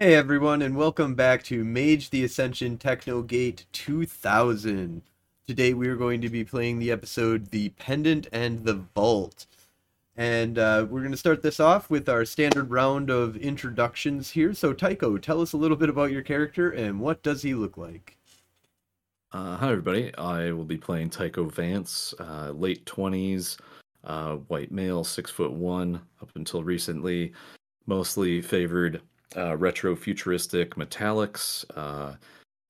Hey everyone, and welcome back to Mage the Ascension Technogate 2000. Today we are going to be playing the episode The Pendant and the Vault. And uh, we're going to start this off with our standard round of introductions here. So, Tycho, tell us a little bit about your character and what does he look like? Uh, hi, everybody. I will be playing Tycho Vance, uh, late 20s, uh, white male, six foot one, up until recently. Mostly favored uh, retro futuristic metallics, uh,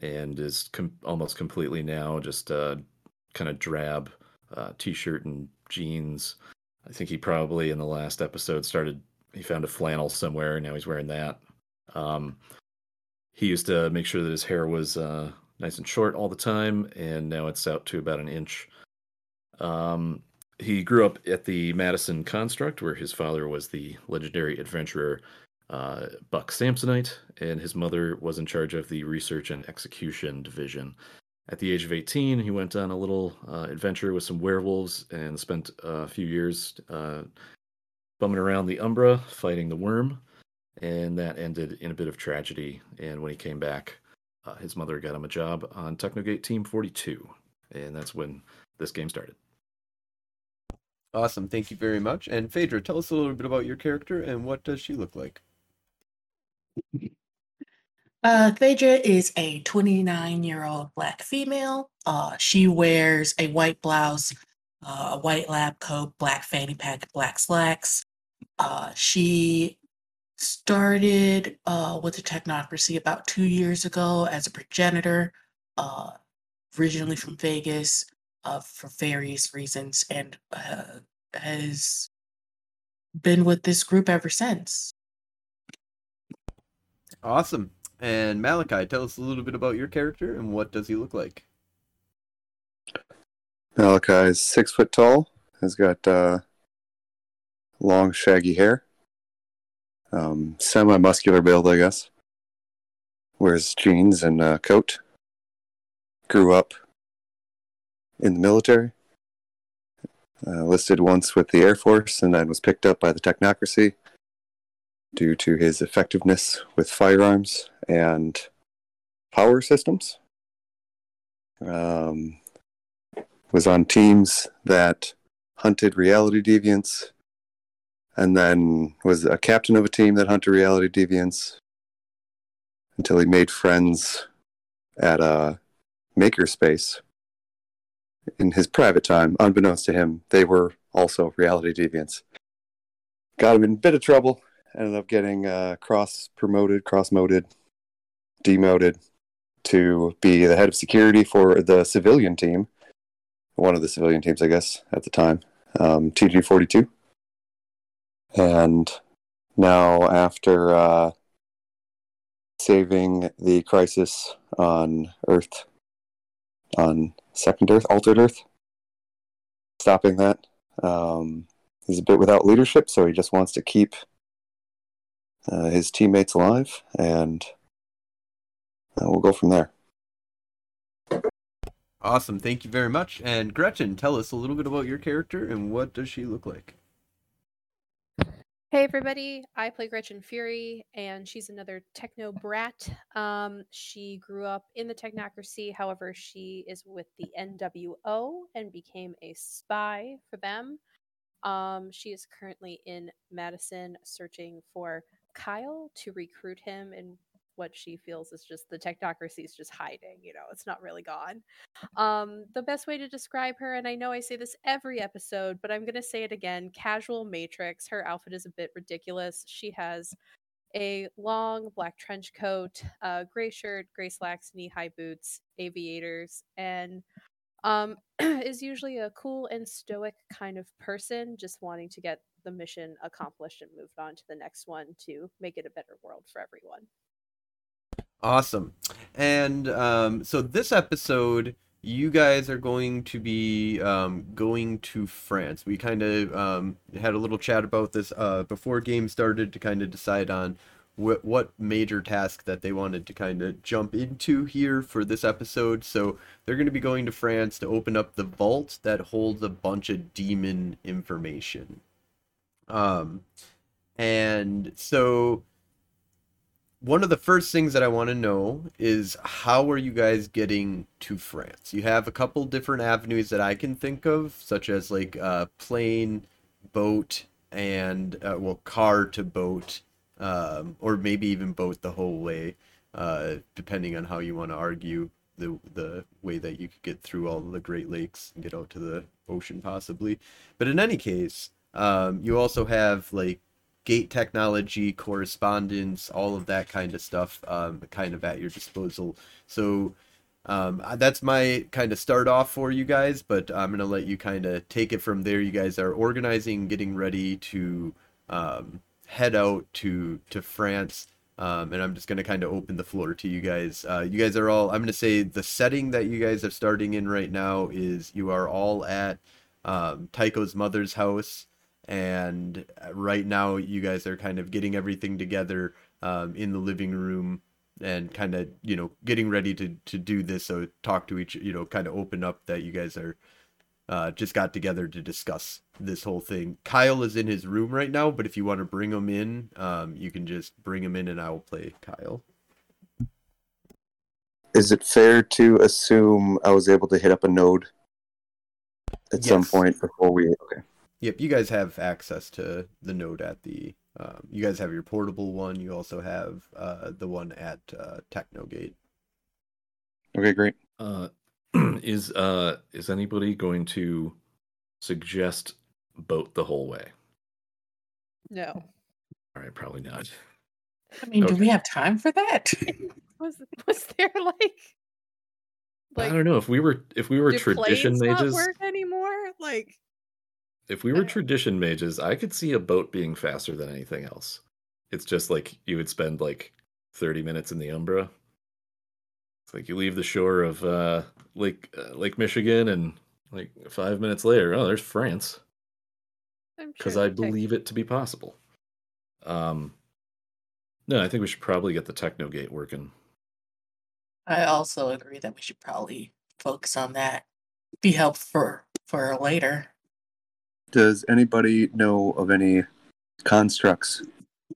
and is com- almost completely now just uh, kind of drab uh, t-shirt and jeans. I think he probably in the last episode started. He found a flannel somewhere, and now he's wearing that. Um, he used to make sure that his hair was uh, nice and short all the time, and now it's out to about an inch. Um, he grew up at the Madison Construct, where his father was the legendary adventurer uh, Buck Samsonite, and his mother was in charge of the research and execution division. At the age of 18, he went on a little uh, adventure with some werewolves and spent a few years uh, bumming around the Umbra fighting the Wyrm. And that ended in a bit of tragedy. And when he came back, uh, his mother got him a job on Technogate Team 42. And that's when this game started. Awesome, thank you very much. And Phaedra, tell us a little bit about your character and what does she look like? Uh, is a 29 year old black female. Uh, she wears a white blouse, uh, a white lab coat, black fanny pack, black slacks. Uh, she started uh, with the technocracy about two years ago as a progenitor, uh, originally from Vegas uh, for various reasons, and has been with this group ever since. Awesome. And Malachi, tell us a little bit about your character and what does he look like? Malachi is six foot tall, has got uh, long, shaggy hair, um, semi muscular build, I guess. Wears jeans and a coat. Grew up in the military. Uh, listed once with the Air Force and then was picked up by the technocracy due to his effectiveness with firearms and power systems. Um, was on teams that hunted reality deviants, and then was a captain of a team that hunted reality deviants until he made friends at a makerspace in his private time. Unbeknownst to him, they were also reality deviants. Got him in a bit of trouble ended up getting uh, cross promoted, cross moted, demoted to be the head of security for the civilian team, one of the civilian teams, I guess, at the time, um, TG42. And now, after uh, saving the crisis on Earth, on Second Earth, Altered Earth, stopping that, um, he's a bit without leadership, so he just wants to keep uh, his teammates alive, and uh, we'll go from there. Awesome, thank you very much. And Gretchen, tell us a little bit about your character and what does she look like? Hey everybody, I play Gretchen Fury, and she's another techno brat. Um, she grew up in the technocracy, however, she is with the NWO and became a spy for them. Um, she is currently in Madison searching for Kyle to recruit him and what she feels is just the technocracy is just hiding you know it's not really gone. Um the best way to describe her and i know i say this every episode but i'm going to say it again casual matrix. Her outfit is a bit ridiculous. She has a long black trench coat gray shirt gray slacks knee high boots aviators and um is usually a cool and stoic kind of person just wanting to get the mission accomplished and moved on to the next one to make it a better world for everyone. Awesome. And um, so this episode, you guys are going to be um, going to France. We kind of um, had a little chat about this uh, before game started to kind of decide on wh- what major task that they wanted to kind of jump into here for this episode. So they're going to be going to France to open up the vault that holds a bunch of demon information. Um, and so one of the first things that I want to know is how are you guys getting to France? You have a couple different avenues that I can think of, such as like uh, plane, boat, and uh, well, car to boat, um, or maybe even boat the whole way, uh, depending on how you want to argue the the way that you could get through all the Great Lakes and get out to the ocean possibly. But in any case, um, you also have like gate technology, correspondence, all of that kind of stuff, um, kind of at your disposal. So um, that's my kind of start off for you guys, but I'm gonna let you kind of take it from there. You guys are organizing, getting ready to um, head out to to France. Um, and I'm just gonna kind of open the floor to you guys. Uh, you guys are all. I'm gonna say the setting that you guys are starting in right now is you are all at um, Tycho's mother's house and right now you guys are kind of getting everything together um, in the living room and kind of you know getting ready to to do this so talk to each you know kind of open up that you guys are uh, just got together to discuss this whole thing kyle is in his room right now but if you want to bring him in um, you can just bring him in and i will play kyle Is it fair to assume I was able to hit up a node at some point before we? Okay. Yep, you guys have access to the node at the. Um, you guys have your portable one. You also have uh, the one at uh, Technogate. Okay, great. Uh, is uh is anybody going to suggest boat the whole way? No. All right, probably not. I mean, do we have time for that? Was was there like I don't know if we were if we were do tradition planes not mages. work anymore? Like If we were tradition mages, I could see a boat being faster than anything else. It's just like you would spend like 30 minutes in the Umbra. It's like you leave the shore of uh, Lake uh, Lake Michigan, and like five minutes later, oh, there's France, because sure I it would believe it to be possible. Um, no, I think we should probably get the techno gate working. I also agree that we should probably focus on that. Be helpful for for later. Does anybody know of any constructs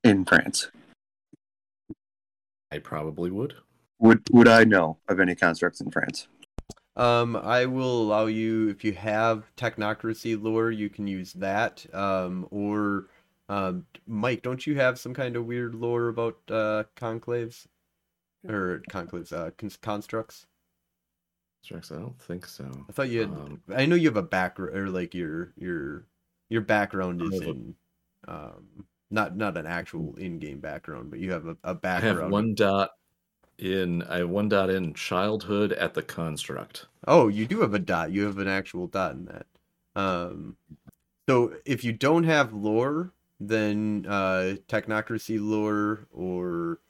in France? I probably would. Would Would I know of any constructs in France? Um, I will allow you if you have technocracy lore, you can use that. Um, or um, Mike, don't you have some kind of weird lore about uh, conclaves or conclaves, uh, cons- constructs? Strax, I don't think so. I thought you had. Um, I know you have a background, or like your your your background is in, um, not not an actual in-game background, but you have a, a background. I have one dot in. I have one dot in childhood at the construct. Oh, you do have a dot. You have an actual dot in that. Um, so if you don't have lore, then uh, technocracy lore or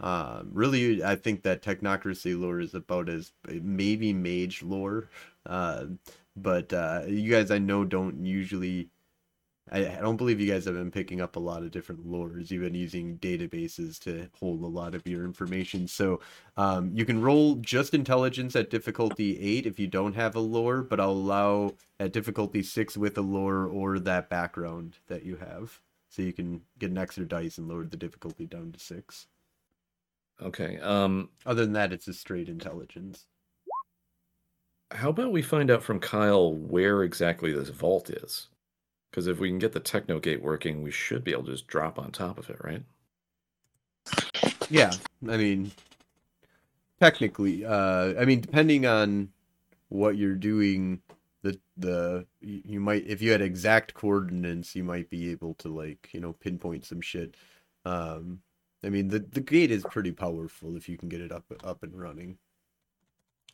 um, really, I think that technocracy lore is about as maybe mage lore. Uh, but uh, you guys, I know, don't usually. I, I don't believe you guys have been picking up a lot of different lores. You've been using databases to hold a lot of your information. So um, you can roll just intelligence at difficulty eight if you don't have a lore, but I'll allow at difficulty six with a lore or that background that you have. So you can get an extra dice and lower the difficulty down to six. Okay. Um, Other than that, it's a straight intelligence. how about we find out from Kyle where exactly this vault is? Because if we can get the techno gate working, we should be able to just drop on top of it, right? Yeah, I mean, technically, uh, I mean, depending on what you're doing, the the you you might if you had exact coordinates, you might be able to like you know pinpoint some shit. Um, I mean, the the gate is pretty powerful if you can get it up up and running.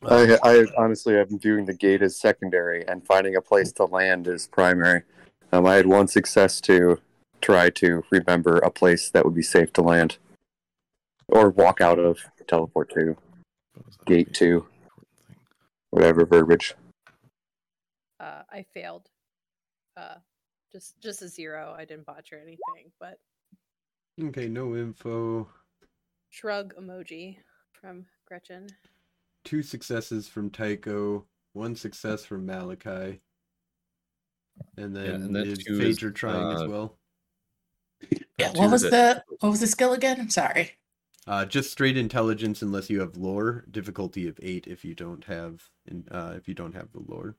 I, I honestly I'm viewing the gate as secondary and finding a place to land as primary. Um, I had one success to try to remember a place that would be safe to land or walk out of, teleport to, What was that? Gate two. whatever verbiage. uh, I failed. Uh, just just a zero. I didn't botch or anything, but Okay, no info. shrug emoji from Gretchen. Two successes from Tycho, one success from Malachi, and then, and then is two is, Phaedra trying as uh, well. Yeah, what was that- the what was the skill again? I'm sorry. Uh, just straight intelligence unless you have lore. Difficulty of eight if you don't have in, uh, if you don't have the lore.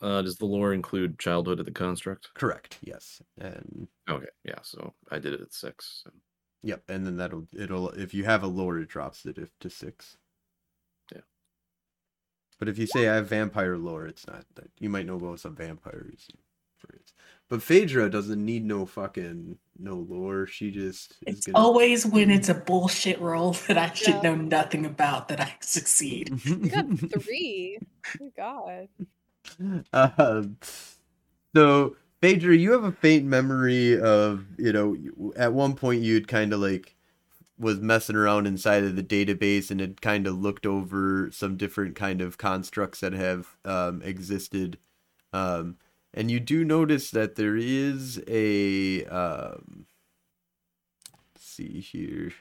Uh, does the lore include childhood of the construct? Correct. Yes. And Okay, yeah. So I did it at six. So. yep. And then that'll it'll if you have a lore, it drops it if to six. Yeah. But if you say I have vampire lore, it's not that you might know about some vampires. But Phaedra doesn't need no fucking no lore. She just is It's gonna. always when it's a bullshit role that I should Yeah. know nothing about that I succeed. You got three. Oh God. Um, so Phaedra, you have a faint memory of you know at one point you'd kind of like was messing around inside of the database and had kind of looked over some different kind of constructs that have um, existed. Um, and you do notice that there is a um, let's see here.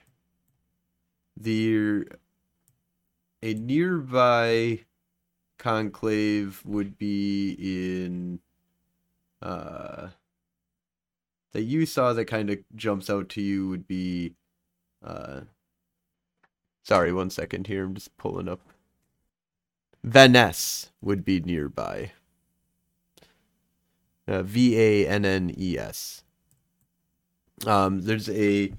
There a nearby conclave would be in uh that you saw that kind of jumps out to you would be uh sorry one second here i'm just pulling up. Vanness would be nearby. Uh, v-a-n-n-e-s um there's a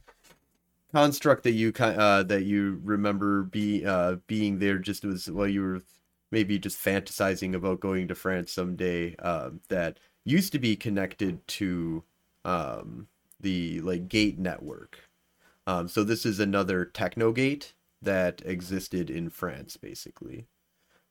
construct that you uh that you remember be uh being there just was while you were maybe just fantasizing about going to France someday um, that used to be connected to um, the like gate network. Um, so this is another techno gate that existed in France, basically.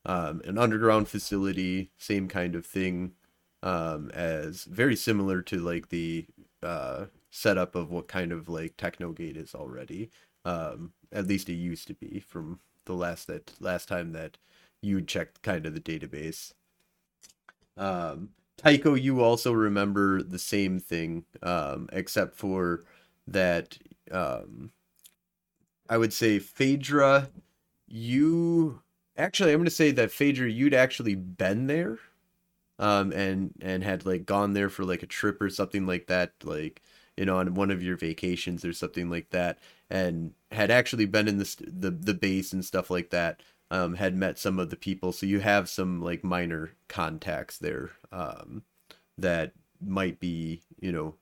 Um, an underground facility, same kind of thing, um, as very similar to like the uh, setup of what kind of like techno gate is already. Um, at least it used to be from the last that last time that you checked kind of the database. Um, Tycho, you also remember the same thing, um, except for that. Um, I would say Phaedra, you actually, I'm going to say that Phaedra, you'd actually been there, um, and and had like gone there for like a trip or something like that, like you know, on one of your vacations or something like that, and had actually been in the the the base and stuff like that um, had met some of the people, so you have some like minor contacts there um, that might be, you know,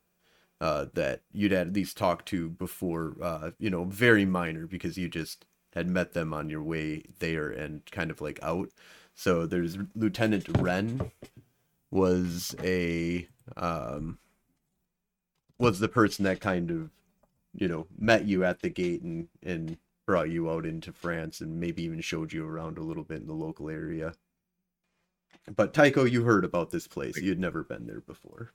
uh, that you'd at least talk to before, uh, you know, very minor because you just had met them on your way there and kind of like out. So there's Lieutenant Wren was a um, was the person that kind of you know met you at the gate and and brought you out into France and maybe even showed you around a little bit in the local area. But Tycho, you heard about this place. You had never been there before.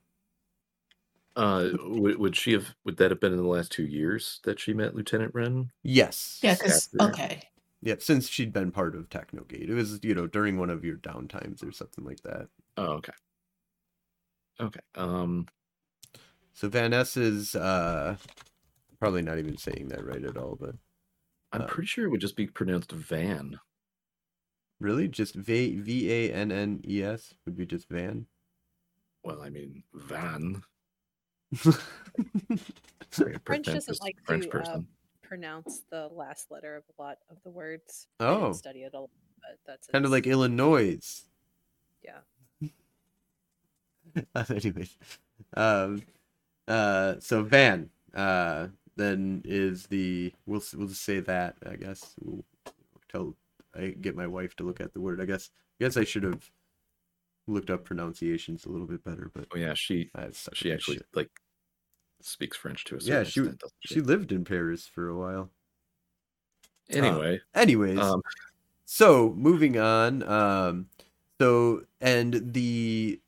Uh, would, would she have? Would that have been in the last two years that she met Lieutenant Wren? Yes. Yeah, because After- okay, Yeah, since she'd been part of Technogate. It was, you know, during one of your downtimes or something like that. Oh, okay. Okay. Um. So Van Ness is uh probably not even saying that right at all, but I'm Uh, pretty sure it would just be pronounced Van. really just V V A N N E S would be just Van. Well, I mean Van. French doesn't like French to person. um, pronounce the last letter of a lot of the words. Oh. study it a lot, but that's kind of like Illinois. yeah. Anyways, um, uh, so Van, uh, then is the we'll we'll just say that I guess we'll tell I get my wife to look at the word. I guess I guess I should have looked up pronunciations a little bit better, but Oh yeah, she I have such she actually shit. like speaks French to us. Yeah, she extent. she lived in Paris for a while. Anyway, Anyways, um, so moving on um so and the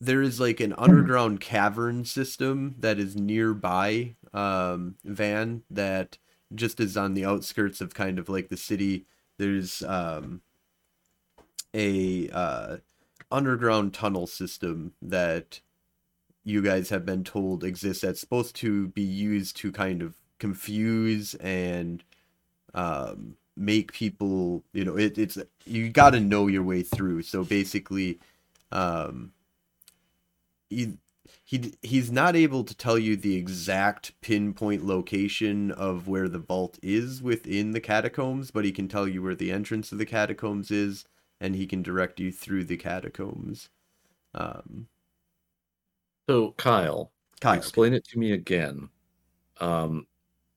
there is like an underground cavern system that is nearby um van that just is on the outskirts of kind of like the city. There's um a uh underground tunnel system that you guys have been told exists that's supposed to be used to kind of confuse and um make people you know it, it's you got to know your way through. So basically um you, he he's not able to tell you the exact pinpoint location of where the vault is within the catacombs, but he can tell you where the entrance of the catacombs is, and he can direct you through the catacombs. Um, So Kyle, Kyle, explain it to me again. Um,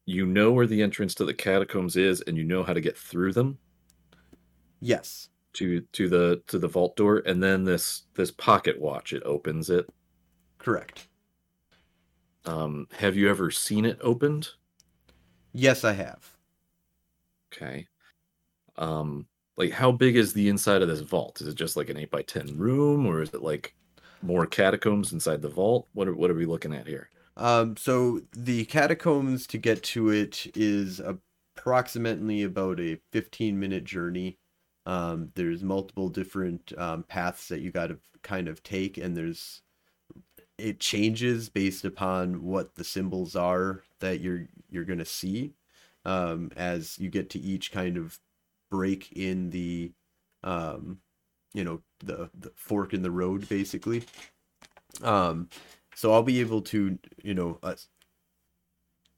you know where the entrance to the catacombs is, and you know how to get through them yes, to to the to the vault door, and then this this pocket watch it opens it. Correct. Um, have you ever seen it opened? Yes, I have. Okay. Um, like how big is the inside of this vault? Is it just like an eight by ten room, or is it like more catacombs inside the vault? What are what are we looking at here? Um, so the catacombs to get to it is approximately about a 15 minute journey. Um, there's multiple different um, paths that you got to kind of take, and there's it changes based upon what the symbols are that you're you're gonna see um, as you get to each kind of break in the um, you know the, the fork in the road basically. Um, so I'll be able to, you know, uh,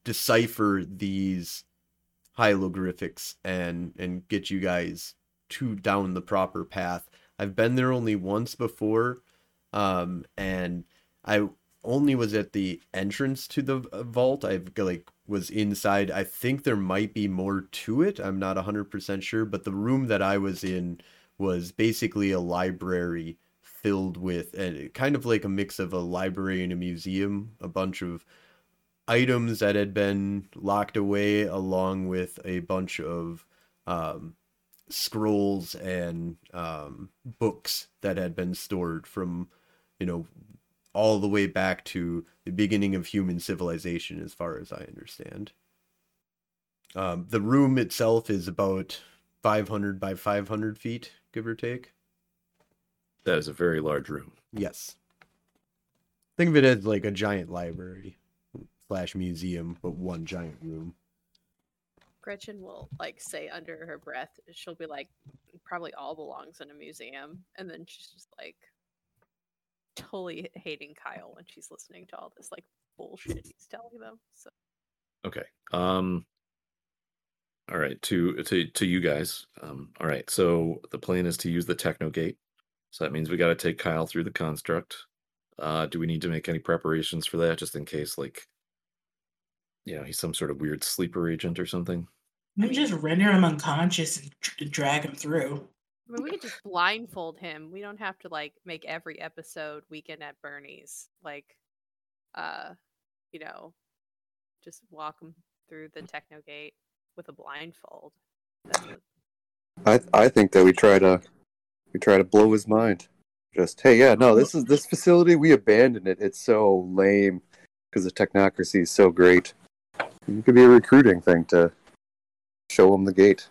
decipher these hieroglyphics and and get you guys to down the proper path. I've been there only once before, um, and I only was at the entrance to the vault. I've like was inside. I think there might be more to it. I'm not 100% sure, but the room that I was in was basically a library filled with and kind of like a mix of a library and a museum, a bunch of items that had been locked away along with a bunch of um, scrolls and um, books that had been stored from you know all the way back to the beginning of human civilization as far as i understand um, the room itself is about 500 by 500 feet give or take That is a very large room. Yes. Think of it as like a giant library slash museum, but one giant room. Gretchen will like say under her breath, she'll be like, probably all belongs in a museum. And then she's just like totally hating Kyle when she's listening to all this like bullshit he's telling them. So Okay. Um all right, to to to you guys. Um all right. So the plan is to use the techno gate. So that means we got to take Kyle through the construct. Uh do we need to make any preparations for that just in case like you know, he's some sort of weird sleeper agent or something? We just render him unconscious and dr- drag him through. I mean, we could just blindfold him. We don't have to like make every episode weekend at Bernie's. Like, uh, you know, just walk him through the techno gate with a blindfold. I I think that we try to we try to blow his mind. Just hey, yeah, no, this is this facility we abandoned it. It's so lame because the technocracy is so great. It could be a recruiting thing to show him the gate.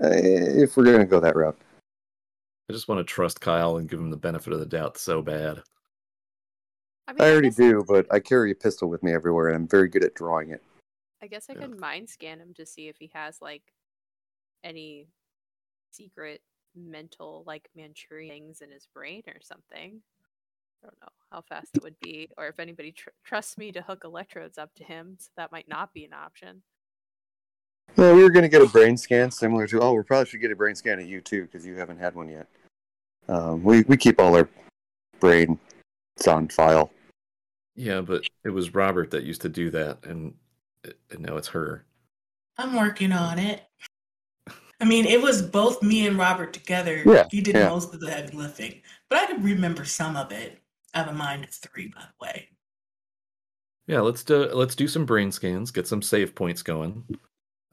Uh, if we're gonna go that route, I just want to trust Kyle and give him the benefit of the doubt so bad. I, mean, I already guess do, but I carry a pistol with me everywhere, and I'm very good at drawing it. I guess I Yeah. could mind scan him to see if he has like any secret mental like Manchurian things in his brain or something. I don't know how fast it would be, or if anybody tr- trusts me to hook electrodes up to him. So that might not be an option. Well, we were gonna get a brain scan similar to. Oh, we probably should get a brain scan at you too because you haven't had one yet. Um, we we keep all our brains on file. Yeah, but it was Robert that used to do that and and now it's her. I'm working on it. I mean, it was both me and Robert together. Yeah, He did yeah. most of the heavy lifting, but I can remember some of it. I have a mind of three, by the way. Yeah, let's do let's do some brain scans, get some save points going.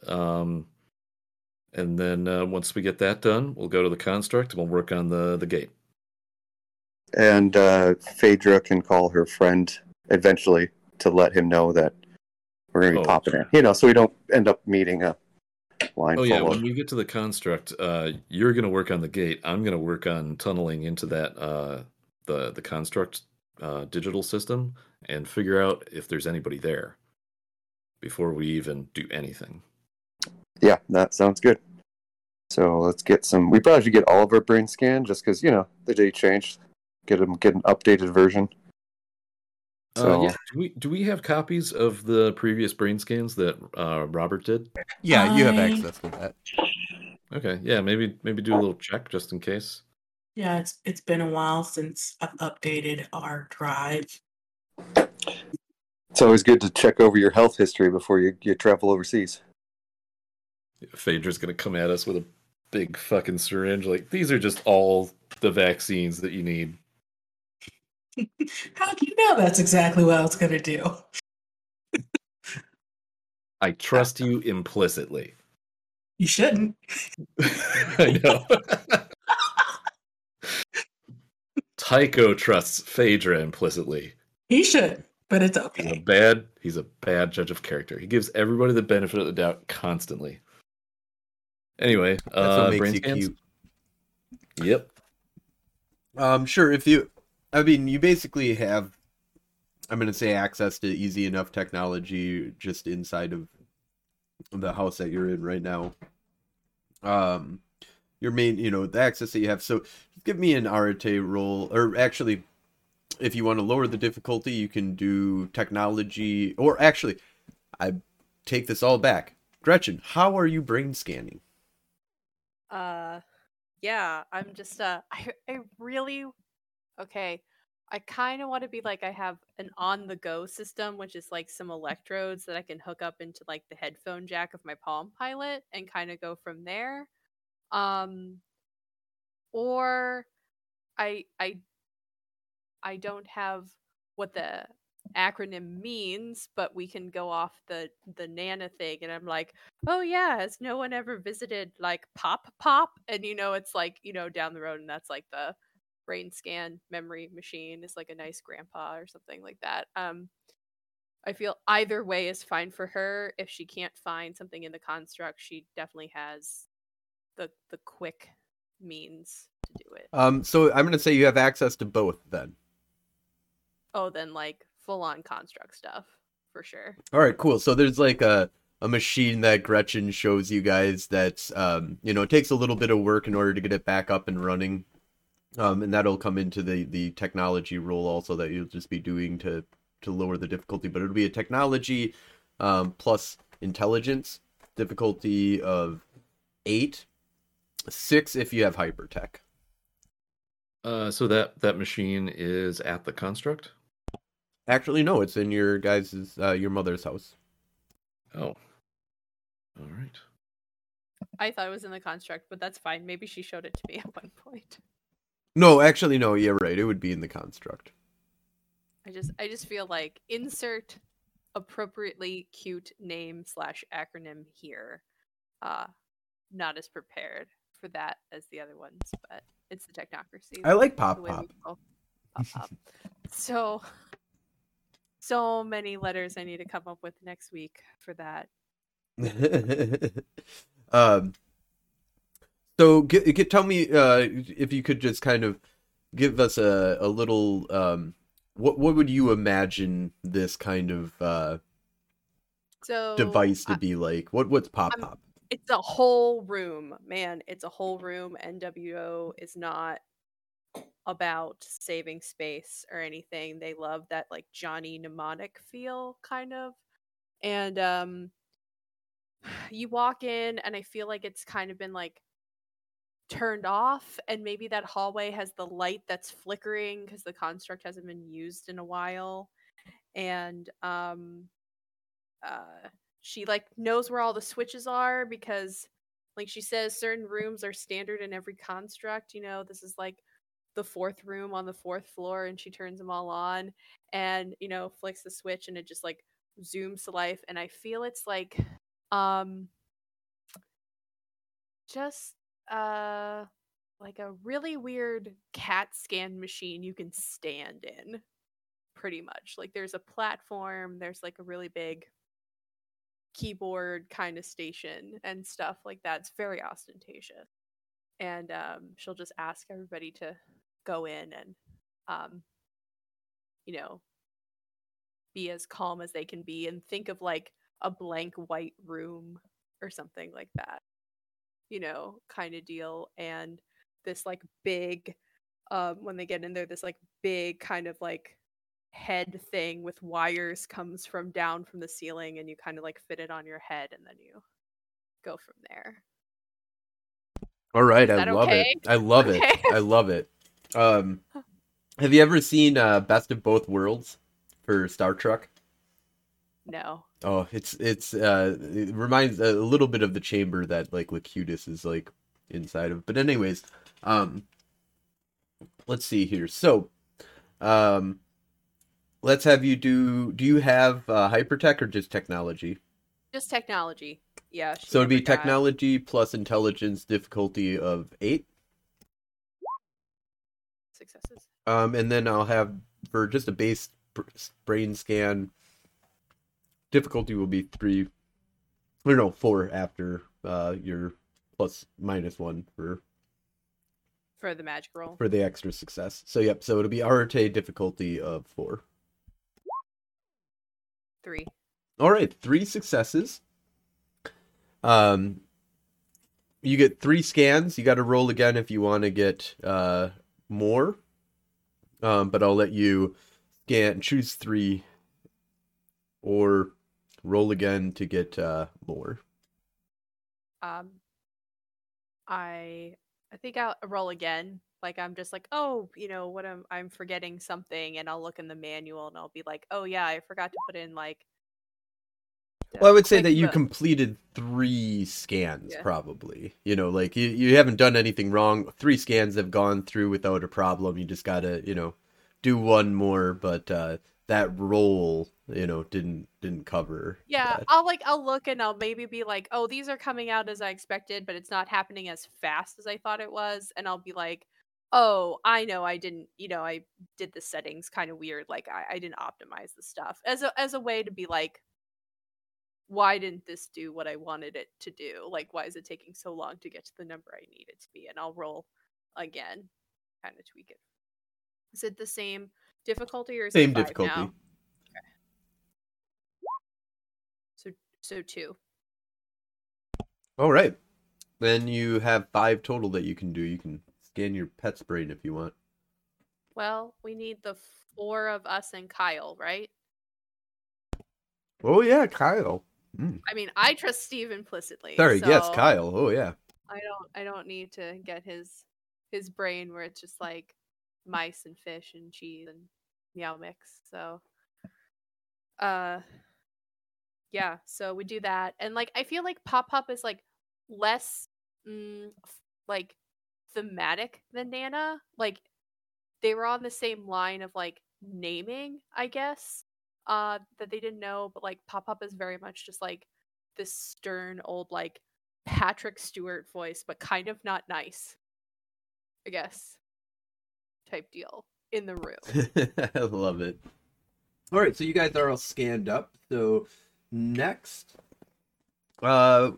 Um and then uh, once we get that done, we'll go to the construct and we'll work on the the gate. And uh, Phaedra can call her friend eventually to let him know that we're going to be Oh. popping in. You know, so we don't end up meeting a line Oh yeah, when we get to the construct, uh, you're gonna work on the gate. I'm gonna work on tunneling into that uh, the the construct uh, digital system and figure out if there's anybody there before we even do anything. Yeah, that sounds good. So let's get some. We probably should get all of our brain scanned just because, you know, the day changed. Get them, get an updated version. So uh, yeah, do we do we have copies of the previous brain scans that uh, Robert did? Yeah, you have access to that. Okay, yeah, maybe maybe do a little check just in case. Yeah, it's it's been a while since I've updated our drive. it's always good to check over your health history before you, you travel overseas. Phaedra's gonna come at us with a big fucking syringe. Like these are just all the vaccines that you need. How do you know that's exactly what I was gonna do? I trust you implicitly. You shouldn't. I know. Tycho trusts Phaedra implicitly. He should, but it's okay. He's a bad he's a bad judge of character. He gives everybody the benefit of the doubt constantly. Anyway, That's uh what makes brain you scans? cute. Yep. Um, sure. If you, I mean, you basically have, I'm gonna say, access to easy enough technology just inside of the house that you're in right now. Um, your main, you know, the access that you have. So, give me an Arete roll, or actually, if you want to lower the difficulty, you can do technology, or actually, I take this all back. Gretchen, how are you brain scanning? Uh, yeah, I'm just uh, I I really okay. I kind of want to be like I have an on-the-go system, which is like some electrodes that I can hook up into like the headphone jack of my Palm Pilot and kind of go from there. Um, or I I I don't have what the acronym means, but we can go off the the Nana thing, and I'm like, oh yeah, has no one ever visited like Pop Pop? And you know, it's like you know down the road, and that's like the brain scan memory machine is like a nice grandpa or something like that. Um, I feel either way is fine for her. If she can't find something in the construct, she definitely has the the quick means to do it. Um, so I'm gonna say you have access to both then. Oh, then like full on construct stuff for sure. All right, cool. So there's like a a machine that Gretchen shows you guys that's um, you know, it takes a little bit of work in order to get it back up and running. Um, and that'll come into the the technology role also that you'll just be doing to to lower the difficulty, but it'll be a technology um, plus intelligence difficulty of 8 6 if you have hypertech. Uh so that that machine is at the construct? Actually no, it's in your guys' uh, your mother's house. Oh. All right. I thought it was in the construct, but that's fine. Maybe she showed it to me at one point. No, actually no, you're right. It would be in the construct. I just I just feel like insert appropriately cute name slash acronym here. Uh not as prepared for that as the other ones, but it's the technocracy. I like Pop Pop. Pop pop. So so many letters I need to come up with next week for that. um so get, get tell me uh if you could just kind of give us a a little um what what would you imagine this kind of uh So device to I- be like? What what's pop pop? It's a whole room man. It's a whole room. Nwo is not about saving space or anything they love that like johnny mnemonic feel kind of and um you walk in and i feel like it's kind of been like turned off and maybe that hallway has the light that's flickering because the construct hasn't been used in a while and um uh she like knows where all the switches are because like she says certain rooms are standard in every construct you know this is like the fourth room on the fourth floor and she turns them all on and you know flicks the switch and it just like zooms to life and i feel it's like um just uh like a really weird cat scan machine you can stand in pretty much like there's a platform there's like a really big keyboard kind of station and stuff like that. It's very ostentatious. And um, she'll just ask everybody to go in and, um, you know, be as calm as they can be and think of like a blank white room or something like that, you know, kind of deal. And this like big, um, when they get in there, this like big kind of like head thing with wires comes from down from the ceiling, and you kind of like fit it on your head, and then you go from there. All right, I love okay? it. I love Okay. it. I love it. Um, have you ever seen uh, Best of Both Worlds for Star Trek? No. Oh, it's it's uh it reminds a little bit of the chamber that like Locutus is like inside of. But anyways, um let's see here. So, um let's have you do do you have uh hypertech or just technology? Just technology. Yeah. So it'd be got- technology plus intelligence difficulty of 8. Successes. Um and then I'll have for just a base brain scan difficulty will be 3 or no, 4 after uh your plus minus 1 for for the magic roll. for the extra success. So yep, so it'll be Arete difficulty of four. Three. All right, three successes. Um, you get three scans. You got to roll again if you want to get uh more. Um, but I'll let you scan choose three, or roll again to get uh more. Um, I I think I'll roll again. Like I'm just like, oh, you know, what I'm I'm forgetting something, and I'll look in the manual and I'll be like, oh yeah, I forgot to put in like. Well, I would say that you completed three scans, Yeah. probably. You know, like you, you haven't done anything wrong. Three scans have gone through without a problem. You just gotta, you know, do one more. But uh, that roll, you know, didn't didn't cover. Yeah, that. I'll like I'll look and I'll maybe be like, oh, these are coming out as I expected, but it's not happening as fast as I thought it was, and I'll be like, oh, I know I didn't, you know, I did the settings kind of weird, like I, I didn't optimize the stuff as a as a way to be like, why didn't this do what I wanted it to do? Like, why is it taking so long to get to the number I need it to be? And I'll roll again, kind of tweak it. Is it the same difficulty or is Same difficulty. now? So so two. All right. Then you have five total that you can do. You can scan your pet's brain if you want. Well, we need the four of us and Kyle, right? Oh yeah, Kyle. Mm. I mean, I trust Steve implicitly. Sorry, yes, Kyle. Oh yeah. I don't. I don't need to get his his brain where it's just like mice and fish and cheese and meow mix. So, uh, yeah. So we do that, and like I feel like Pop Pop is like less mm, like thematic than Nana. Like they were on the same line of like naming, I guess. Uh, that they didn't know, but like Pop Pop is very much just like this stern old like Patrick Stewart voice, but kind of not nice. I guess. Type deal in the room. I love it. All right, so you guys are all scanned up. So next, uh,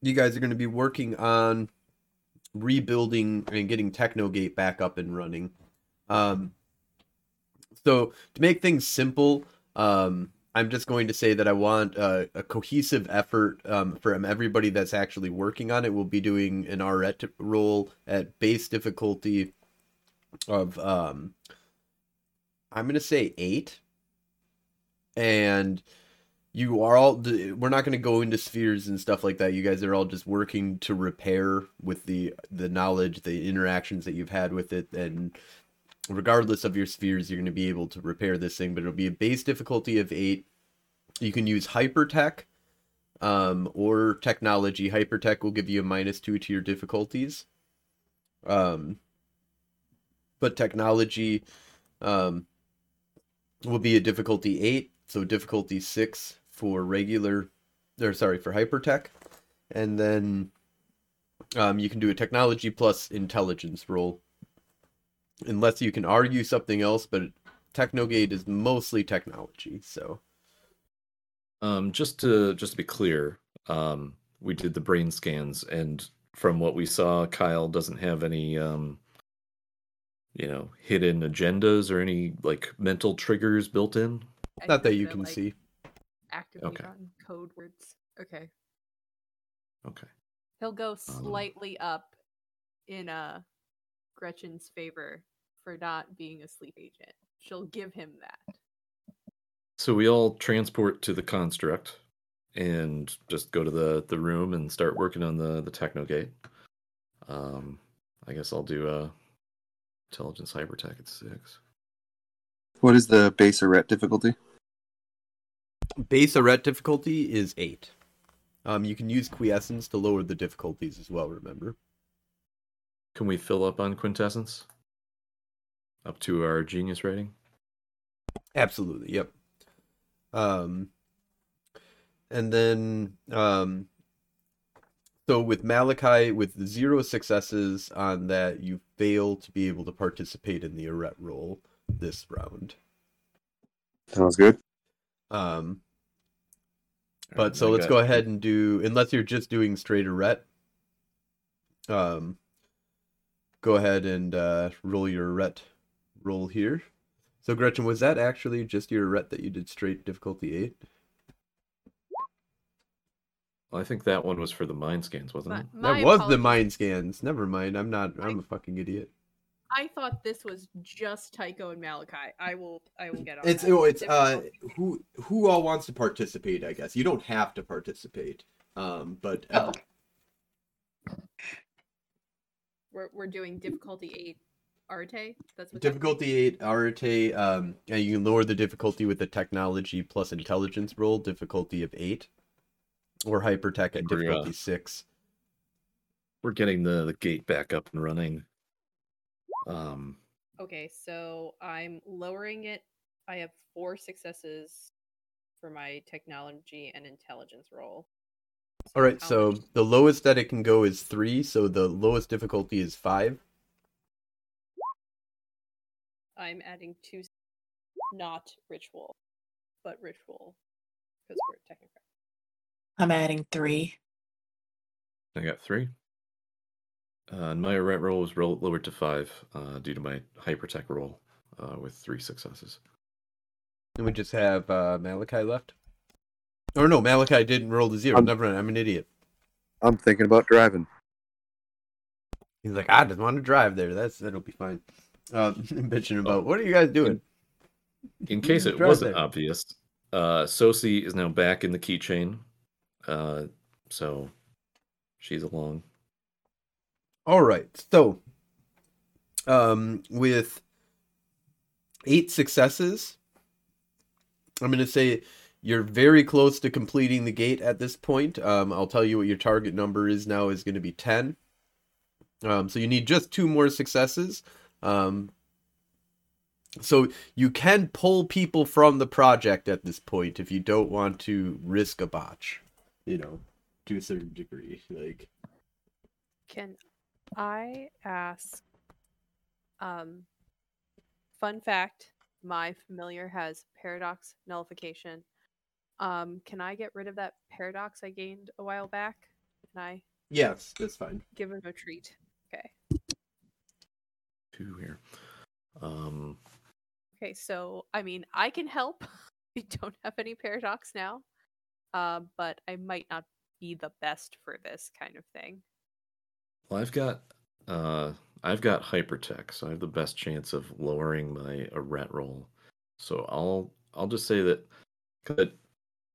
you guys are going to be working on rebuilding and getting Technogate back up and running. Um, so to make things simple, um, I'm just going to say that I want uh, a cohesive effort um, from everybody that's actually working on it. We'll be doing an Arete roll at base difficulty of um, I'm gonna say eight, and you are all. We're not gonna go into spheres and stuff like that. You guys are all just working to repair with the the knowledge, the interactions that you've had with it, and regardless of your spheres, you're gonna be able to repair this thing. But it'll be a base difficulty of eight. You can use hypertech. Um, or technology. Hypertech will give you a minus two to your difficulties. Um, but technology um, will be a difficulty 8 so difficulty 6 for regular or sorry for hypertech and then um, you can do a technology plus intelligence roll unless you can argue something else but technogate is mostly technology so Um, just to just to be clear, um, we did the brain scans, and from what we saw, Kyle doesn't have any, um, you know, hidden agendas or any like mental triggers built in. I not that you can like, see Activate Okay. on code words. Okay. Okay. He'll go Um, slightly up in uh Gretchen's favor for not being a sleep agent. she'll give him that. So we all transport to the construct and just go to the the room and start working on the the techno gate. Um, I guess I'll do a intelligence hypertech at six. What is the base Arete difficulty? Base Arete difficulty is eight. Um, you can use quintessence to lower the difficulties as well. Remember. Can we fill up on quintessence? Up to our genius rating? Absolutely. Yep. Um, and then um, so with Malachi, with zero successes on that, you fail to be able to participate in the Arete roll this round. Sounds good. Um, Alright, but so let's go ahead and do unless you're just doing straight Arete. Um, go ahead and uh, roll your Arete roll here. So Gretchen, was that actually just your Arete that you did straight difficulty eight? I think that one was for the mind scans, wasn't My, it? my that was the mind scans. Never mind. I'm not. I'm a fucking idiot. I thought this was just Tycho and Malachi. I will. I will get on. It's that. oh, it's uh, who who all wants to participate? I guess you don't have to participate. Um, but uh, We're we're doing difficulty eight. Arete. That's what. difficulty eight Arete. Um, and you can lower the difficulty with the technology plus intelligence roll. Difficulty of eight, or hypertech at We're, uh, difficulty six. We're getting the, the gate back up and running. Um, Okay, so I'm lowering it. I have four successes for my technology and intelligence roll. All right, so much- the lowest that it can go is three. So the lowest difficulty is five. I'm adding two, not ritual, but ritual because we're technical. I'm adding three. I got three. Uh, and my Arete roll was roll, lowered to five uh, due to my hypertech roll uh, with three successes. And we just have uh, Malachi left. Or no, Malachi didn't roll the zero. Um, Never mind. I'm an idiot. I'm thinking about driving. He's like, I just want to drive there. That's that'll be fine. Uh, bitching about what are you guys doing? In case it wasn't there. obvious, uh, Sosi is now back in the keychain, uh, so she's along. All right. So, um, with eight successes, I'm going to say you're very close to completing the gate at this point. Um, I'll tell you what your target number is now is going to be 10. Um, so you need just two more successes. Um, so you can pull people from the project at this point if you don't want to risk a botch, you know, to a certain degree. Like, Can I ask? Um, fun fact: my familiar has paradox nullification. Um, can I get rid of that paradox I gained a while back? Can I yes, that's fine. give him a treat? Two here. Um, Okay, so I mean, I can help. we don't have any paradox now, uh, but I might not be the best for this kind of thing. well, I've got uh, I've got hypertech, so I have the best chance of lowering my Arete roll. So I'll I'll just say that, that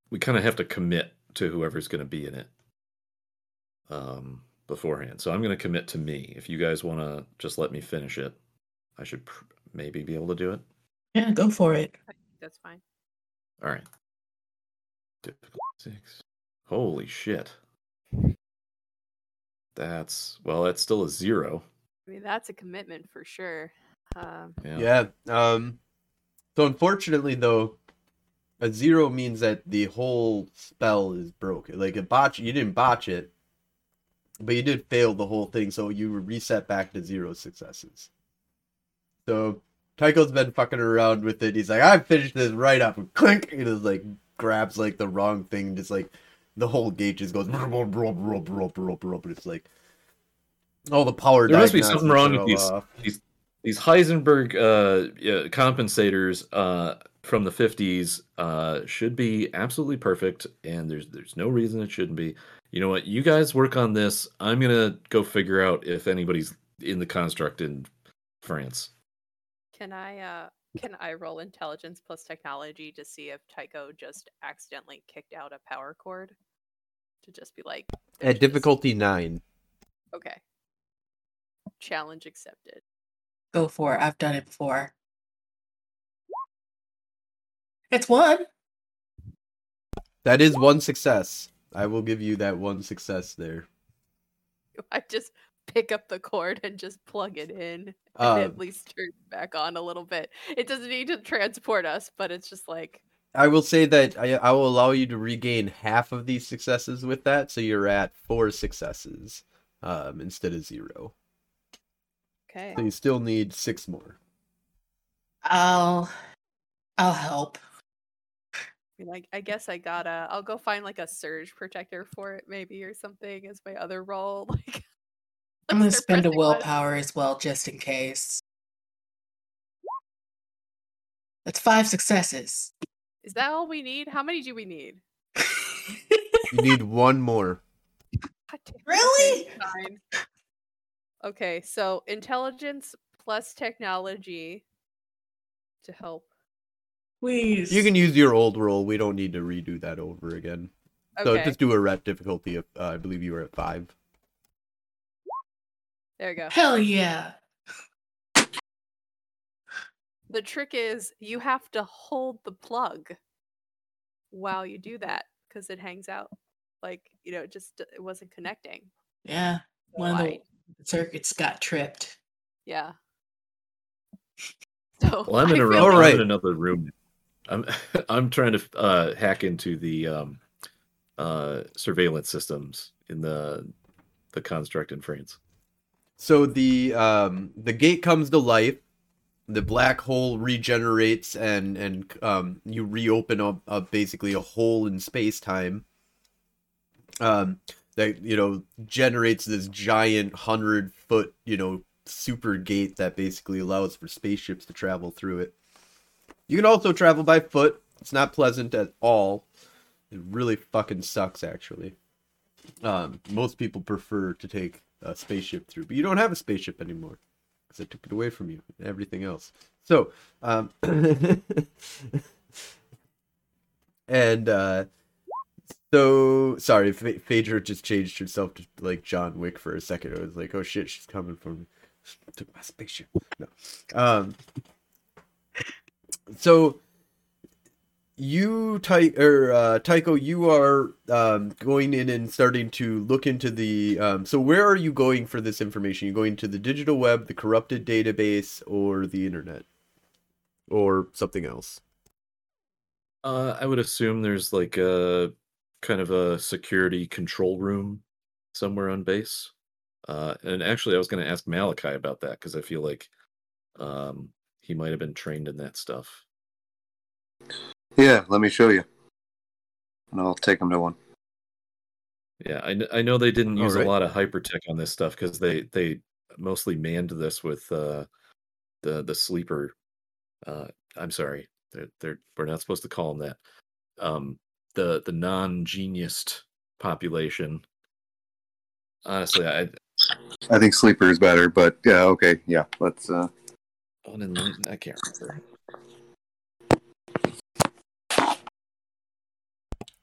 we kind of have to commit to whoever's going to be in it um, beforehand. So I'm going to commit to me. If you guys want to just let me finish it, I should pr- maybe be able to do it. Yeah, go for it. That's fine. All right. Difficult six. Holy shit. That's well, that's still a zero. I mean, that's a commitment for sure. Um, Yeah. Yeah. Um so unfortunately though, a zero means that the whole spell is broken. Like a botch you didn't botch it, but you did fail the whole thing, so you were reset back to zero successes. So Tycho's been fucking around with it. He's like, I finished this right up and clink he just like grabs like the wrong thing, just like the whole gate just goes and it's like all the power There must be something wrong with all these- These Heisenberg uh, yeah, compensators uh, from the 50s uh, should be absolutely perfect, and there's there's no reason it shouldn't be. You know what? You guys work on this. I'm gonna go figure out if anybody's in the construct in France. can I uh, Can I roll intelligence plus technology to see if Tycho just accidentally kicked out a power cord? To just be like, At "Bitches." difficulty nine. Okay. Challenge accepted. Go for it. I've done it before. It's one. That is one success. I will give you that one success there. I just pick up the cord and just plug it in and Uh, at least turn back on a little bit. It doesn't need to transport us, but it's just like I will say that I, I will allow you to regain half of these successes with that, so you're at four successes um, instead of zero. okay. So you still need six more. I'll I'll help. I mean, Like I guess I gotta I'll go find like a surge protector for it maybe or something as my other role. Like I'm gonna spend a pressing buttons. willpower as well, just in case. That's five successes. Is that all we need? How many do we need? You need one more. God damn it, Really? Okay, so intelligence plus technology to help. Please. You can use your old roll. We don't need to redo that over again. Okay. So just do Arete difficulty of, uh, I believe you were at five. there you go. Hell yeah. The trick is you have to hold the plug while you do that because it hangs out. Like, you know, it just it wasn't connecting. Yeah. One of Why? the circuits got tripped. Yeah. So Well, I'm in, I a, feel room, All I'm in another room. I'm I'm trying to uh, hack into the um, uh, surveillance systems in the the construct in France. So the um, the gate comes to life. The black hole regenerates, and and um, you reopen up, basically a hole in space time. Um, that you know generates this giant hundred foot you know super gate that basically allows for spaceships to travel through it. You can also travel by foot. It's not pleasant at all. It really fucking sucks, actually. Um, most people prefer to take a spaceship through, but you don't have a spaceship anymore because I took it away from you and everything else. So, um, and uh, so sorry, Ph- Phaedra just changed herself to like John Wick for a second. I was like, oh shit, she's coming for me. Took my spaceship. No. Um. So you Ty or uh, Tycho, you are um, going in and starting to look into the. Um, so where are you going for this information? You're going to the digital web, the corrupted database, or the internet, or something else? Uh, I would assume there's like a kind of a security control room somewhere on base. Uh, and actually, I was going to ask Malachi about that because I feel like um, he might have been trained in that stuff. Yeah, let me show you. And I'll take them to one. Yeah, I, I know they didn't use Alright. a lot of hypertech on this stuff because they they mostly manned this with uh, the the sleeper. Uh, I'm sorry, they're, they're we're not supposed to call them that. Um, the the non-geniused population. Honestly, I I think sleeper is better, but yeah, okay, yeah. Let's. uh no, I can't remember.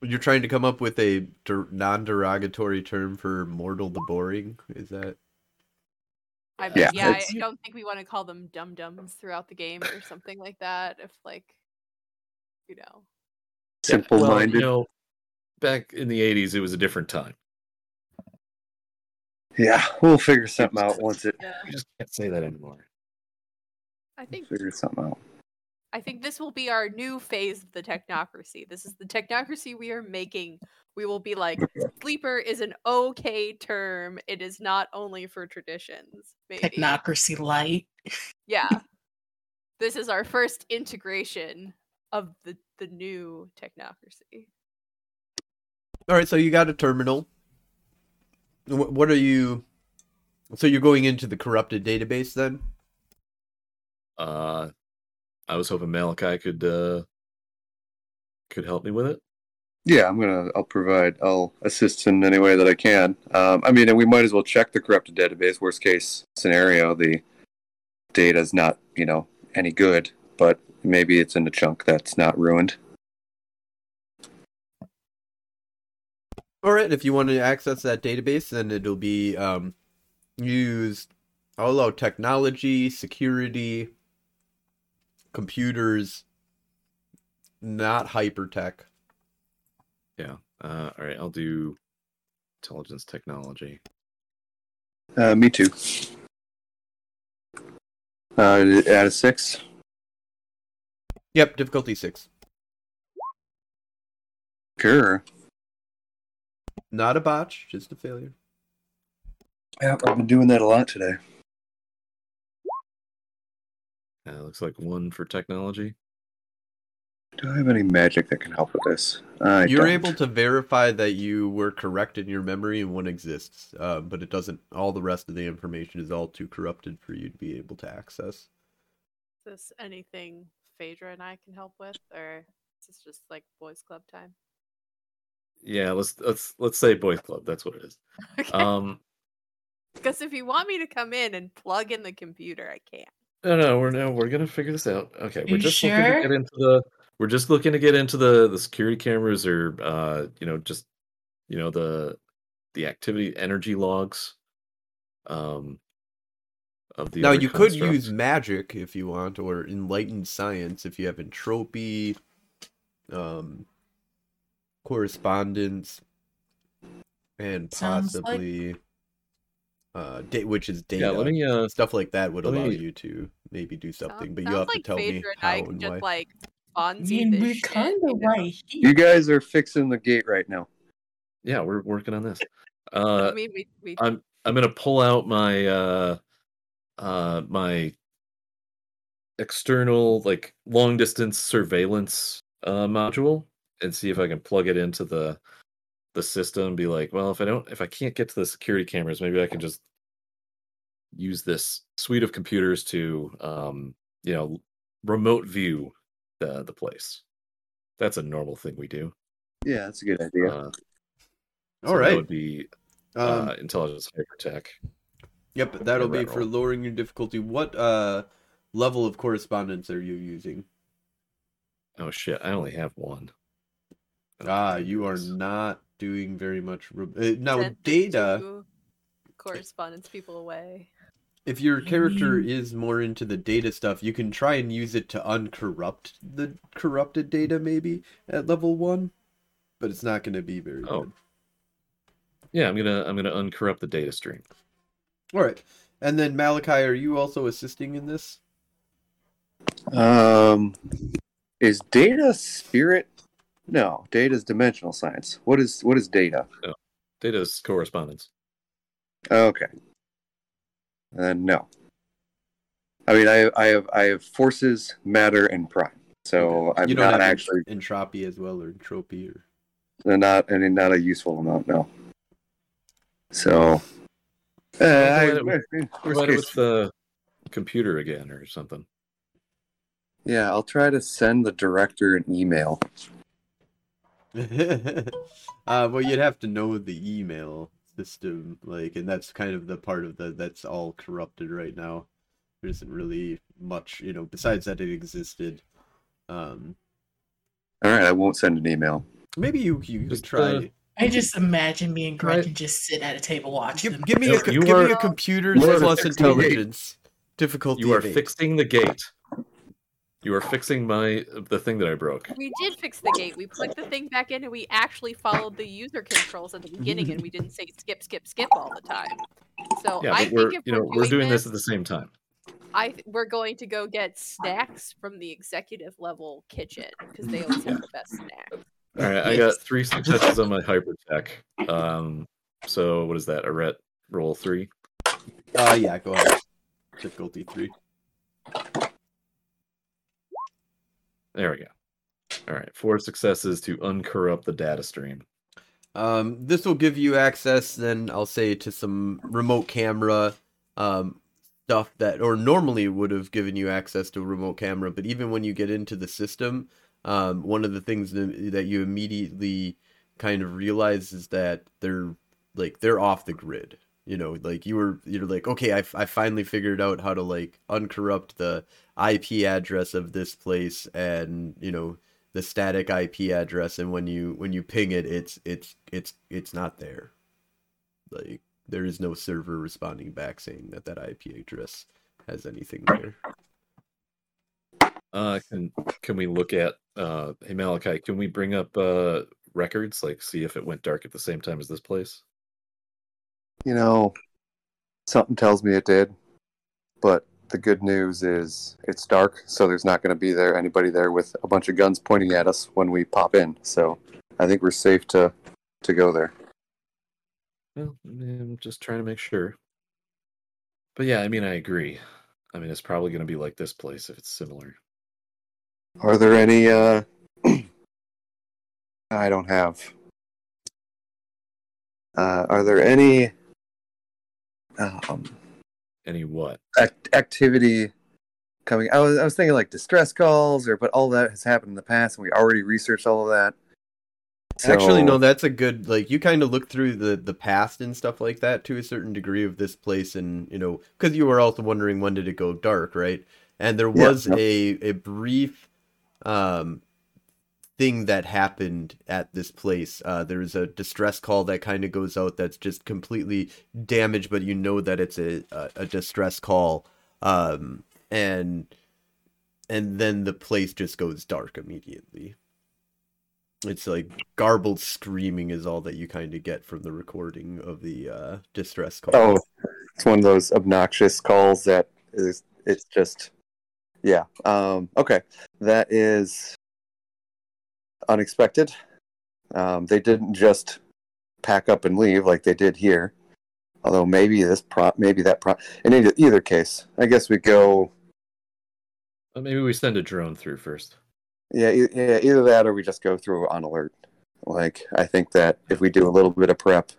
You're trying to come up with a der- non-derogatory term for mortal the boring. Is that? I Yeah, yeah, I, I don't think we want to call them dum dums throughout the game or something like that. If like, you know, Yeah, Simple well, minded. you know, back in the '80s, it was a different time. yeah, we'll figure something out once it yeah. We just can't say that anymore. I think we figure something out. I think this will be our new phase of the technocracy. This is the technocracy we are making. We will be like, sleeper is an okay term. It is not only for traditions. Maybe. Technocracy light. Yeah. this is our first integration of the the new technocracy. All right, so you got a terminal. What are you? So you're going into the corrupted database then? Uh, I was hoping Malachi could uh, could help me with it. Yeah, I'm gonna. I'll provide. I'll assist in any way that I can. Um, I mean, and we might as well check the corrupted database. Worst case scenario, the data is not, you know, any good. but maybe it's in a chunk that's not ruined. All right, if you want to access that database, then it'll be um, used. I'll allow technology, security, computers, not hypertech. Yeah. Uh, all right. I'll do intelligence technology. Uh, me too. Uh, add a six. Yep, difficulty six. Sure. Not a botch, just a failure. Yeah, I've been doing that a lot today. Uh, looks like one for technology. Do I have any magic that can help with this? I You're don't. able to verify that you were correct in your memory and one exists, uh, but it doesn't. All the rest of the information is all too corrupted for you to be able to access. Is this anything Phaedra and I can help with, or is this just like boys' club time? Yeah. Let's let's let's say boys club. That's what it is. Okay. Um. Because if you want me to come in and plug in the computer, I can't. No, no, we're no, we're gonna figure this out. Okay, we're You just looking to get into the. We're just looking to get into the the security cameras, or uh, you know, just you know the the activity energy logs. Um. Of the now other you could use magic if you want, or enlightened science if you have entropy, um, correspondence, and possibly, uh, da- which is data. Yeah, let me. Uh, Stuff like that would allow me- you to maybe do Sound- something, but you have like to tell me and how I and can why. just like I mean, we're kind you of know? right You guys are fixing the gate right now. yeah, we're working on this. I Uh, mean, we, we I'm I'm gonna pull out my uh uh my external like long distance surveillance uh module and see if I can plug it into the the system be like, well, if I don't if I can't get to the security cameras, maybe I can just use this suite of computers to um you know remote view the the place. That's a normal thing we do. Yeah, that's a good idea. Uh, All so that would be Um, uh, intelligence hypertech. Yep, that'll be for lowering your difficulty. What uh level of correspondence are you using? Oh shit! I only have one. Ah, you are goodness. not doing very much. Re- uh, now sent the data. correspondence people away. If your character Mm. is more into the data stuff, you can try and use it to uncorrupt the corrupted data, maybe at level one, but it's not going to be very Oh. good. Yeah, I'm gonna I'm gonna uncorrupt the data stream. All right, and then Malachi, are you also assisting in this? Um, is data spirit? No, data is dimensional science. What is what is data? Data is correspondence. Okay. Then no. I mean, I I have I have forces, matter, and prime. So Okay. I'm you don't not have actually entropy as well, or entropy, or not I mean not a useful amount. No. So. Uh, I, Well, provide worst it case- with the computer again or something. yeah, I'll try to send the director an email. uh, well, you'd have to know the email system, like, and that's kind of the part of the that's all corrupted right now. There isn't really much, you know, besides that it existed. Um, All right, I won't send an email. maybe you you Just, try. uh, I just imagine me and Right. Gretchen just sit at a table watching give, give me No, a you give me a computer you plus fixing the gate. intelligence difficulty. You are eight. fixing the gate. You are fixing my the thing that I broke. We did fix the gate. We put the thing back in, and we actually followed the user controls at the beginning, and we didn't say skip, skip, skip all the time. So Yeah, I but we're think if you know we're, we're doing this at the same time. I th- we're going to go get snacks from the executive level kitchen because they always have the best snacks. All right, I got three successes on my hypertech. Um, so what is that? Arete roll three. Uh, yeah, go ahead. Difficulty three. There we go. All right, four successes to uncorrupt the data stream. Um, this will give you access, then I'll say, to some remote camera um, stuff that, or normally would have given you access to a remote camera, but even when you get into the system, um, one of the things that you immediately kind of realize is that they're like they're off the grid. You know, like you were you're like, okay, I, I finally figured out how to like uncorrupt the IP address of this place and you know the static IP address, and when you when you ping it, it's it's it's it's not there. Like there is no server responding back saying that that IP address has anything there. Uh, can can we look at uh, hey Malachi? Can we bring up uh records like see if it went dark at the same time as this place? You know, something tells me it did, but the good news is it's dark, so there's not going to be there anybody there with a bunch of guns pointing at us when we pop in. So I think we're safe to to go there. Well, I'm just trying to make sure. But yeah, I mean, I agree. I mean, it's probably going to be like this place if it's similar. Are there any? uh I don't have. Uh, are there any um, Any what? act- activity coming? I was I was thinking like distress calls, or but all that has happened in the past, and we already researched all of that. Actually, no, that's a good like you kind of look through the the past and stuff like that to a certain degree of this place, and you know, because you were also wondering when did it go dark, right? And there Yeah, was yep. a a brief um thing that happened at this place. Uh, there's a distress call that kind of goes out that's just completely damaged, but you know that it's a a, a distress call, um, and and then the place just goes dark immediately. It's like garbled screaming is all that you kind of get from the recording of the uh, distress call. Oh, it's one of those obnoxious calls that is. It's just, yeah. Um, okay, that is unexpected. Um, they didn't just pack up and leave like they did here. Although maybe this prop, maybe that prop. In either, either case, I guess we go. Maybe we send a drone through first. Yeah, e- yeah, either that or we just go through on alert. Like I think that if we do a little bit of prep,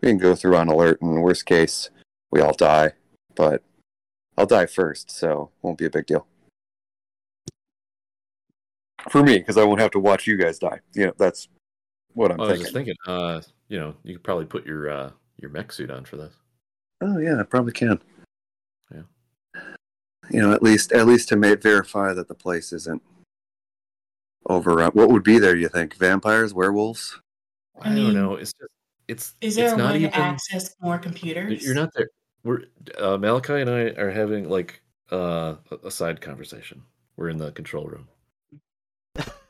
we can go through on alert. And worst case, we all die. But I'll die first, so won't be a big deal for me because I won't have to watch you guys die. You know, that's what I'm I was thinking. just thinking, uh, you know, you could probably put your uh your mech suit on for this. Oh yeah, I probably can. Yeah. You know, at least at least to make verify that the place isn't overrun. What would be there? You think vampires, werewolves? I I, mean, don't know. It's just it's Is there it's a not way even to access more computers? you're not there. We're uh, Malachi and I are having like uh, a- a side conversation. We're in the control room.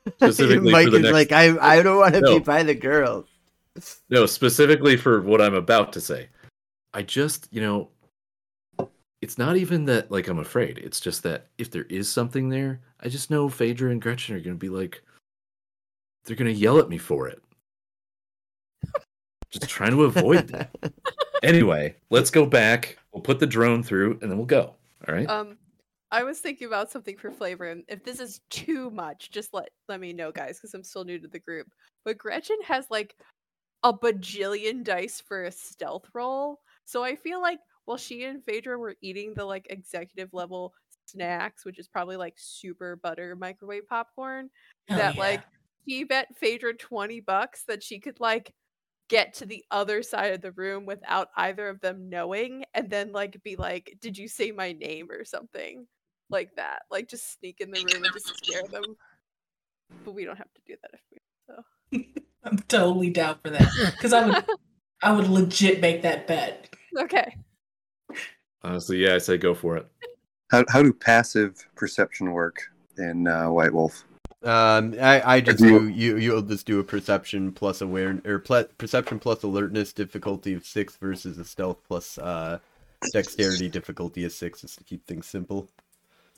specifically Mike for the is next- like, I I don't want to No. be by the girls. No, specifically for what I'm about to say. I just, you know, it's not even that like I'm afraid. It's just that if there is something there, I just know Phaedra and Gretchen are going to be like, they're going to yell at me for it. just trying to avoid that. Anyway, let's go back. We'll put the drone through and then we'll go. All right. Um, I was thinking about something for flavor, and if this is too much, just let let me know, guys, because I'm still new to the group. But Gretchen has like a bajillion dice for a stealth roll, so I feel like while she and Phaedra were eating the like executive level snacks, which is probably like super butter microwave popcorn, Oh, that yeah. like she bet Phaedra 20 bucks that she could like get to the other side of the room without either of them knowing and then like be like, Did you say my name or something? Like that. Like just sneak in the room and just scare them. But we don't have to do that if we so I'm totally down for that because I would, I would legit make that bet. Okay. Honestly, yeah, I say go for it. How how do passive perception work in uh, White Wolf? Um, I, I just you- do you you'll just do a perception plus awareness or ple- perception plus alertness difficulty of six versus a stealth plus uh dexterity difficulty of six just to keep things simple.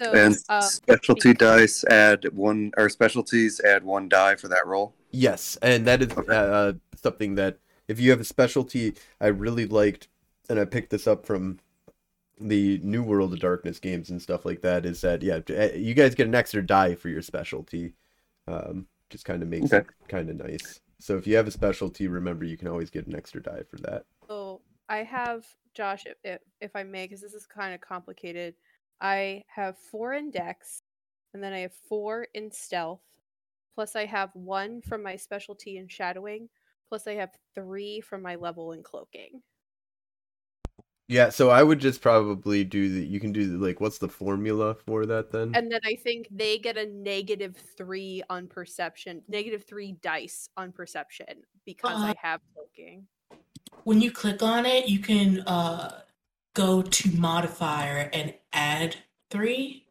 So and um, specialty dice add one or specialties add one die for that roll. Yes, and that is Okay. uh, something that if you have a specialty, I really liked, and I picked this up from the New World of Darkness games and stuff like that. Is that yeah, uh, you guys get an extra die for your specialty, um, just kind of makes Okay. it kind of nice. So if you have a specialty, remember you can always get an extra die for that. So I have Josh, if if, if I may, because this is kind of complicated. I have four in Dex, and then I have four in Stealth. Plus, I have one from my specialty in Shadowing. Plus, I have three from my level in Cloaking. Yeah, so I would just probably do the. You can do the, like, what's the formula for that then? And then I think they get a negative three on perception, negative three dice on perception because Uh, I have cloaking. When you click on it, you can uh, go to modifier and add three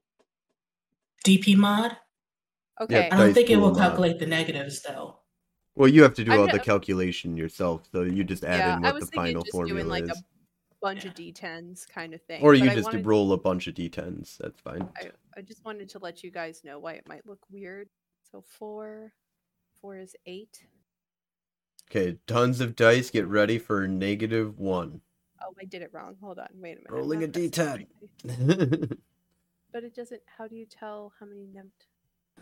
DP mod. Okay. I don't think it will mod. calculate the negatives though. Well, you have to do I'm all ju- the calculation yourself, so you just add yeah, in I what was the thinking final just formula doing like is, a bunch of d10s kind of thing. or you but just wanted, roll a bunch of d10s. That's fine. I, I just wanted to let you guys know why it might look weird. So four, four is eight. Okay, tons of dice. Get ready for negative one. Oh, I did it wrong. Hold on, wait a minute. Rolling I'm a pressing the D10. But it doesn't. How do you tell how many num?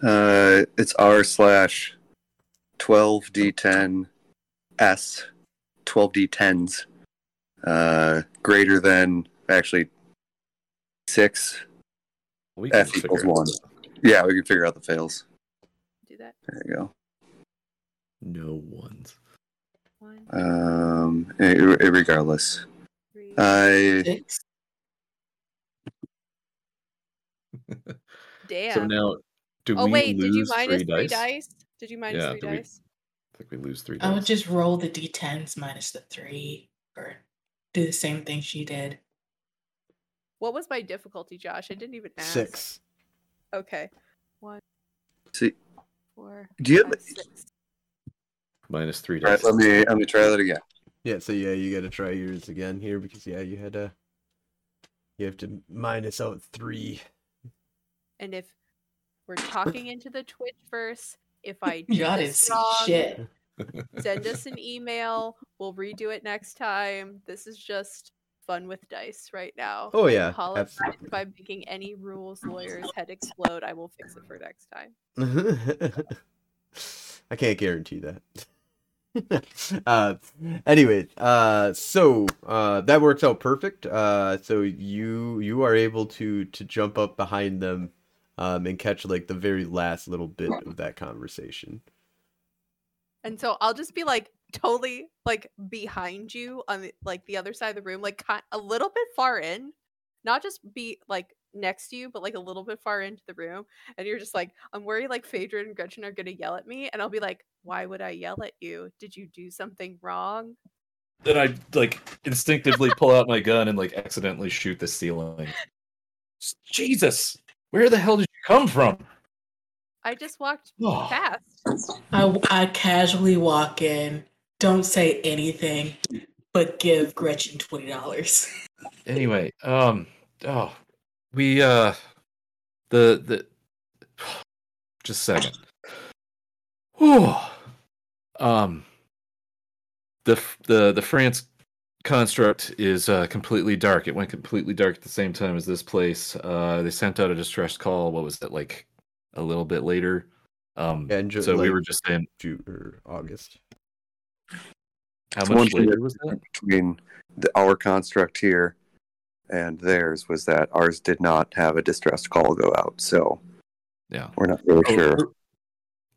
Uh, it's R slash 12D10 S 12D10s uh, greater than actually six We can F equals one. out. Yeah, we can figure out the fails. Do that. There you go. No ones. One, Um, eh, regardless, three. I Six. Damn. So now, do oh we wait, lose did you minus three three dice? dice? Did you minus Yeah, three do we- I think we lose three I would just roll the d10s minus the three, or do the same thing she did. What was my difficulty, Josh? I didn't even ask. Six. Okay. One, see. four, Do you have? five, six. Minus three All right, dice. let me let me try that again. Yeah, so yeah, you got to try yours again here because yeah, you had to. You have to minus out three. And if we're talking into the Twitch verse, if I do Y'all this wrong, shit. send us an email. We'll redo it next time. This is just fun with dice right now. Oh yeah, apologize absolutely. if I'm making any rules lawyer's head explode. I will fix it for next time. I can't guarantee that. uh anyway, uh so uh that works out perfect. Uh so you you are able to to jump up behind them um and catch like the very last little bit of that conversation. And so I'll just be like totally like behind you on the, like the other side of the room, like a little bit far in, not just be like next to you, but like a little bit far into the room. And you're just like, I'm worried like Phaedra and Gretchen are gonna yell at me, and I'll be like, Why would I yell at you? Did you do something wrong? Then I like instinctively pull out my gun and like accidentally shoot the ceiling. Jesus, where the hell did you come from? I just walked Oh. past. I, I casually walk in, don't say anything, but give Gretchen twenty dollars. Anyway, um, oh, we uh, the the, just a second. Whew. Um, the the the France construct is uh, completely dark. It went completely dark at the same time as this place. Uh, they sent out a distress call. What was it like? A little bit later. Um, Yeah, and ju- so we were just saying, June or August. how It's much later was that? between the, our construct here and theirs was that ours did not have a distressed call go out, so Yeah. we're not really Oh, sure. were-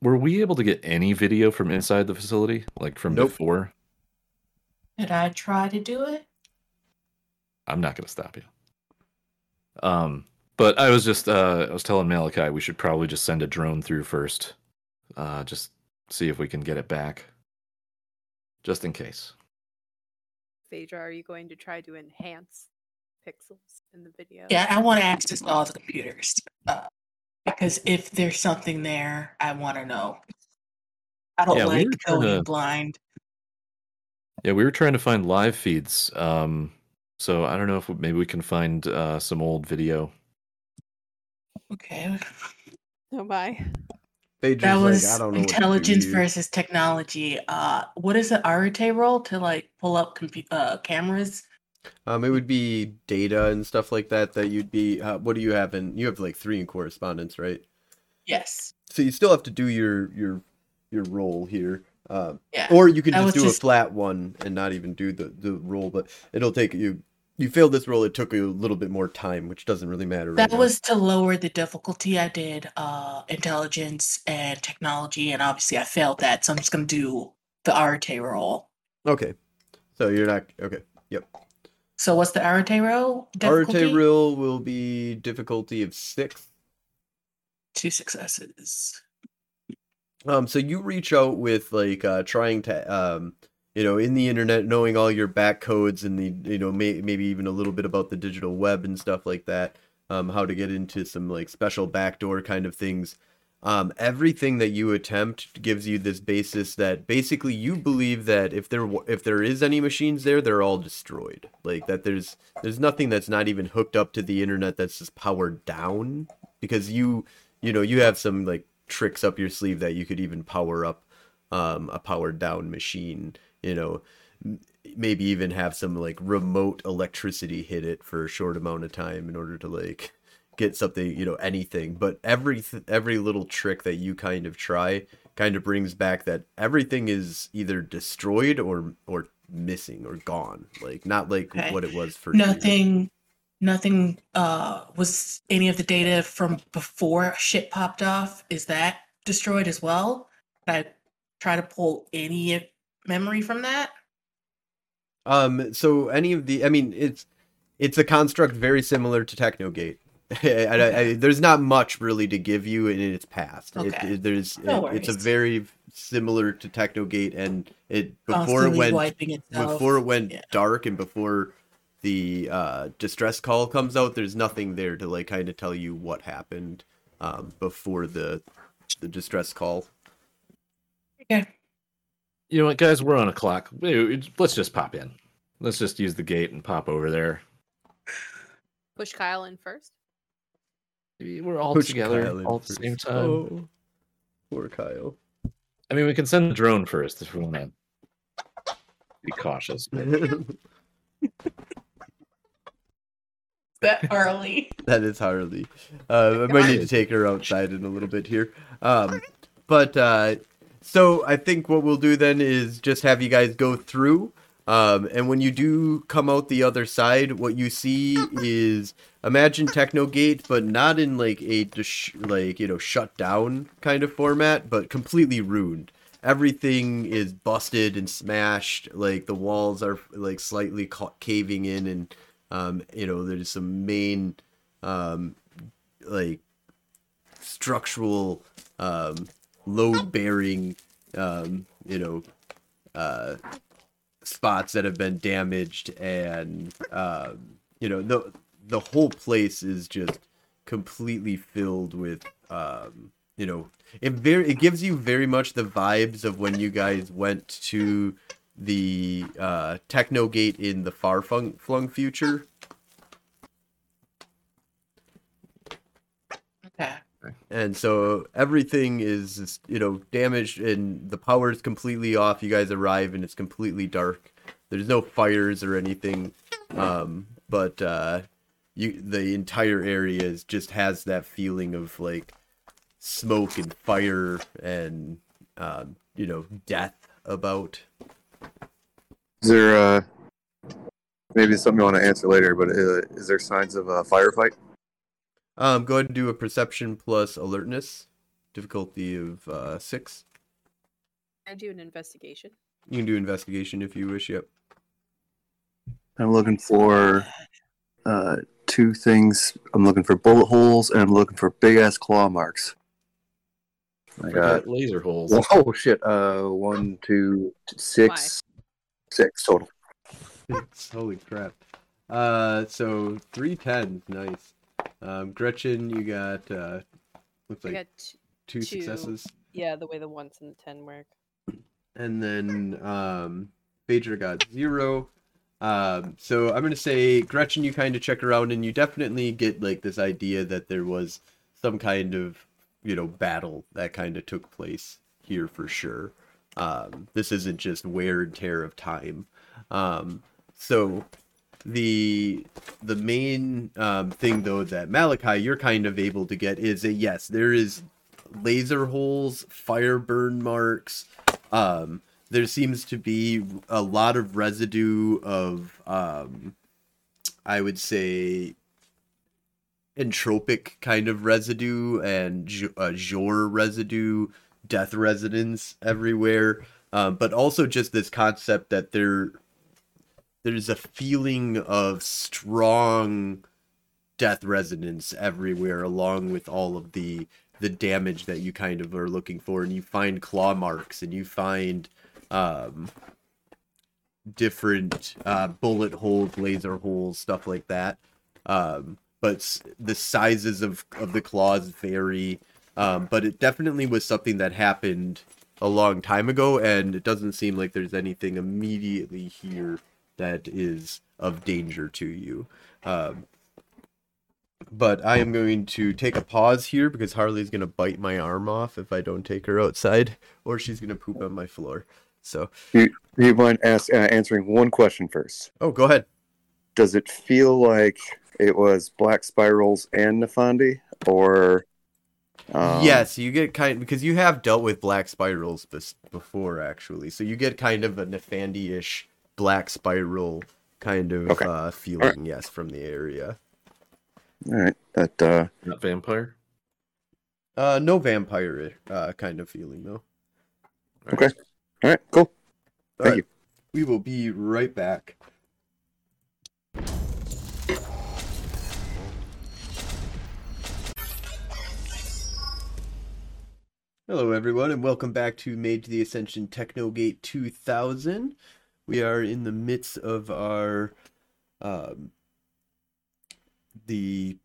Were we able to get any video from inside the facility, like from Nope. before? Did I try to do it? I'm not going to stop you. Um, but I was just uh, I was telling Malachi we should probably just send a drone through first, uh, just see if we can get it back, just in case. Phaedra, are you going to try to enhance pixels in the video? Yeah, I want to access all the computers uh, because if there's something there, I want to know. I don't Yeah, we like were trying going to- blind. Yeah, we were trying to find live feeds. Um, so I don't know if we, maybe we can find uh, some old video. Okay, Oh my. Phaedra's that was like, I don't know what to do intelligence versus technology. Uh, what is the Arete role to like pull up compu- uh, cameras? Um, it would be data and stuff like that that you'd be. Uh, what do you have And You have like three in correspondence, right? Yes. So you still have to do your your your roll here. Um, Yeah. or you can just do just- a flat one and not even do the the roll, but it'll take you. You failed this roll. It took you a little bit more time, which doesn't really matter. Right That now. was to lower the difficulty. I did uh, intelligence and technology, and obviously I failed that. So I'm just gonna do the Arete roll. okay. So you're not okay. Yep. So what's the Arete roll? Difficulty? Rill will be difficulty of six. Two successes. Um, so you reach out with like uh, trying to, um, you know, in the internet, knowing all your back codes and the, you know, may- maybe even a little bit about the digital web and stuff like that. Um, how to get into some like special backdoor kind of things. Um, everything that you attempt gives you this basis that basically you believe that if there if there is any machines there, they're all destroyed. Like that there's there's nothing that's not even hooked up to the internet that's just powered down because you you know you have some like tricks up your sleeve that you could even power up um, a powered down machine. You know, maybe even have some like remote electricity hit it for a short amount of time in order to like get something you know anything but every every little trick that you kind of try kind of brings back that everything is either destroyed or or missing or gone like not like Okay. what it was for you. Nothing. Nothing. Uh, was any of the data from before shit popped off? Is that destroyed as well? I try to pull any memory from that? Um, so any of the, I mean, it's it's a construct very similar to Technogate. I, I, I, there's not much really to give you in its past. Okay. it- there's No it- it's a very similar to Technogate, and it before it went before it went Yeah. dark and before the uh, distress call comes out. There's nothing there to like kind of tell you what happened um, before the the distress call. Okay. You know what, guys? We're on a clock. Let's just pop in. Let's just use the gate and pop over there. Push Kyle in first. We're all Push together Kyle all at the same time. Oh, poor Kyle. I mean, we can send the drone first if we want to be cautious. That Harley. That is Harley. Uh, I might need to take her outside in a little bit here. Um, but uh, so I think what we'll do then is just have you guys go through. Um, and when you do come out the other side, what you see is imagine Technogate, but not in like a dis- like you know shut down kind of format, but completely ruined. Everything is busted and smashed. Like the walls are like slightly ca- caving in, and um, you know there's some main um, like structural um, load bearing um, you know uh, spots that have been damaged and um, you know the the whole place is just completely filled with um, you know it very it gives you very much the vibes of when you guys went to the uh, techno gate in the far flung, flung future. Okay. and so everything is you know damaged and the power is completely off. You guys arrive and it's completely dark. There's no fires or anything. Um but uh you the entire area is just has that feeling of like smoke and fire and um you know death about Is there uh, maybe it's something you want to answer later? But uh, is there signs of a firefight? um go ahead and do a perception plus alertness difficulty of uh six I do an investigation. you can do investigation if you wish yep I'm looking for uh, two things. I'm looking for bullet holes, and I'm looking for big ass claw marks. I got laser holes. oh shit. Uh, one, two, six, six total. Holy crap. Uh, so three tens, nice. Um, Gretchen, you got uh, looks I like t- two, two. successes, yeah, the way the ones and the ten work. and then um, Phaedra got zero. Um, so I'm gonna say Gretchen, you kind of check around, and you definitely get like this idea that there was some kind of you know battle that kind of took place here for sure. Um, this isn't just wear and tear of time. Um, so the the main um, thing though that Malachi you're kind of able to get is that yes there is laser holes, fire burn marks. Um, there seems to be a lot of residue of um, I would say entropic kind of residue and uh, residue, death resonance everywhere. Um, but also just this concept that there there's a feeling of strong death resonance everywhere along with all of the the damage that you kind of are looking for and you find claw marks and you find um different uh bullet holes laser holes stuff like that. Um but the sizes of of the claws vary. Um but it definitely was something that happened a long time ago and it doesn't seem like there's anything immediately here that is of danger to you. Um but I am going to take a pause here because Harley's going to bite my arm off if I don't take her outside, or she's going to poop on my floor. So, Do you mind ask, uh, answering one question first? oh, go ahead. Does it feel like it was Black Spirals and Nefandi, or um, yes, you get kind because you have dealt with black spirals bes- before, actually. So you get kind of a Nefandi-ish black spiral kind of Okay. uh, feeling, yes, from the area. All right, that uh, Not vampire. Uh, no vampire uh, kind of feeling though. Okay. All right, cool. All Thank right, you. We will be right back. Hello, everyone, and welcome back to Made to the Ascension Technogate 2000. We are in the midst of our um, the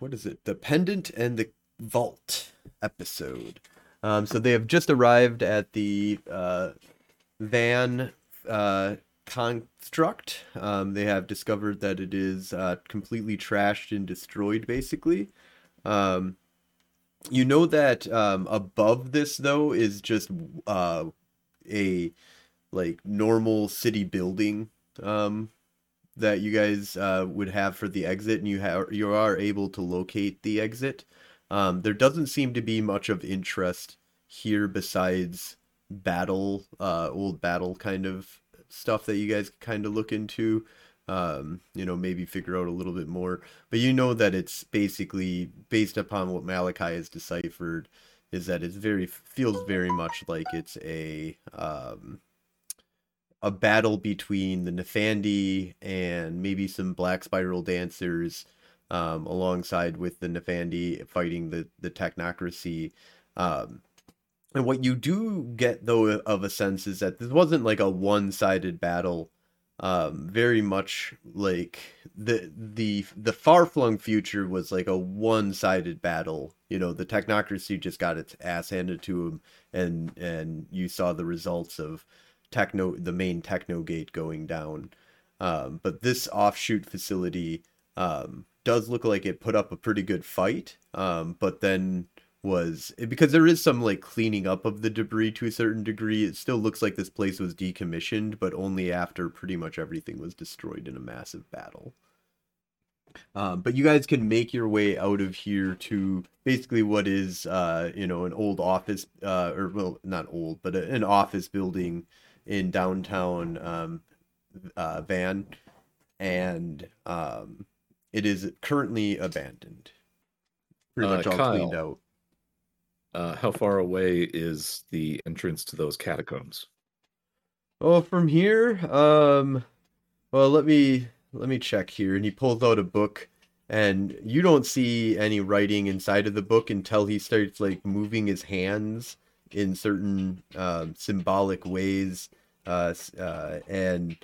what is it? The pendant and the vault episode. Um, so they have just arrived at the uh, Vannes uh, construct. Um, they have discovered that it is uh, completely trashed and destroyed, basically. Um, you know that um, above this though is just uh, a like normal city building um, that you guys uh, would have for the exit, and you have you are able to locate the exit. Um, there doesn't seem to be much of interest here besides battle, uh, old battle kind of stuff that you guys kind of look into. Um, you know, maybe figure out a little bit more. But you know that it's basically based upon what Malachi has deciphered, is that it's very feels very much like it's a um, a battle between the Nefandi and maybe some Black Spiral dancers, um, alongside with the Nefandi fighting the the Technocracy. Um, and what you do get though of a sense is that this wasn't like a one-sided battle. Um, very much like the the the far-flung future was like a one-sided battle. You know, the Technocracy just got its ass handed to him, and and you saw the results of techno the main techno gate going down um, but this offshoot facility um, does look like it put up a pretty good fight um, but then was because there is some like cleaning up of the debris to a certain degree it still looks like this place was decommissioned but only after pretty much everything was destroyed in a massive battle. Um, but you guys can make your way out of here to basically what is uh, you know an old office uh, or well not old but a, an office building in downtown um, uh, Vannes, and um, it is currently abandoned. Pretty Uh, much all Kyle. cleaned out. Uh, how far away is the entrance to those catacombs? Oh, from here, um, well, let me let me check here. And he pulls out a book, and you don't see any writing inside of the book until he starts like moving his hands in certain um, symbolic ways, uh, uh, and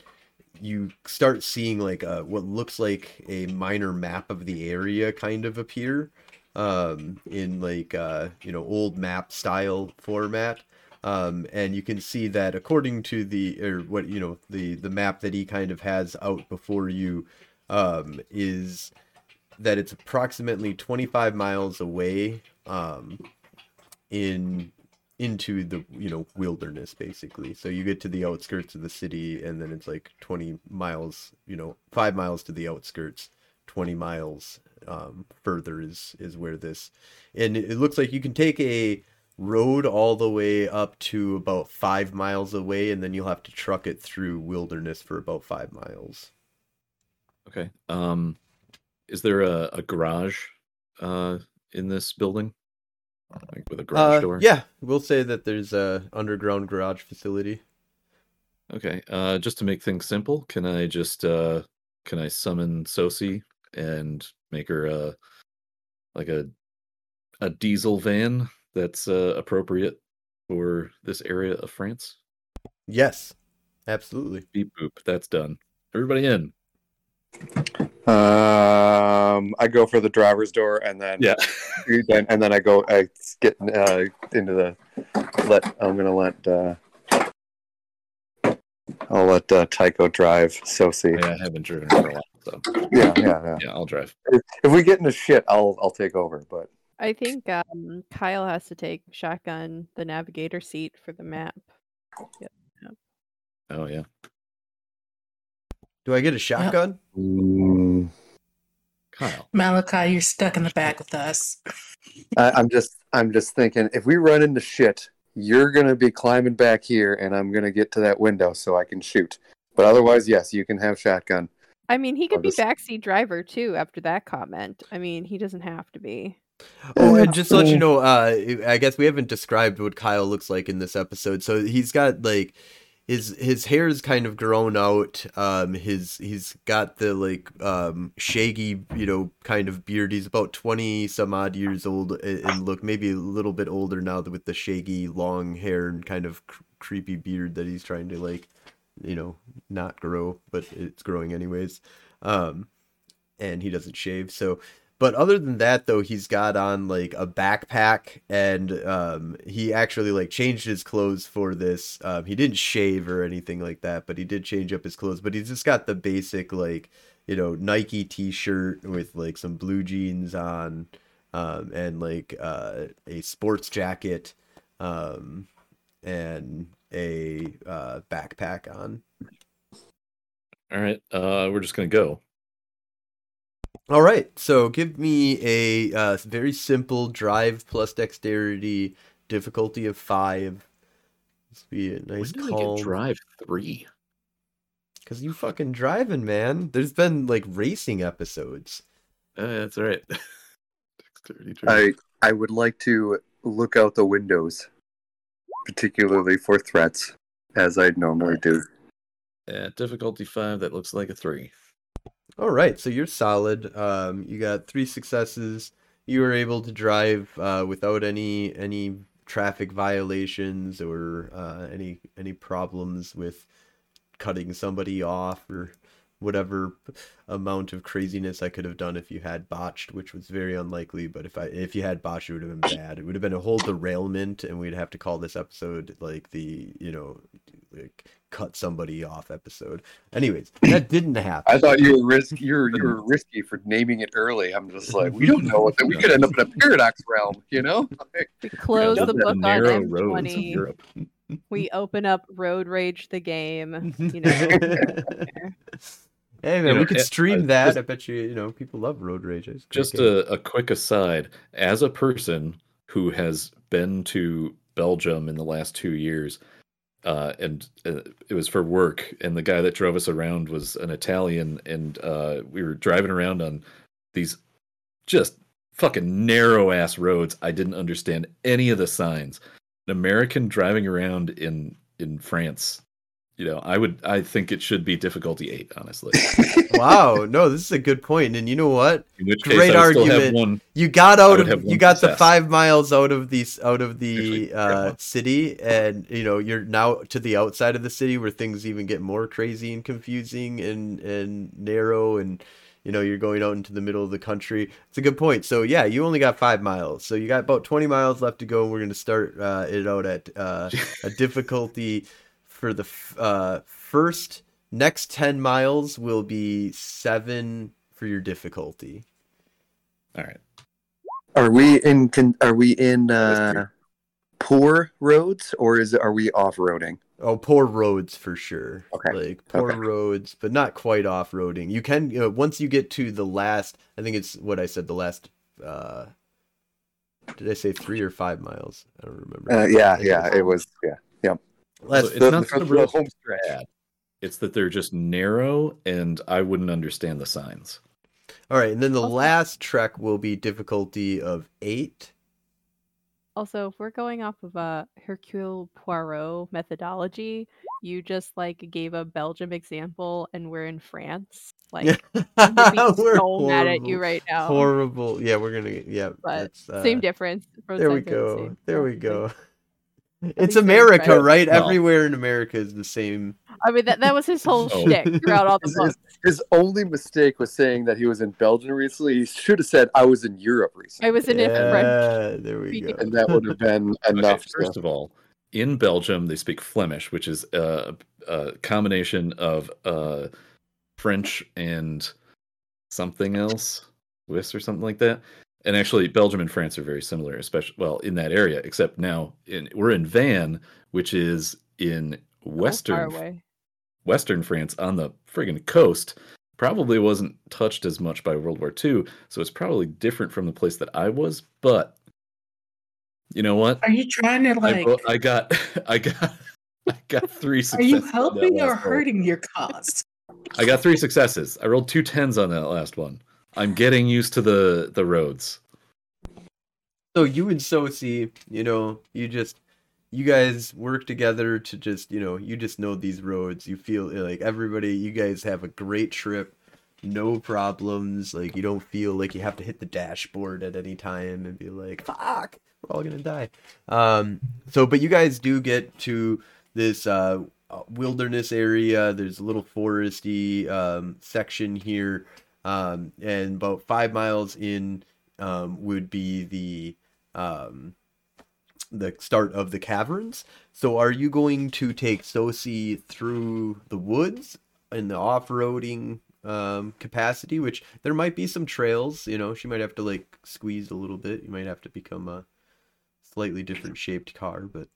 you start seeing like a, what looks like a minor map of the area kind of appear um, in like uh, you know old map style format. Um, and you can see that according to the or what you know the the map that he kind of has out before you um, is that it's approximately 25 miles away um, in into the you know wilderness basically so you get to the outskirts of the city and then it's like 20 miles you know 5 miles to the outskirts 20 miles um, further is is where this and it it looks like you can take a road all the way up to about five miles away, and then you'll have to truck it through wilderness for about five miles. Okay. Um, is there a, a garage uh, in this building? Like with a garage Uh, door? yeah, we'll say that there's a underground garage facility. Okay. Uh, just to make things simple, can I just uh, can I summon Sosi and make her uh, like a a diesel van that's uh, appropriate for this area of France? Yes, absolutely. Beep boop. That's done. Everybody in. Um, I go for the driver's door, and then Yeah. then and then I go. I get uh, into the. Let I'm gonna let. Uh, I'll let uh, Tycho drive. Sosi. Yeah, I haven't driven for a while, so Yeah, yeah, yeah. yeah, I'll drive. If, if we get into shit, I'll I'll take over. But I think um, Kyle has to take shotgun the navigator seat for the map. Oh yeah. Do I get a shotgun? mm, Kyle. Malachi, you're stuck in the back with us. I, I'm just I'm just thinking if we run into shit, you're gonna be climbing back here, and I'm gonna get to that window so I can shoot. But otherwise, yes, you can have shotgun. I mean, he I'll could be just- backseat driver too after that comment. I mean, he doesn't have to be. Oh, and just to let you know, uh, I guess we haven't described what Kyle looks like in this episode. So he's got like his his hair is kind of grown out. Um, his he's got the like um shaggy, you know, kind of beard. He's about twenty some odd years old and look maybe a little bit older now with the shaggy long hair and kind of cr- creepy beard that he's trying to like, you know, not grow, but it's growing anyways. Um, and he doesn't shave, so but other than that though he's got on like a backpack and um he actually like changed his clothes for this um he didn't shave or anything like that but he did change up his clothes but he's just got the basic like you know nike t-shirt with like some blue jeans on um and like uh a sports jacket um and a uh backpack on All right. Uh, we're just gonna go. All right, so give me a uh, very simple drive plus dexterity, difficulty of five. This be a nice when did I calm. get drive three? Cause you fucking driving, man. There's been like racing episodes. Uh, that's all right. Dexterity drive. I I would like to look out the windows, particularly for threats, as I normally do. At difficulty five, that looks like a three. All right, so you're solid. Um, you got three successes. You were able to drive uh, without any any traffic violations or uh, any any problems with cutting somebody off or whatever amount of craziness I could have done if you had botched, which was very unlikely. But if I if you had botched, it would have been bad. It would have been a whole derailment, and we'd have to call this episode like the you know like cut somebody off episode. Anyways, that didn't happen. I thought you were risky. You were, you were risky for naming it early. I'm just like, we don't know what that we could end up in a paradox realm, you know? We close the the book on narrow roads of M20. Europe. We open up Road Rage the game. You know. Hey man, You know, we could stream uh, that. just- I bet you, you know, people love Road Rage. It's a great Just a, a quick aside as a person who has been to Belgium in the last two years, uh, and uh, it was for work, and the guy that drove us around was an Italian, and uh, we were driving around on these just fucking narrow ass roads. I didn't understand any of the signs. An American driving around in in France, you know, I would I think it should be difficulty eight, honestly. wow, no, this is a good point. And you know what? Great case, I would still have argument. one. You got out of you got the five miles out of these out of the uh, city, and you know you're now to the outside of the city where things even get more crazy and confusing and and narrow, and you know you're going out into the middle of the country. It's a good point. So yeah, you only got five miles, so you got about twenty miles left to go. and We're gonna start uh, it out at uh, a difficulty for the f- uh, first next 10 miles will be seven for your difficulty All right. Are we in? Con- are we in uh, poor roads, or is are we off roading? oh poor roads for sure Okay, like poor okay. roads but not quite off-roading you can you know, once you get to the last i think it's what i said the last uh did i say three or five miles i don't remember Uh, yeah, yeah, it was. Yeah, last, So it's the- not the- the the roads home stretch. bad. It's that they're just narrow, and I wouldn't understand the signs. all right and then the Also- last trek will be difficulty of eight Also, if we're going off of a Hercule Poirot methodology, you just like gave a Belgium example and we're in France. Like I'm We're so mad at you right now. Horrible. Yeah, we're gonna. Yeah, But that's, uh, same difference. There we sides are the go. There we go. Think It's America, thread. right? Well- Everywhere in America is the same. I mean that that was his whole shtick throughout all the His, books. his, his only mistake was saying that he was in Belgium recently. He should have said, I was in Europe recently. I was in a French. There we go. And that would have been Okay, enough. first to, of all, in Belgium they speak Flemish, which is a, a combination of uh, French and something else, Swiss or something like that. And actually, Belgium and France are very similar, especially well in that area. Except now, in we're in Vannes, which is in western. Western France on the friggin' coast. Probably wasn't touched as much by World War II, so it's probably different from the place that I was. But you know what? Are you trying to I, like? vo- I got, I got, I got three Are successes. you helping or last roll. hurting your cause? I got three successes. I rolled two tens on that last one. I'm getting used to the the roads. So you and Sosi, you know, you just you guys work together to just, you know, you just know these roads. You feel like everybody, you guys have a great trip, no problems. Like you don't feel like you have to hit the dashboard at any time and be like, "Fuck, we're all gonna die." Um, so, but you guys do get to this uh, wilderness area. There's a little foresty um, section here, um, and about five miles in um, would be the um, the start of the caverns. So, are you going to take Sosi through the woods in the off-roading um, capacity? Which there might be some trails. You know, she might have to like squeeze a little bit. You might have to become a slightly different shaped car, but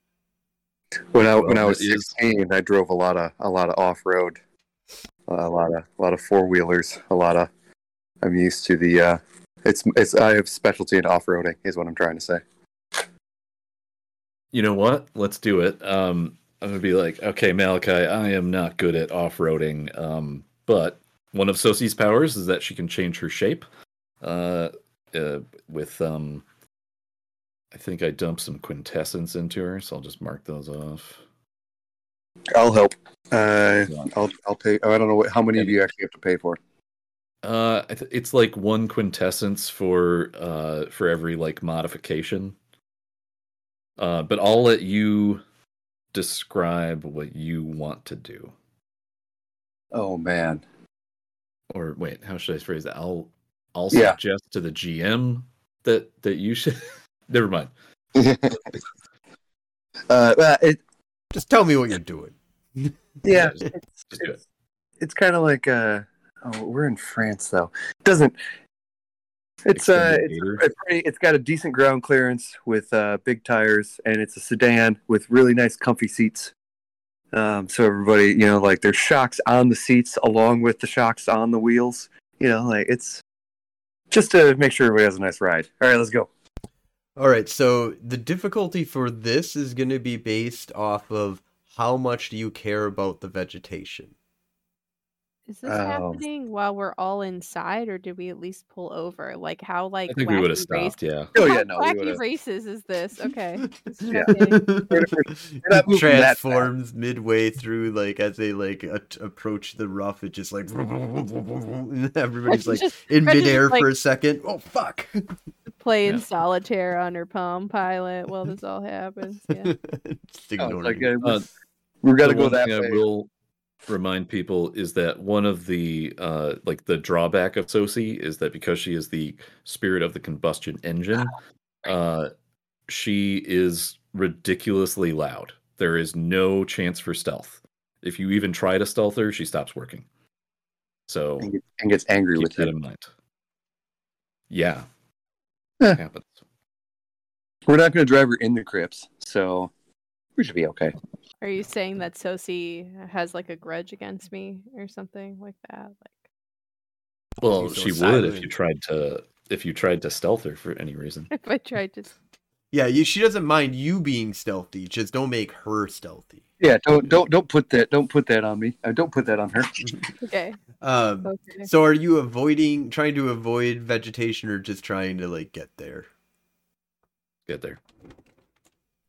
when I when I was 16, I drove a lot of a lot of off road, a lot of a lot of four wheelers, a lot of. I'm used to the. Uh, it's it's I have specialty in off roading, is what I'm trying to say. You know what? Let's do it. Um, I'm gonna be like, okay, Malachi, I am not good at off-roading, um, but one of Sosi's powers is that she can change her shape. Uh, uh, with um, I think I dumped some quintessence into her, so I'll just mark those off. I'll help. Uh, Yeah. I'll I'll pay. I don't know what, how many of you actually have to pay for. Uh, it's like one quintessence for uh for every like modification. Uh, but I'll let you describe what you want to do. Oh man. Or wait, how should I phrase that? I'll I'll Yeah. suggest to the GM that that you should. Never mind. uh, it, just tell me what you're doing. yeah, just, just do it. it's, it's kind of like uh oh we're in France though. It doesn't it's uh it's, it's pretty it's got a decent ground clearance with uh big tires and it's a sedan with really nice comfy seats. Um so everybody you know like there's shocks on the seats along with the shocks on the wheels. You know like it's just to make sure everybody has a nice ride. All right let's go All right, so the difficulty for this is going to be based off of how much do you care about the vegetation. Is this Oh. happening while we're all inside, or did we at least pull over? Like how like I think we would have wacky race- Yeah. oh how yeah no we wacky would've- races is this? Okay. Yeah. checking. that transforms midway through like as they like a- approach the rough it just like everybody's like Just in midair like- for a second oh fuck playing Yeah. solitaire on her Palm Pilot while this all happens. Yeah. Just Oh, ignoring it's like uh, we've got to the go one that thing way I will remind people is that one of the uh like the drawback of Sosi is that because she is the spirit of the combustion engine, uh she is ridiculously loud. There is no chance for stealth. If you even try to stealth her, she stops working. So and, get- and gets angry with that you in mind. Yeah. Eh. Happens. we're not going to drive her in the crypts so we should be okay Are you saying that Sosi has like a grudge against me or something like that? Like Well, She's so she would if you tried to if you tried to stealth her for any reason. if I tried to yeah you, she doesn't mind you being stealthy just don't make her stealthy Yeah, don't don't don't put that don't put that on me. Uh, don't put that on her. Okay. um Okay. so are you avoiding trying to avoid vegetation or just trying to like get there Get there.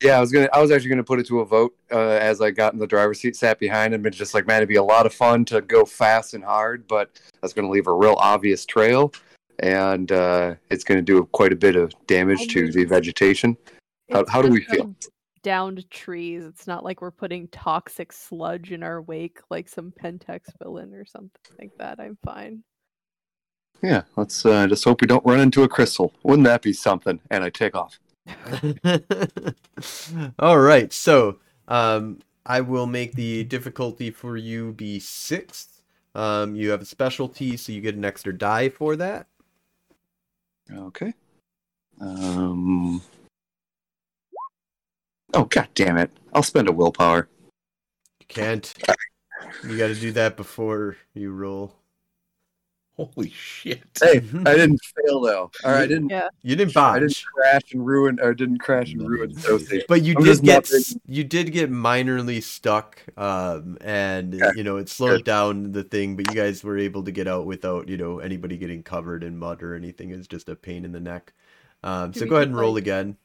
Yeah, I was gonna. I was actually gonna put it to a vote uh, as I got in the driver's seat, sat behind him, and just like, man, it'd be a lot of fun to go fast and hard, but that's gonna leave a real obvious trail, and uh, it's gonna do quite a bit of damage to the vegetation. How- how do we feel? Downed trees. It's not like we're putting toxic sludge in our wake like some Pentex villain or something like that. I'm fine. Yeah, let's uh, just hope we don't run into a crystal. Wouldn't that be something? And I take off. All right, so um, I will make the difficulty for you be sixth. Um, you have a specialty, so you get an extra die for that. Okay. Um. Oh god damn it! I'll spend a willpower. You can't. You got to do that before you roll. Holy shit. Hey, I didn't fail though. All right, I didn't. Yeah. You didn't botch. I didn't crash and ruin, or didn't crash and ruin but you I'm did get not you did get minorly stuck, um, and Okay, you know it slowed good. down the thing. But you guys were able to get out without you know anybody getting covered in mud or anything. It's just a pain in the neck. Um, so go ahead and roll like- again.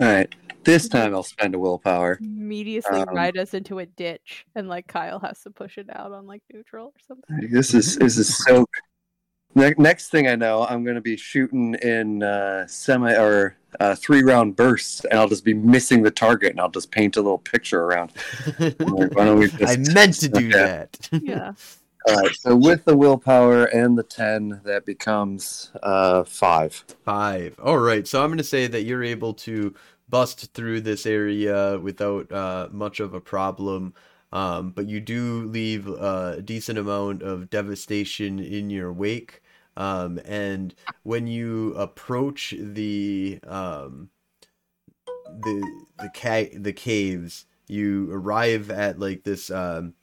All right, this time I'll spend a willpower. Immediately Um, ride us into a ditch, and like Kyle has to push it out on like neutral or something. This is this is so. Ne- next thing I know, I'm going to be shooting in uh, semi or uh, three round bursts, and I'll just be missing the target, and I'll just paint a little picture around. Like, why don't we just... I meant to do Okay. that. Yeah. All right, so with the willpower and the ten, that becomes uh, five. Five. All right. So I'm going to say that you're able to bust through this area without uh, much of a problem. Um, but you do leave a decent amount of devastation in your wake. Um, and when you approach the um, the the ca- the caves, you arrive at like this. Um,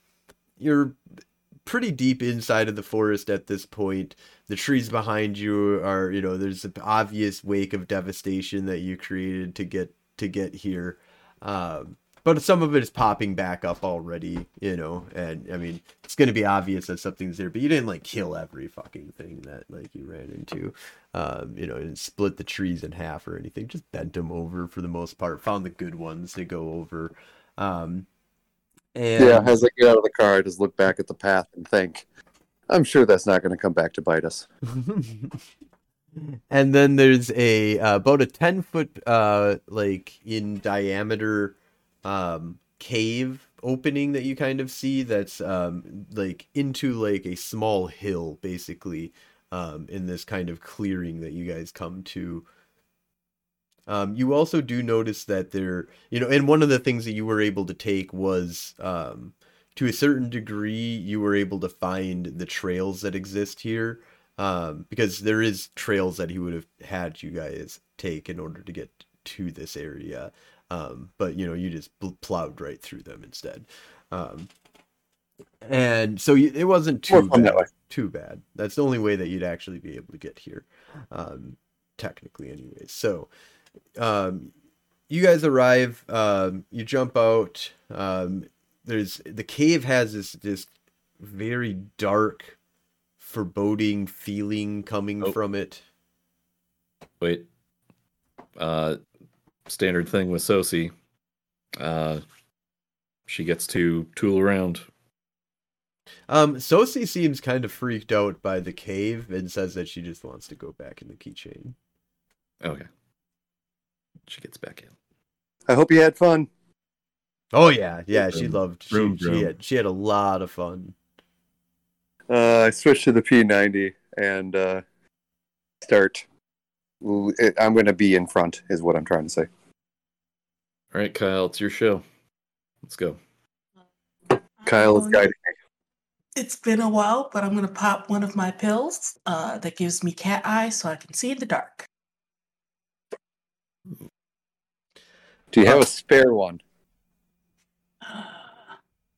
you're pretty deep inside of the forest at this point. The trees behind you are you know there's an obvious wake of devastation that you created to get to get here. Um but some of it is popping back up already you know and i mean it's going to be obvious that something's there but you didn't like kill every fucking thing that like you ran into um you know and split the trees in half or anything just bent them over for the most part found the good ones to go over. Um and Yeah, as I get out of the car, I just look back at the path and think, I'm sure that's not going to come back to bite us. and then there's a uh, about a 10 foot uh like in diameter um cave opening that you kind of see that's um like into like a small hill basically um in this kind of clearing that you guys come to um you also do notice that there you know and one of the things that you were able to take was um to a certain degree you were able to find the trails that exist here um, because there is trails that he would have had you guys take in order to get to this area. Um, but you know, you just pl- plowed right through them instead. Um, and so you, it wasn't too bad. Too bad. That's the only way that you'd actually be able to get here, um, technically, anyways. So, um, you guys arrive. Um, you jump out. Um, there's the cave has this this very dark foreboding feeling coming Oh. from it. Wait. Uh, standard thing with Sosi. Uh, she gets to tool around. Um, Sosi seems kind of freaked out by the cave and says that she just wants to go back in the keychain. Okay. She gets back in. I hope you had fun. Oh yeah, yeah, she Vroom, loved. She, vroom, she vroom. had she had a lot of fun. Uh, I switched to the P90 and uh, start. I'm going to be in front, is what I'm trying to say. All right, Kyle, it's your show. Let's go. Kyle is guiding me. It's been a while, but I'm gonna pop one of my pills uh, that gives me cat eye so I can see in the dark. Do you have a spare one?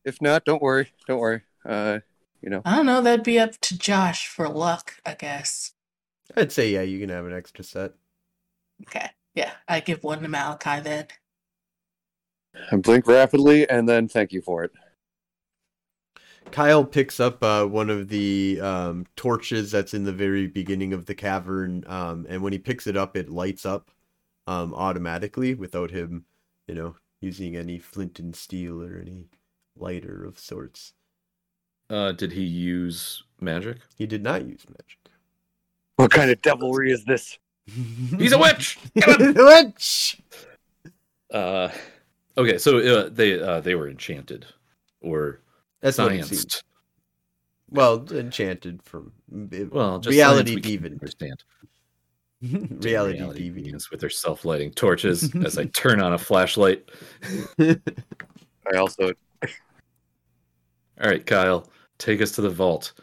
If not, don't worry. Don't worry. Uh, you know, I don't know. That'd be up to Josh for luck, I guess. I'd say yeah, you can have an extra set. Okay. Yeah, I give one to Malachi then. I blink rapidly and then thank you for it. Kyle picks up uh, one of the um, torches that's in the very beginning of the cavern, um, and when he picks it up, it lights up um, automatically without him you know, using any flint and steel or any lighter of sorts. Uh, did he use magic? He did not use magic. What kind of devilry is this? He's a witch. witch. Uh, okay, so uh, they uh, they were enchanted or That's what it scienced. Well, enchanted from Well, just reality science we can deviant. Understand. reality, Reality deviant. deviants with their self-lighting torches as I turn on a flashlight. I also All right, Kyle, take us to the vault.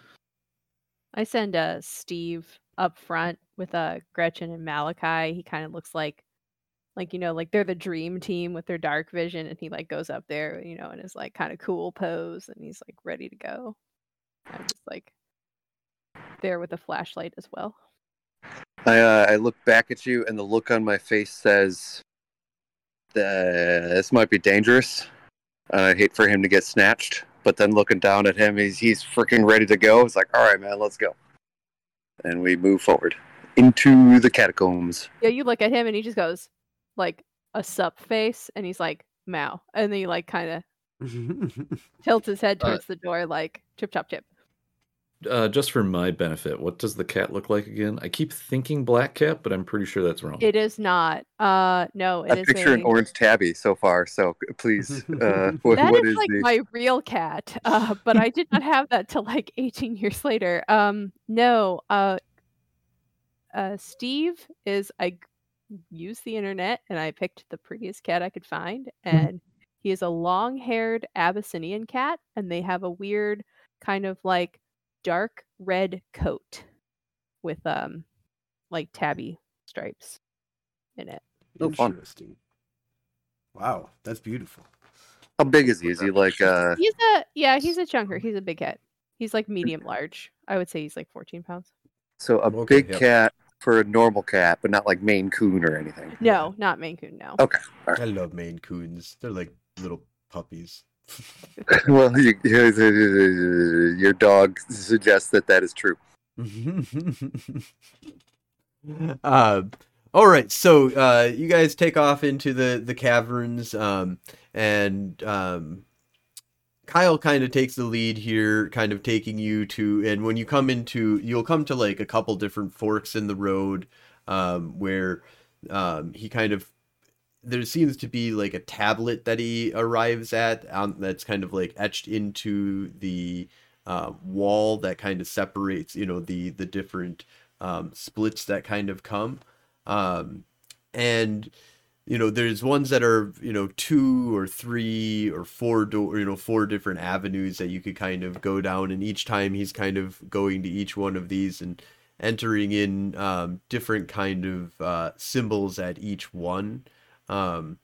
I send uh Steve up front with uh Gretchen and Malachi. He kind of looks like like you know like they're the dream team with their dark vision and he like goes up there you know in his like kind of cool pose and he's like ready to go. I'm just like there with a flashlight as well. I, uh, I look back at you, and the look on my face says, uh, "This might be dangerous. I hate for him to get snatched." But then looking down at him, he's he's freaking ready to go. It's like, "All right, man, let's go." And we move forward into the catacombs. Yeah, you look at him and he just goes like a sup face and he's like Mao and then he like kind of tilts his head Uh, towards the door like chip chop chip. Uh, just for my benefit, what does the cat look like again? I keep thinking black cat, but I'm pretty sure that's wrong. It is not. Uh no, it I is picture a, an orange tabby so far. So please, uh, what, That what is is like the? my real cat, uh, but I did not have that till like 18 years later. Um, no, uh, uh, Steve is I used the internet and I picked the prettiest cat I could find, and he is a long-haired Abyssinian cat, and they have a weird kind of like dark red coat with um like tabby stripes in it. Fun. Interesting. Wow, that's beautiful. How big is he? Is he like? Uh, He's a yeah, he's a chunker. He's a big cat. He's like medium large. I would say he's like 14 pounds. so a Okay, big yep. cat for a normal cat, but not like Maine Coon or anything. No, not Maine Coon. No. Okay. I love Maine Coons. They're like little puppies. well, you, your dog suggests that that is true. uh, all right, so uh, you guys take off into the the caverns, um, and um, Kyle kind of takes the lead here, kind of taking you to. And when you come into, you'll come to like a couple different forks in the road, um, where um, he kind of there seems to be like a tablet that he arrives at um, that's kind of like etched into the uh, wall that kind of separates you know the the different um, splits that kind of come. Um, and you know there's ones that are you know two or three or four door you know four different avenues that you could kind of go down and each time he's kind of going to each one of these and entering in um, different kind of uh, symbols at each one um,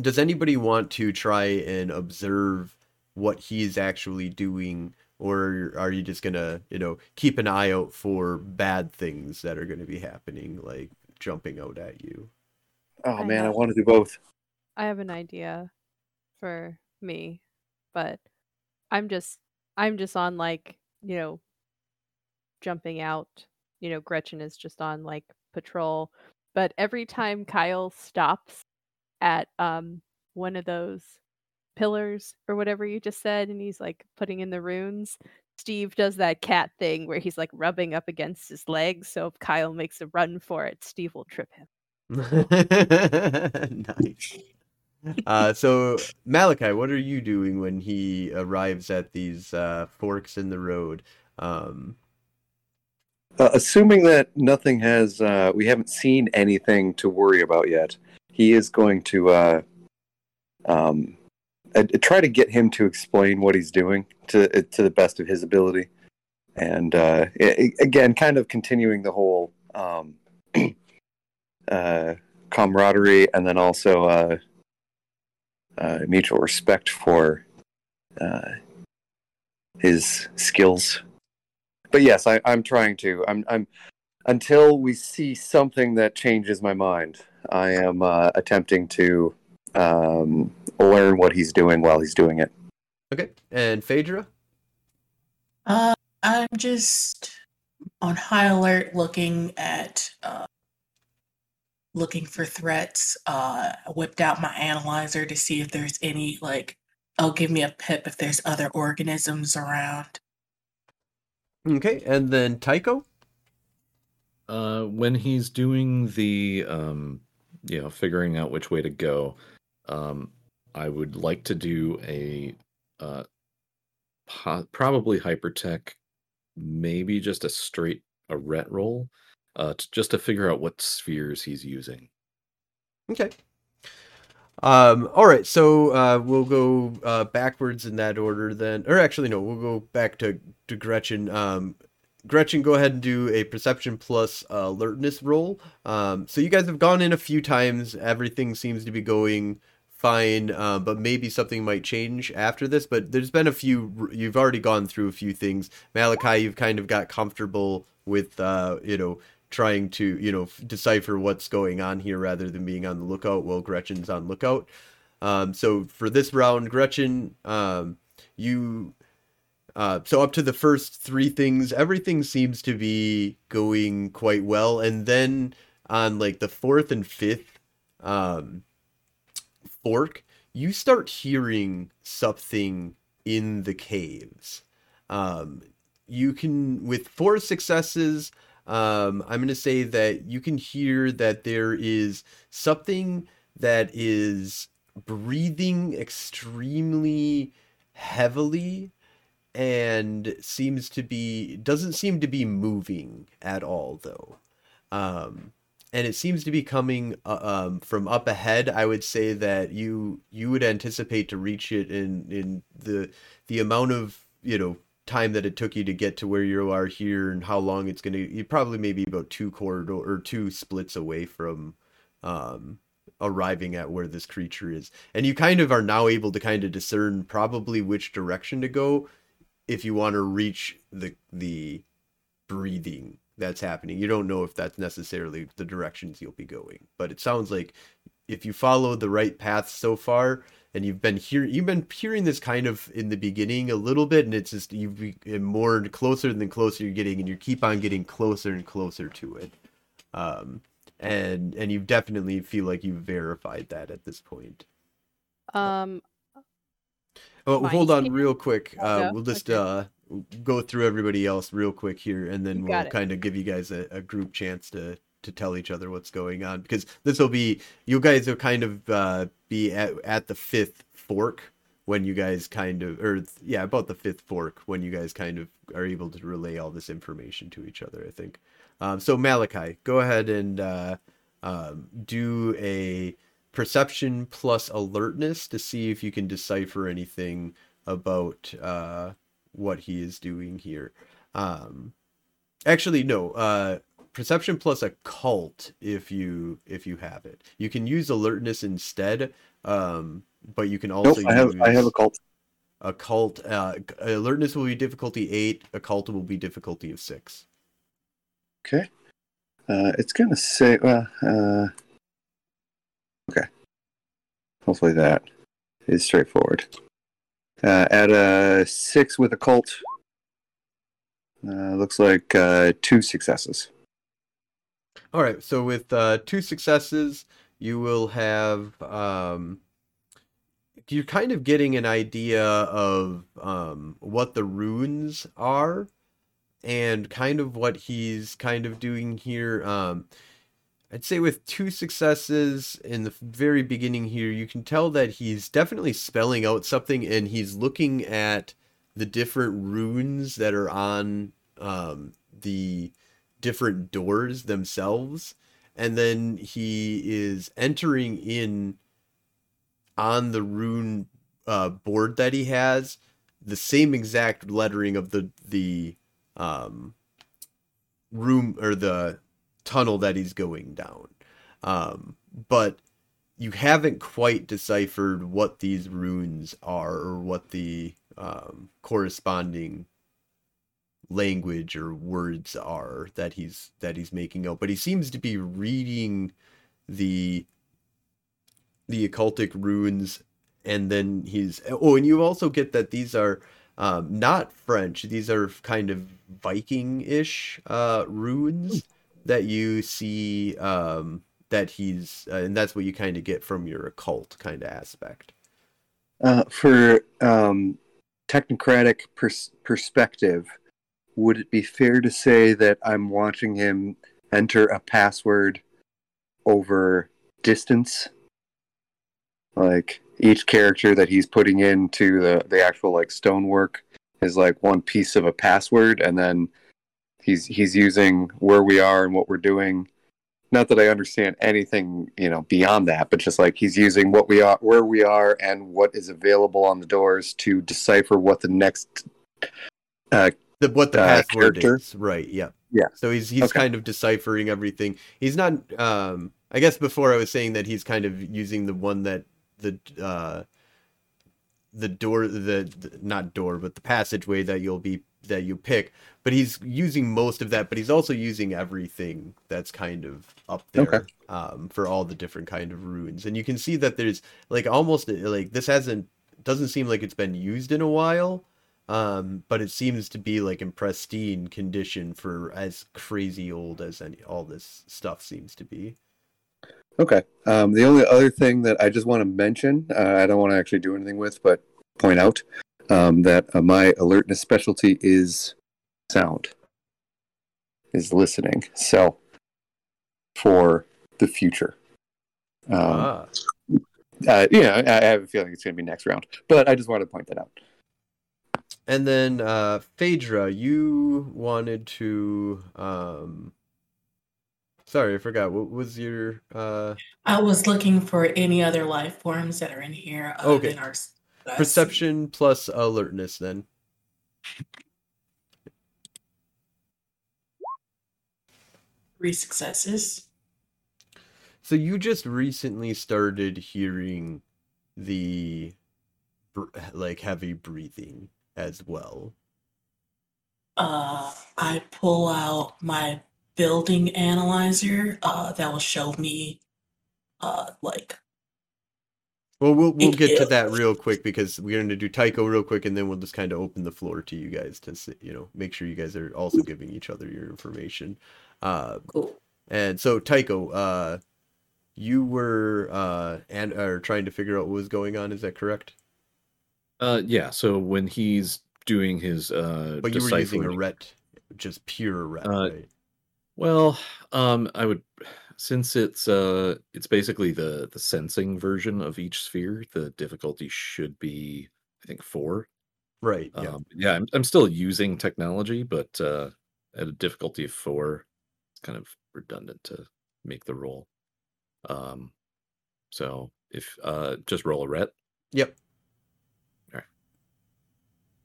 does anybody want to try and observe what he's actually doing, or are you just gonna, you know, keep an eye out for bad things that are gonna be happening, like jumping out at you? Oh I man, I want to do both. I have an idea for me, but I'm just I'm just on like, you know, jumping out. You know, Gretchen is just on like patrol. But every time Kyle stops at um one of those pillars or whatever you just said and he's like putting in the runes, Steve does that cat thing where he's like rubbing up against his legs. So if Kyle makes a run for it, Steve will trip him. nice. Uh, so Malachi, what are you doing when he arrives at these uh, forks in the road? Um, Uh, assuming that nothing has, uh, we haven't seen anything to worry about yet. He is going to uh, um, uh, try to get him to explain what he's doing to uh, to the best of his ability, and uh, i- i- again, kind of continuing the whole um, uh, camaraderie, and then also uh, uh, mutual respect for uh, his skills but yes, I, I'm trying to. I'm, I'm until we see something that changes my mind. I am uh, attempting to um, learn what he's doing while he's doing it. okay, and Phaedra. Uh, I'm just on high alert looking at uh, looking for threats. Uh, I whipped out my analyzer to see if there's any like. Oh, give me a pip if there's other organisms around. Okay, and then Tycho. Uh, when he's doing the, um, you know, figuring out which way to go, um, I would like to do a, uh, po- probably hypertech, maybe just a straight Arete roll, uh, t- just to figure out what spheres he's using. Okay. Um, all right, so uh, we'll go uh, backwards in that order then. Or actually, no, we'll go back to, to Gretchen. Um, Gretchen, go ahead and do a perception plus uh, alertness roll. Um, so you guys have gone in a few times. Everything seems to be going fine, uh, but maybe something might change after this. But there's been a few. You've already gone through a few things. Malachi, you've kind of got comfortable with, uh, you know, trying to you know decipher what's going on here rather than being on the lookout while Gretchen's on lookout. Um, so for this round, Gretchen, um, you uh, so up to the first three things, everything seems to be going quite well, and then on like the fourth and fifth um, fork, you start hearing something in the caves. Um, you can with four successes um, I'm going to say that you can hear that there is something that is breathing extremely heavily and seems to be doesn't seem to be moving at all though. Um, and it seems to be coming uh, um, from up ahead. I would say that you you would anticipate to reach it in in the the amount of you know time that it took you to get to where you are here and how long it's going to you probably maybe about two corridor or two splits away from um arriving at where this creature is. And you kind of are now able to kind of discern probably which direction to go if you want to reach the the breathing that's happening. You don't know if that's necessarily the directions you'll be going but it sounds like if you follow the right path so far and you've been hearing you've been hearing this kind of in the beginning a little bit and it's just you've been more closer than closer you're getting and you keep on getting closer and closer to it. Um and and you definitely feel like you've verified that at this point. Um, oh hold on real quick. Oh, uh we'll just uh go through everybody else real quick here and then we'll it. kind of give you guys a, a group chance to to tell each other what's going on because this will be you guys are kind of uh be at, at the fifth fork when you guys kind of or yeah about the fifth fork when you guys kind of are able to relay all this information to each other i think. Um, so malachi go ahead and uh, um, do a perception plus alertness to see if you can decipher anything about uh, what he is doing here. Um, actually no uh, perception plus occult if you if you have it you can use alertness instead um, but you can also Nope, I have I have use- occult. uh alertness will be difficulty eight Occult will be difficulty of six Okay. Uh, it's gonna say well. Uh, okay. Hopefully that is straightforward. Uh, at a six with occult. Uh, looks like uh, two successes. All right so with uh two successes you will have um you're kind of getting an idea of um what the runes are and kind of what he's kind of doing here. Um I'd say with two successes in the very beginning here, you can tell that he's definitely spelling out something and he's looking at the different runes that are on um, the different doors themselves. And then he is entering in on the rune uh, board that he has the same exact lettering of the the um, room or the tunnel that he's going down. Um, but you haven't quite deciphered what these runes are or what the um, corresponding language or words are that he's that he's making out. But he seems to be reading the the occultic runes and then he's oh and you also get that these are um, not French. These are kind of Viking-ish uh, runes that you see um, that he's uh, and that's what you kind of get from your occult kind of aspect. Uh, for um, technocratic pers- perspective, would it be fair to say that I'm watching him enter a password over distance? Like each character that he's putting into the, the actual like stonework is like one piece of a password, and then he's he's using where we are and what we're doing. Not that I understand anything, you know, beyond that, but just like he's using what we are, where we are, and what is available on the doors to decipher what the next uh, The what the Uh, password character? is, right? Yeah. Yeah. So he's he's Okay. kind of deciphering everything. He's not. Um, I guess before I was saying that he's kind of using the one that the uh, the door the, the not door but the passageway that you'll be that you pick. But he's using most of that. But he's also using everything that's kind of up there Okay. um, for all the different kind of runes. And you can see that there's like almost like this hasn't doesn't seem like it's been used in a while um but it seems to be like in pristine condition for as crazy old as any all this stuff seems to be Okay. Um, the only other thing that I just want to mention, uh, I don't want to actually do anything with, but point out um, that uh, my alertness specialty is sound, is listening. So, for the future. Um, ah uh, yeah, I I have a feeling it's going to be next round, but I just wanted to point that out. And then uh phaedra you wanted to um sorry i forgot what was your uh I was looking for any other life forms that are in here other Okay. than our perception plus alertness then Three successes. so you just recently started hearing the like heavy breathing as well Uh, I pull out my building analyzer. Uh, that will show me, uh, like Well, we'll we'll get to that real quick because we're going to do Tycho real quick, and then we'll just kind of open the floor to you guys to see, you know make sure you guys are also giving each other your information. Uh, cool. and so Tycho, uh, you were uh and are trying to figure out what was going on. Is that correct? Uh, yeah. So when he's doing his uh, But you were using a ret, just pure ret, Uh, right? Well, um, I would since it's uh it's basically the the sensing version of each sphere, the difficulty should be I think four. Right. Yeah. Um, yeah, I'm I'm still using technology, but uh at a difficulty of four, it's kind of redundant to make the roll. Um so if uh just roll a ret. Yep.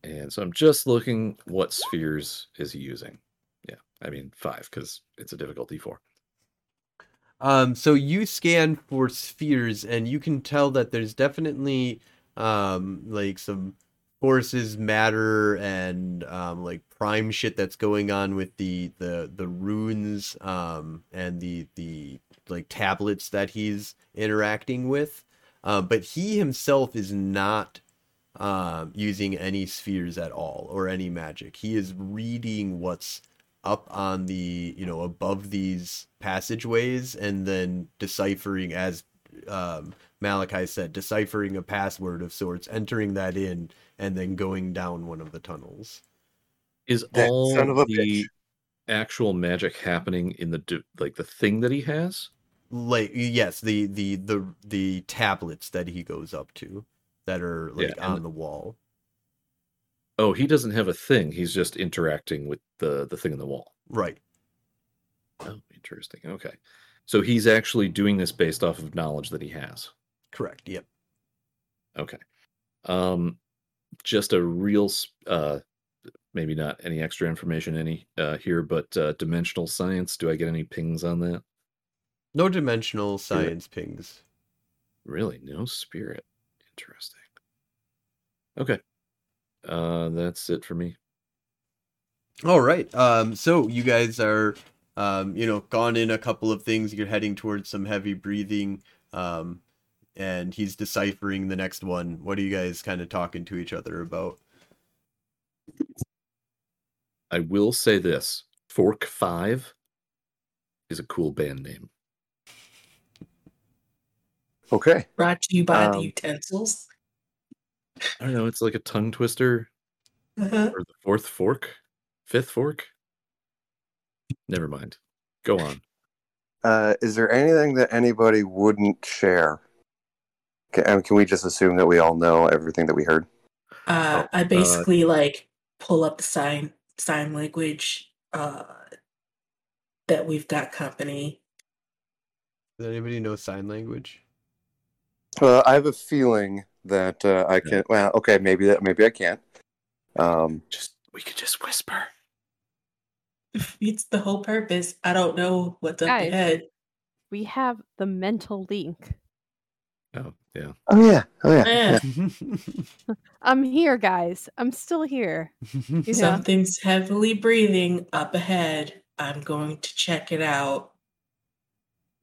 And so I'm just looking what spheres is using. Yeah, I mean five because it's a difficulty four. Um, so you scan for spheres, and you can tell that there's definitely um, like some forces, matter, and um, like prime shit that's going on with the the the runes um, and the the like tablets that he's interacting with. Uh, but he himself is not um, using any spheres at all or any magic. He is reading what's up on the you know above these passageways and then deciphering as um, Malachi said, deciphering a password of sorts, entering that in, and then going down one of the tunnels. Is That all son of a the bitch. actual magic happening in the like the thing that he has? Like yes, the the the the tablets that he goes up to that are like Yeah, on the wall. Oh, he doesn't have a thing. He's just interacting with the the thing in the wall. Right. Oh, interesting. Okay. So he's actually doing this based off of knowledge that he has. Correct. Yep. Okay. Um just a real uh maybe not any extra information any uh here but uh dimensional science do I get any pings on that? No dimensional science pings. Really? No spirit. Interesting. Okay. Uh that's it for me. All right. Um, so you guys are, um, you know, gone in a couple of things. You're heading towards some heavy breathing, um, and he's deciphering the next one. What are you guys kind of talking to each other about? I will say this. Fork 5 is a cool band name. Okay. Brought to you by the Um, utensils. I don't know. It's like a tongue twister Uh-huh. or the fourth fork, fifth fork. Never mind. Go on. Uh, is there anything that anybody wouldn't share? Can, and can we just assume that we all know everything that we heard? Uh, I basically like pull up the sign sign language uh, that we've got company. Does anybody know sign language? Well, I have a feeling that uh, I can. Well, okay, maybe that. Maybe I can't. Um, Just we could just whisper. It's the whole purpose. I don't know what's up Guys. ahead. We have the mental link. Oh yeah. oh yeah. Oh yeah. I'm here, guys. I'm still here. Yeah. Something's heavily breathing up ahead. I'm going to check it out.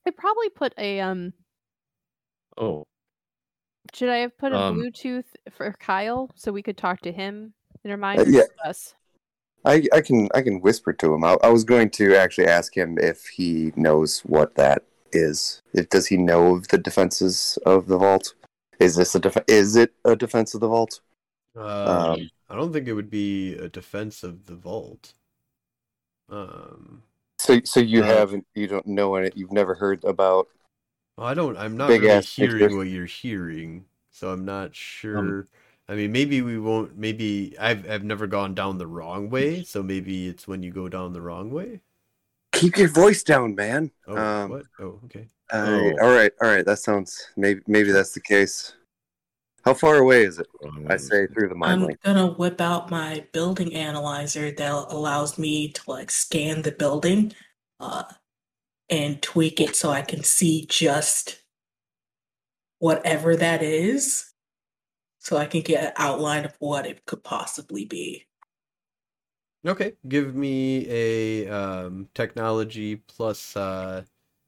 I probably put a um. Oh Should I have put a Um, Bluetooth for Kyle so we could talk to him in our mind? Uh, yeah. us? I, I can I can whisper to him. I, I was going to actually ask him if he knows what that is. If does he know of the defenses of the vault? Is this a def- is it a defense of the vault? Um, I don't think it would be a defense of the vault. Um, So so you Uh, haven't you don't know it. You've never heard about. Well, I don't. I'm not Big really hearing pictures. what you're hearing, so I'm not sure. I mean, maybe we won't. Maybe I've I've never gone down the wrong way, so maybe it's when you go down the wrong way. Keep your voice down, man. Oh, Um, what? Oh, okay. Uh, Oh. All right, all right. That sounds maybe maybe that's the case. How far away is it? I say through the mind I'm link. gonna whip out my building analyzer that allows me to like scan the building uh, and tweak it so I can see just whatever that is, so I can get an outline of what it could possibly be. Okay, give me a um, technology plus uh,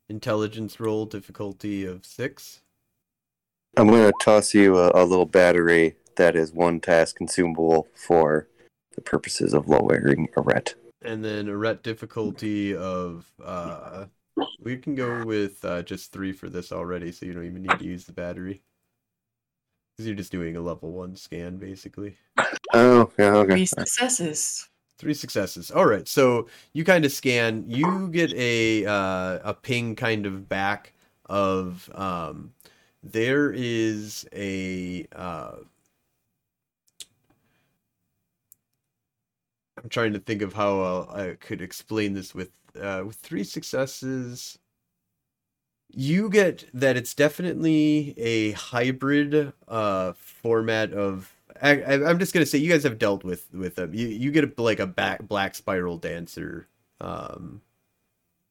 intelligence roll difficulty of six. I'm going to toss you a, a little battery that is one task consumable for the purposes of lowering a ret. and then a ret difficulty of uh we can go with uh just three for this already so you don't even need to use the battery because you're just doing a level one scan basically Oh, yeah, okay. Three successes. three successes all right so you kind of scan you get a uh a ping kind of back of um there is a uh I'm trying to think of how uh, I could explain this with uh, with three successes. You get that it's definitely a hybrid uh, format of. I, I'm just gonna say you guys have dealt with with them. You you get a, like a back, black spiral dancer um,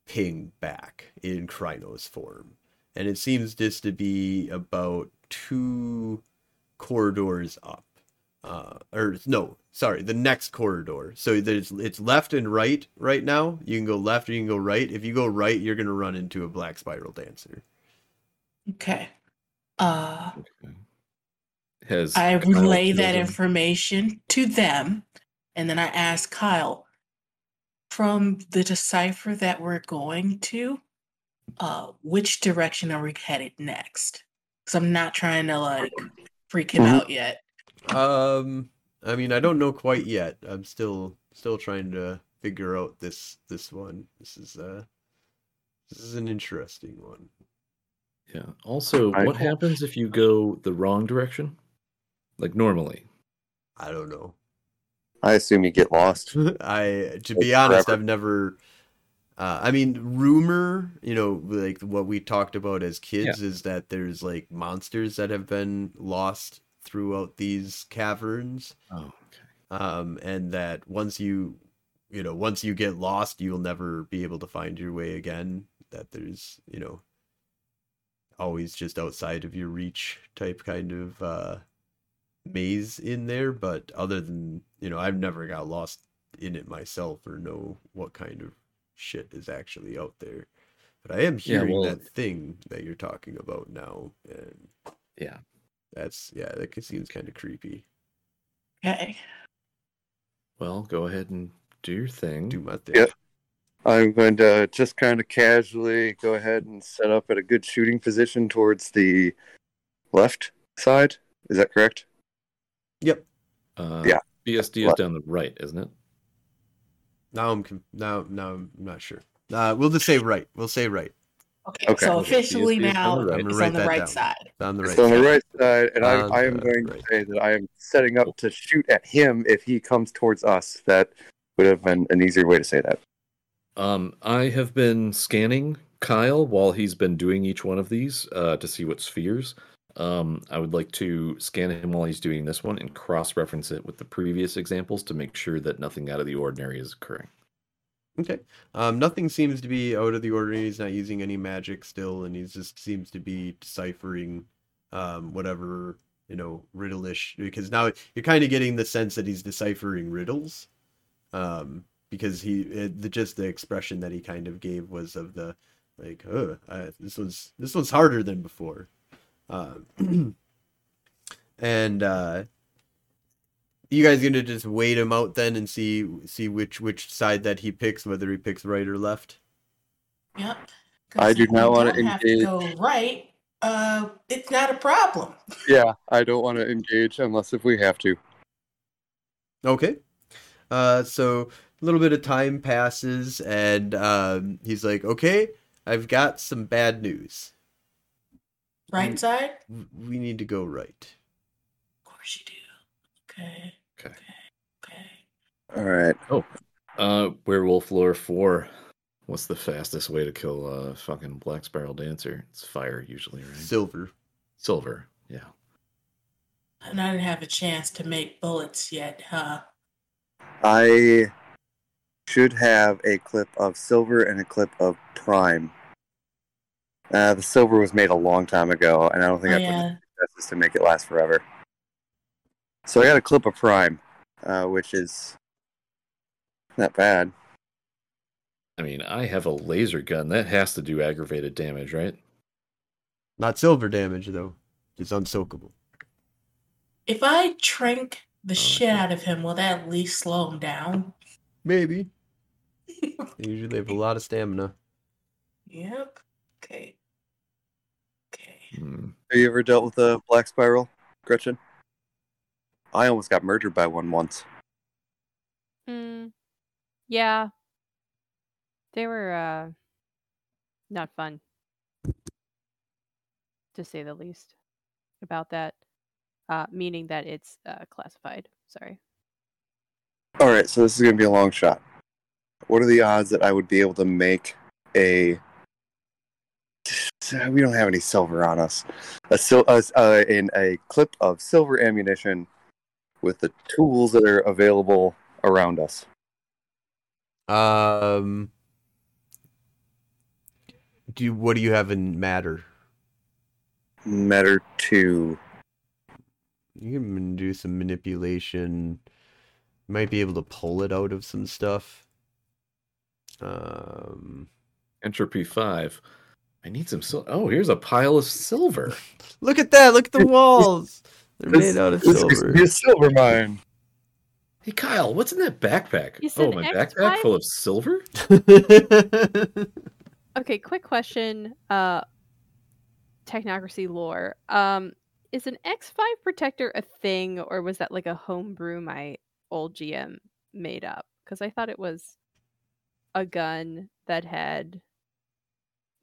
ping back in Crinos form, and it seems just to be about two corridors up uh or no sorry the next corridor so there's it's left and right right now you can go left or you can go right if you go right you're going to run into a black spiral dancer Okay. Uh, Has I Kyle relay that chosen- information to them, and then I ask Kyle from the decipher that we're going to, uh, which direction are we headed next? Because I'm not trying to like freak him Mhm. out yet. Um i mean i don't know quite yet i'm still still trying to figure out this this one this is uh this is an interesting one Yeah. Also, I- what happens if you go the wrong direction? Like normally. i don't know I assume you get lost. I, to be honest, forever. I've never. Uh, I mean, rumor, you know, like what we talked about as kids is that there's like monsters that have been lost throughout these caverns, Oh, okay. um, and that once you, you know, once you get lost, you'll never be able to find your way again. That there's, you know, always just outside of your reach type kind of uh, maze in there. But other than, you know, I've never got lost in it myself or know what kind of shit is actually out there. But I am Yeah, hearing well- that thing that you're talking about now, and Yeah. That's yeah, that seems kind of creepy. Okay. Well, go ahead and do your thing. Do my thing. Yeah. I'm going to just kind of casually go ahead and set up at a good shooting position towards the left side. Is that correct? Yep. Uh, Yeah. BSD is What? down the right, isn't it? Now I'm now now I'm not sure. Uh, we'll just say right. We'll say right. Okay, Okay. so officially BSD is now on the right. It's on the right down. side. On the right. It's on the side. right side, and I, I am going right. to say that I am setting up to shoot at him if he comes towards us. That would have been an easier way to say that. Um, I have been scanning Kyle while he's been doing each one of these uh, to see what spheres. Um, I would like to scan him while he's doing this one and cross-reference it with the previous examples to make sure that nothing out of the ordinary is occurring. Okay. Um, nothing seems to be out of the ordinary. He's not using any magic still, and he just seems to be deciphering um, whatever you know riddle-ish. Because now you're kind of getting the sense that he's deciphering riddles, um, because he it, the, just the expression that he kind of gave was of the like, oh, uh, this was this was harder than before, um, and uh, you guys gonna just wait him out then and see see which which side that he picks, whether he picks right or left. Yep. I do not wanna engage- to go right. Uh, it's not a problem. Yeah, I don't want to engage unless if we have to. Okay. Uh, so a little bit of time passes, and um, he's like, "Okay, I've got some bad news. Right Mm. side? We need to go right." Of course you do. Okay. Okay. Okay. All right. Oh, uh, Werewolf Lore 4. What's the fastest way to kill a fucking Black Spiral Dancer? It's fire, usually, right? Silver. Silver, yeah. And I didn't have a chance to make bullets yet, huh? I should have a clip of silver and a clip of prime. Uh, the silver was made a long time ago, and I don't think Oh, I put yeah. the justice to make it last forever. So I got a clip of prime, uh, which is not bad. I mean, I have a laser gun. That has to do aggravated damage, right? Not silver damage though. It's unsoakable. If I trank the Oh, shit okay. out of him, will that at least slow him down? Maybe. Usually they usually have a lot of stamina. Yep. Okay. Okay. Hmm. Have you ever dealt with a black spiral, Gretchen? I almost got murdered by one once. Mm, yeah. They were uh not fun. To say the least about that. Uh meaning that it's uh classified. Sorry. All right, so this is going to be a long shot. What are the odds that I would be able to make a? We don't have any silver on us. A sil- uh, uh, in a clip of silver ammunition with the tools that are available around us. Um. Do you, what do you have in matter? Matter two. You can do some manipulation. You might be able to pull it out of some stuff. Um, Entropy 5. I need some silver. Oh, here's a pile of silver. look at that! Look at the walls. They're This- made out of this silver. be a silver mine. Hey, Kyle, what's in that backpack? You Oh, my X5? backpack full of silver? Okay, quick question. Uh technocracy lore. Um is an X5 protector a thing or was that like a homebrew my old GM made up? Because I thought it was a gun that had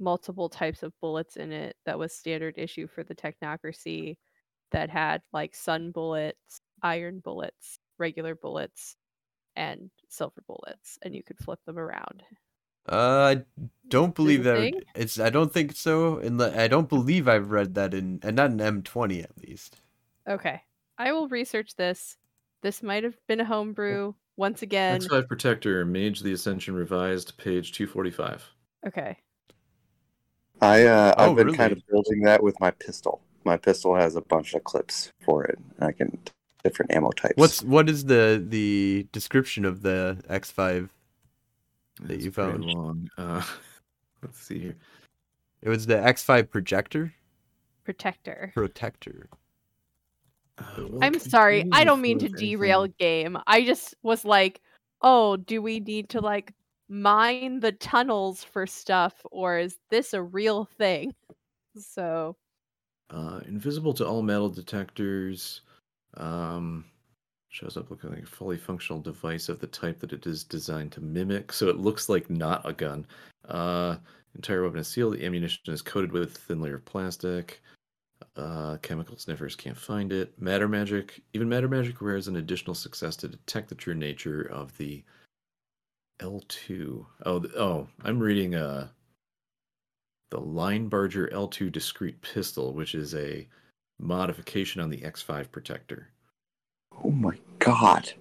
multiple types of bullets in it that was standard issue for the technocracy that had like sun bullets, iron bullets, regular bullets, and silver bullets, and you could flip them around. Uh, I don't believe that thing? it's. I don't think so. And I don't believe I've read that in, and not in M twenty at least. Okay. I will research this. This might have been a homebrew once again. X5 Protector, Mage the Ascension Revised, page 245. Okay. I uh, I've Oh, been kind of building that with my pistol. My pistol has a bunch of clips for it. I can different ammo types. What's what is the the description of the X five? That It's you found. long. Uh, let's see here. It was the X five projector Protector. protector. Uh, well, I'm sorry. I don't mean to forward derail anything. game. I just was like, oh, do we need to like mine the tunnels for stuff, or is this a real thing? So Uh, invisible to all metal detectors. Um, shows up looking like a fully functional device of the type that it is designed to mimic. So it looks like not a gun. Uh, entire weapon is sealed. The ammunition is coated with a thin layer of plastic. Uh, chemical sniffers can't find it. Matter magic. Even matter magic requires an additional success to detect the true nature of the L2. Oh, oh, I'm reading uh the Line Barger L2 discrete pistol, which is a modification on the X5 protector. Oh my god.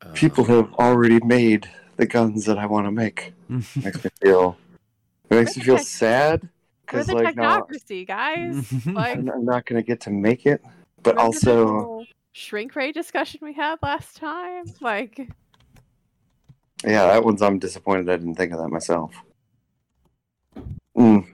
Uh, People have already made the guns that I want to make. Makes me feel. It makes me feel tech- sad we're because the like now technocracy, guys. Like I'm, I'm not gonna get to make it, but also shrink ray discussion we had last time. Like yeah, that one's I'm disappointed I didn't think of that myself. Mm.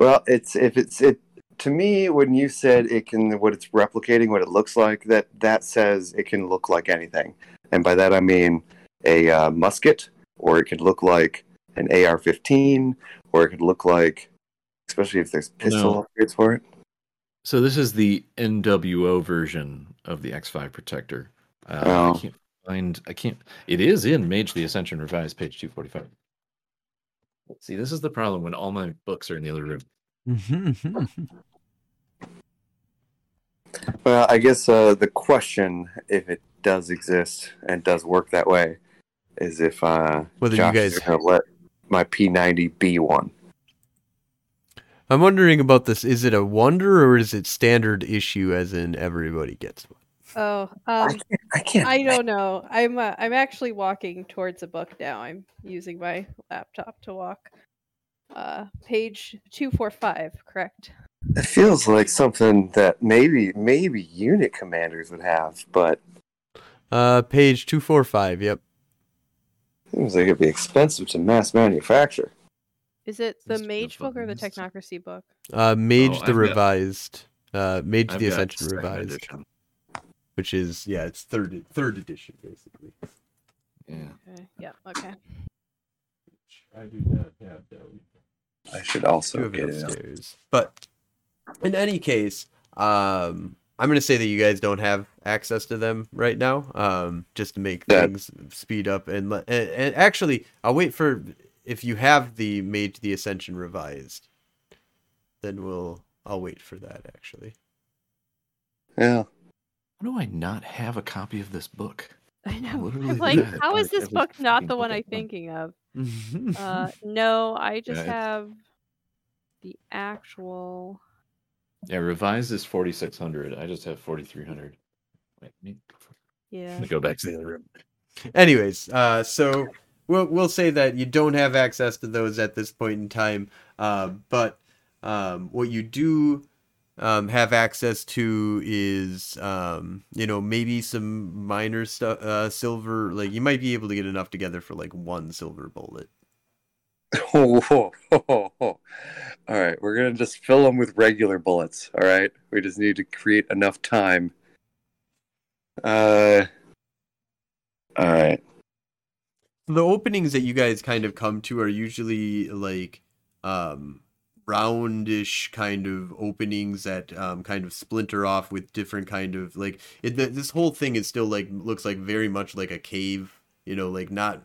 Well, it's if it's it to me when you said it can what it's replicating what it looks like that that says it can look like anything, and by that I mean a uh, musket or it could look like an AR-15 or it could look like, especially if there's pistol No. upgrades for it. So this is the NWO version of the X5 protector. Uh, Oh. I can't find. I can't. It is in Mage the Ascension Revised, page two forty five. See, this is the problem when all my books are in the other room. Well, I guess uh, the question, if it does exist and does work that way, is if uh, Whether you guys- is going to let my P90 be one. I'm wondering about this. Is it a wonder or is it standard issue, as in everybody gets one? Oh, I um, can't. I can't. I don't know. I'm uh, I'm actually walking towards a book now. I'm using my laptop to walk. Uh, page two four five, correct? It feels like something that maybe maybe unit commanders would have, but Uh, page two four five. Yep. seems like it'd be expensive to mass manufacture. Is it the Mr. Mage book or the Technocracy book? Uh, Mage Oh, the I've got- revised. Uh, Mage I've the Ascension revised, edition. Which is yeah, it's third third edition basically. Yeah. Okay. Yeah. Okay. I do not have those. I should also of it get it. upstairs. But in any case, um, I'm gonna say that you guys don't have access to them right now, um, just to make Yeah. things speed up. And, let- and and actually, I'll wait for if you have the Mage the Ascension revised, then we'll I'll wait for that actually. Yeah. How do I not have a copy of this book? I know. I'm like, how is this book not the one I'm thinking of? Uh, no, I just it's- have the actual. Yeah, revised is forty six hundred. I just have forty three hundred. Wait, me Yeah. let me go back to the other room. Anyways, uh, so we'll we'll say that you don't have access to those at this point in time, uh, but um, what you do um, have access to is um, you know maybe some minor stuff, uh, silver. Like you might be able to get enough together for like one silver bullet. Oh, oh, oh, oh. All right, we're gonna just fill them with regular bullets. All right, we just need to create enough time. Uh, all right. The openings that you guys kind of come to are usually like um roundish kind of openings that um kind of splinter off with different kind of like it, th- this whole thing is still like looks like very much like a cave, you know, like not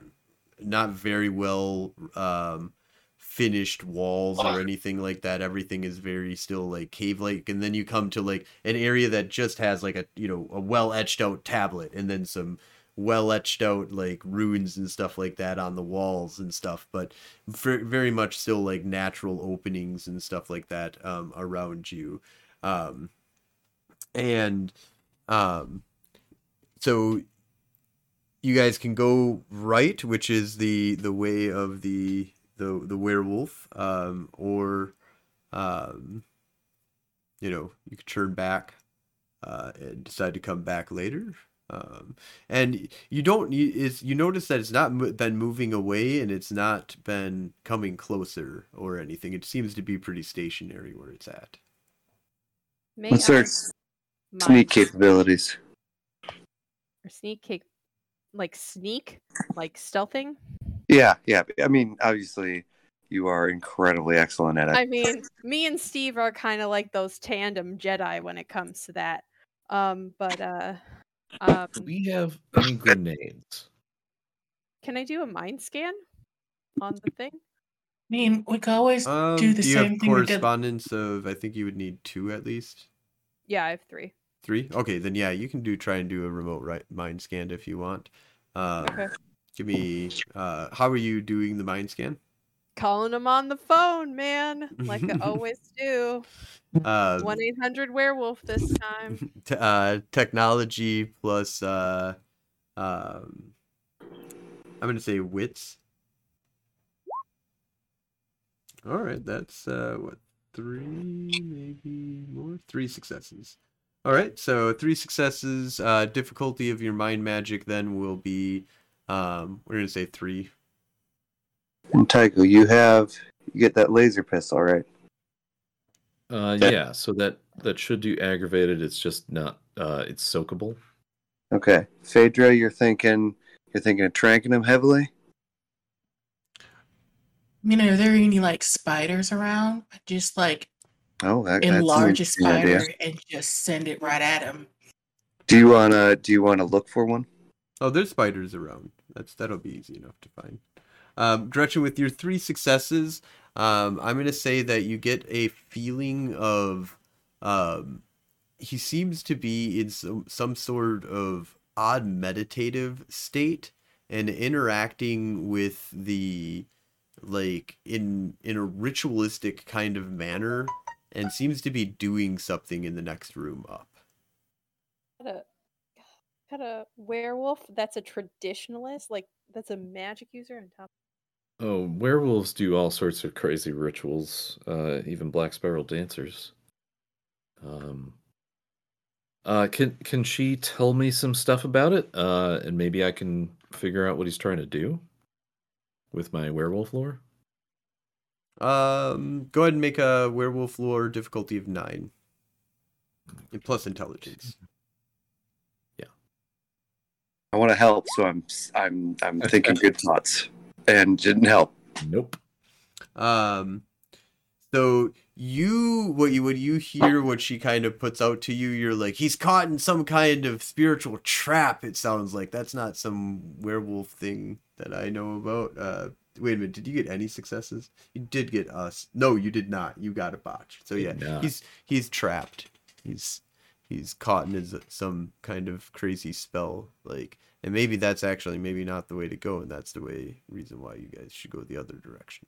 not very well um finished walls or anything like that. Everything is very still like cave like and then you come to like an area that just has like a you know a well etched out tablet and then some well etched out like runes and stuff like that on the walls and stuff but very much still like natural openings and stuff like that um, around you. Um, and um, so you guys can go right which is the the way of the the the werewolf um, or um, you know you could turn back uh, and decide to come back later um, and you don't you, is you notice that it's not mo- been moving away and it's not been coming closer or anything it seems to be pretty stationary where it's at May What's I their sneak capabilities? or sneak cap- like sneak, like stealthing? Yeah, yeah. I mean, obviously, you are incredibly excellent at it. I mean, me and Steve are kind of like those tandem Jedi when it comes to that. Um, but uh, um, Do we have any grenades? can I do a mind scan on the thing? I mean, we could always Um, do the do you same have thing we did. correspondence of? I think you would need two at least. Yeah, I have three. Three? Okay, then yeah, you can do try and do a remote right mind scan if you want. Um, Okay. Give me. Uh, how are you doing the mind scan? Calling them on the phone, man, like I always do. Uh, One eight hundred werewolf this time. t- uh, technology plus. Uh, um, I'm gonna say wits. All right, that's uh, what three, maybe more, three successes. All right, so three successes. Uh, difficulty of your mind magic then will be, um, we're gonna say three. And Tycho, you have you get that laser pistol, right? Uh, Okay. yeah. So that that should do aggravated. It's just not. Uh, it's soakable. Okay, Phaedra, you're thinking you're thinking of tranking him heavily. I mean, are there any like spiders around? Just like Oh, that, that's enlarge a interesting idea. spider and just send it right at him. Do you wanna do you wanna look for one? Oh, there's spiders around. That's that'll be easy enough to find. Um, Gretchen, with your three successes, um, I'm gonna say that you get a feeling of um, he seems to be in some some sort of odd meditative state and interacting with the like in in a ritualistic kind of manner and seems to be doing something in the next room up. Got a got a werewolf that's a traditionalist, like that's a magic user on top. Oh, werewolves do all sorts of crazy rituals. Uh, even black spiral dancers. Um. Uh, can can she tell me some stuff about it? Uh, and maybe I can figure out what he's trying to do with my werewolf lore. Um, go ahead and make a werewolf lore difficulty of nine, and plus intelligence. Yeah, I want to help, so I'm I'm I'm thinking good thoughts, and didn't help. Nope. Um, so you what you when you hear what she kind of puts out to you, you're like, he's caught in some kind of spiritual trap. It sounds like that's not some werewolf thing that I know about. Uh, wait a minute, did you get any successes? You did get us. No, you did not. You got a botch. So yeah, Did he's he's trapped. He's he's caught in his some kind of crazy spell like and maybe that's actually maybe not the way to go and that's the way reason why you guys should go the other direction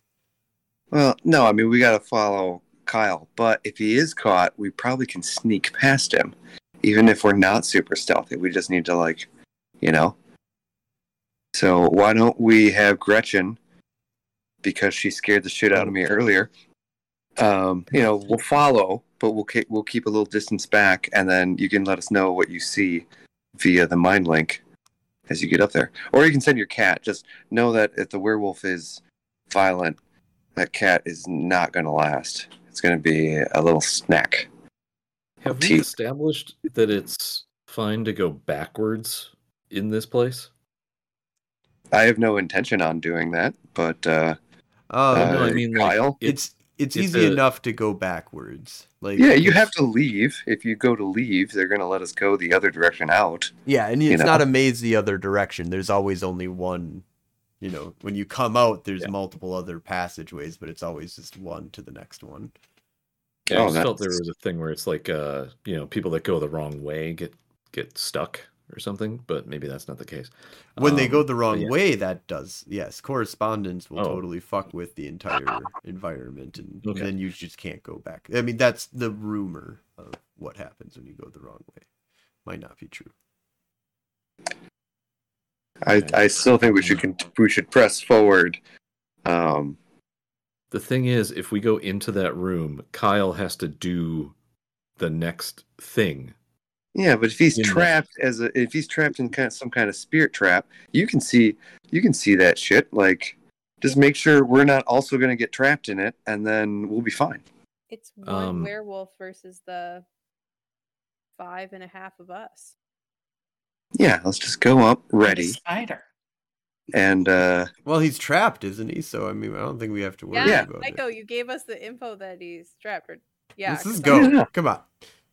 Well, no, I mean we got to follow Kyle, but if he is caught, we probably can sneak past him, even if we're not super stealthy. We just need to like, you know. So why don't we have Gretchen, because she scared the shit out of me earlier. Um, you know, we'll follow, but we'll keep we'll keep a little distance back, and then you can let us know what you see via the mind link as you get up there, or you can send your cat. Just know that if the werewolf is violent, that cat is not going to last. It's going to be a little snack. Have we established that it's fine to go backwards in this place? I have no intention on doing that, but uh, uh, no, I uh, mean, like, Kyle. it's it's it's easy a- enough to go backwards like yeah, you have to leave. If you go to leave, they're going to let us go the other direction out. yeah and you it's know. not a maze the other direction there's always only one you know when you come out there's Yeah. multiple other passageways but it's always just one to the next one Yeah, I Oh, just felt there was a thing where it's like, uh, you know, people that go the wrong way get get stuck or something, but maybe that's not the case. when they go Um, the wrong yeah. way that does yes correspondence will Oh. totally fuck with the entire environment and Okay. then you just can't go back i mean that's the rumor of what happens when you go the wrong way might not be true I, I still think we should con- we should press forward. Um, The thing is, if we go into that room, Kyle has to do the next thing. Yeah, but if he's In the- trapped as a if he's trapped in kind of some kind of spirit trap, you can see you can see that shit. Like, just make sure we're not also going to get trapped in it, and then we'll be fine. It's one Um, werewolf versus the five and a half of us. Yeah, let's just go up ready Spider. and uh Well, he's trapped, isn't he? So I mean, I don't think we have to worry Yeah, Yeah. about Tycho, it. you gave us the info that he's trapped. Or, yeah, Let's just 'cause I- go. Yeah. Come on.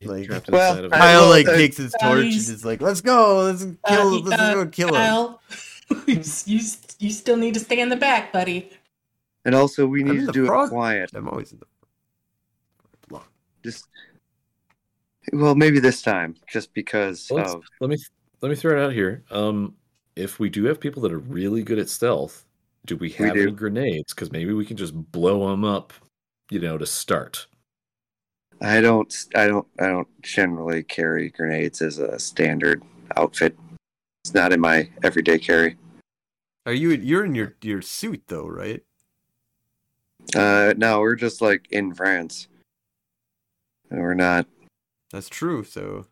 He's Like, trapped well, of I- a- Kyle well, like uh, takes his torch and Guys, is like, "Let's go, let's Uh, kill, he- let's uh, go kill him." Kyle, you, you you still need to stay in the back, buddy. and also we need to do front. it quiet. I'm always in the front. Just well, maybe this time, just because Let's- of let me let me throw it out here. Um, if we do have people that are really good at stealth, do we have do. any grenades? Because maybe we can just blow them up, you know, to start. I don't I don't I don't generally carry grenades as a standard outfit. It's not in my everyday carry. Are you? You're in your your suit though, right? Uh no, we're just like in France. And We're not That's true. So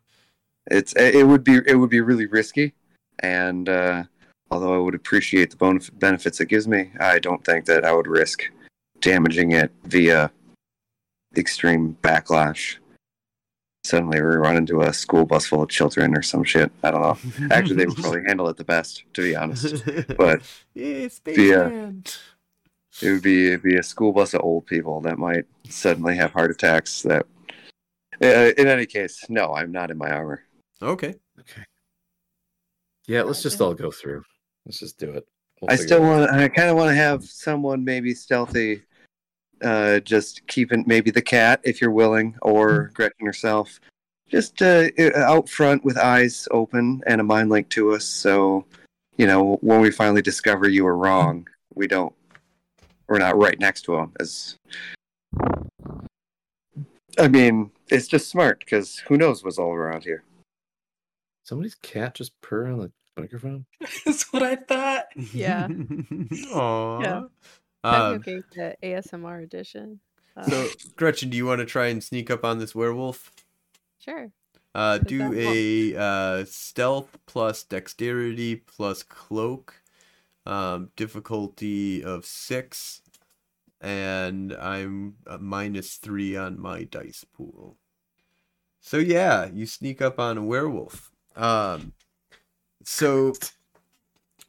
it's it would be it would be really risky and uh although I would appreciate the bonus benefits it gives me, I don't think that I would risk damaging it via extreme backlash. Suddenly we run into a school bus full of children or some shit. I don't know. Actually, they would probably handle it the best, to be honest. but- yeah, Space Yeah. It would be it'd be a school bus of old people that might suddenly have heart attacks. That, uh, in any case, no, I'm not in my armor. Okay. Okay. Yeah, let's just all go through. Let's just do it. We'll I still want. I kind of want to have someone maybe stealthy, uh, just keeping maybe the cat if you're willing, or Gretchen herself, just uh, out front with eyes open and a mind link to us. So, you know, when we finally discover you were wrong, we don't. We're not right next to him. As I mean, it's just smart because who knows what's all around here. Somebody's cat just purr on the microphone. That's what I thought. Yeah. Aww. Yeah. Um, gave the ASMR edition. Uh, so, Gretchen, do you want to try and sneak up on this werewolf? sure. Uh, do a uh, stealth plus dexterity plus cloak, um, difficulty of six, and I'm uh, minus three on my dice pool. So yeah, you sneak up on a werewolf. Um, so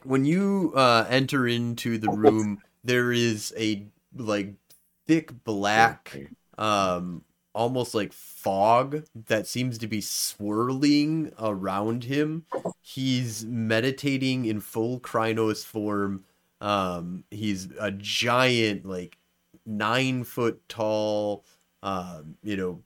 when you uh, enter into the room, there is a like thick black um almost like fog that seems to be swirling around him. He's meditating in full Crinos form. Um, he's a giant, like nine foot tall, um, you know,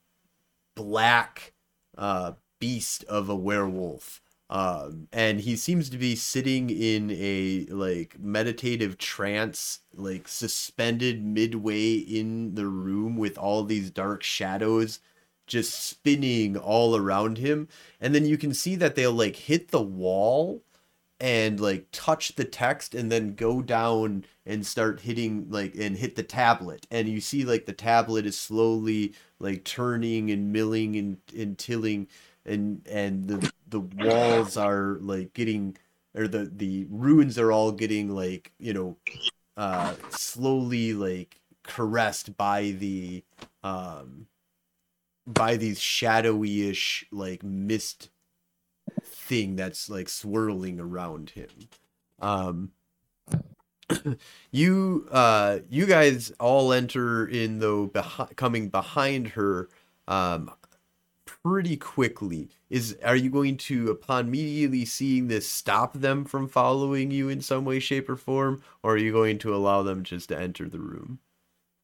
black uh, beast of a werewolf. Um, and he seems to be sitting in a like meditative trance, like suspended midway in the room with all these dark shadows just spinning all around him. And then you can see that they'll like hit the wall and like touch the text and then go down and start hitting like and hit the tablet and you see like the tablet is slowly like turning and milling and, and tilling and and the the walls are like getting or the the runes are all getting like you know uh slowly like caressed by the um by these shadowy-ish like mist thing that's like swirling around him. Um you uh you guys all enter in though behi- coming behind her um pretty quickly is are you going to upon immediately seeing this stop them from following you in some way shape or form or are you going to allow them just to enter the room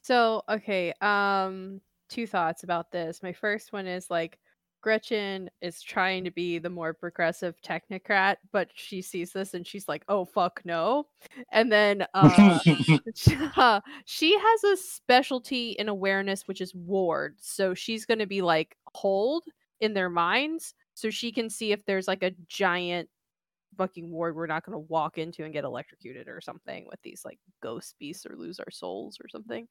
So, okay, um two thoughts about this. My first one is like Gretchen is trying to be the more progressive technocrat, but she sees this and she's like, "Oh fuck no." And then uh she has a specialty in awareness which is ward. So she's going to be like hold in their minds so she can see if there's like a giant fucking ward we're not going to walk into and get electrocuted or something with these like ghost beasts or lose our souls or something.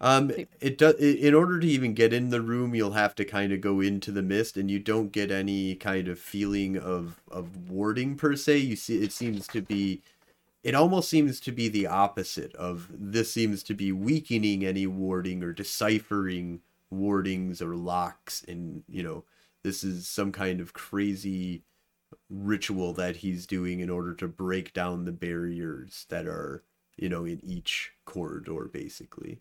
Um, it does. In order to even get in the room, you'll have to kind of go into the mist, and you don't get any kind of feeling of of warding per se. You see, it seems to be, it almost seems to be the opposite of this. Seems to be weakening any warding or deciphering wardings or locks, and you know, this is some kind of crazy ritual that he's doing in order to break down the barriers that are you know in each corridor basically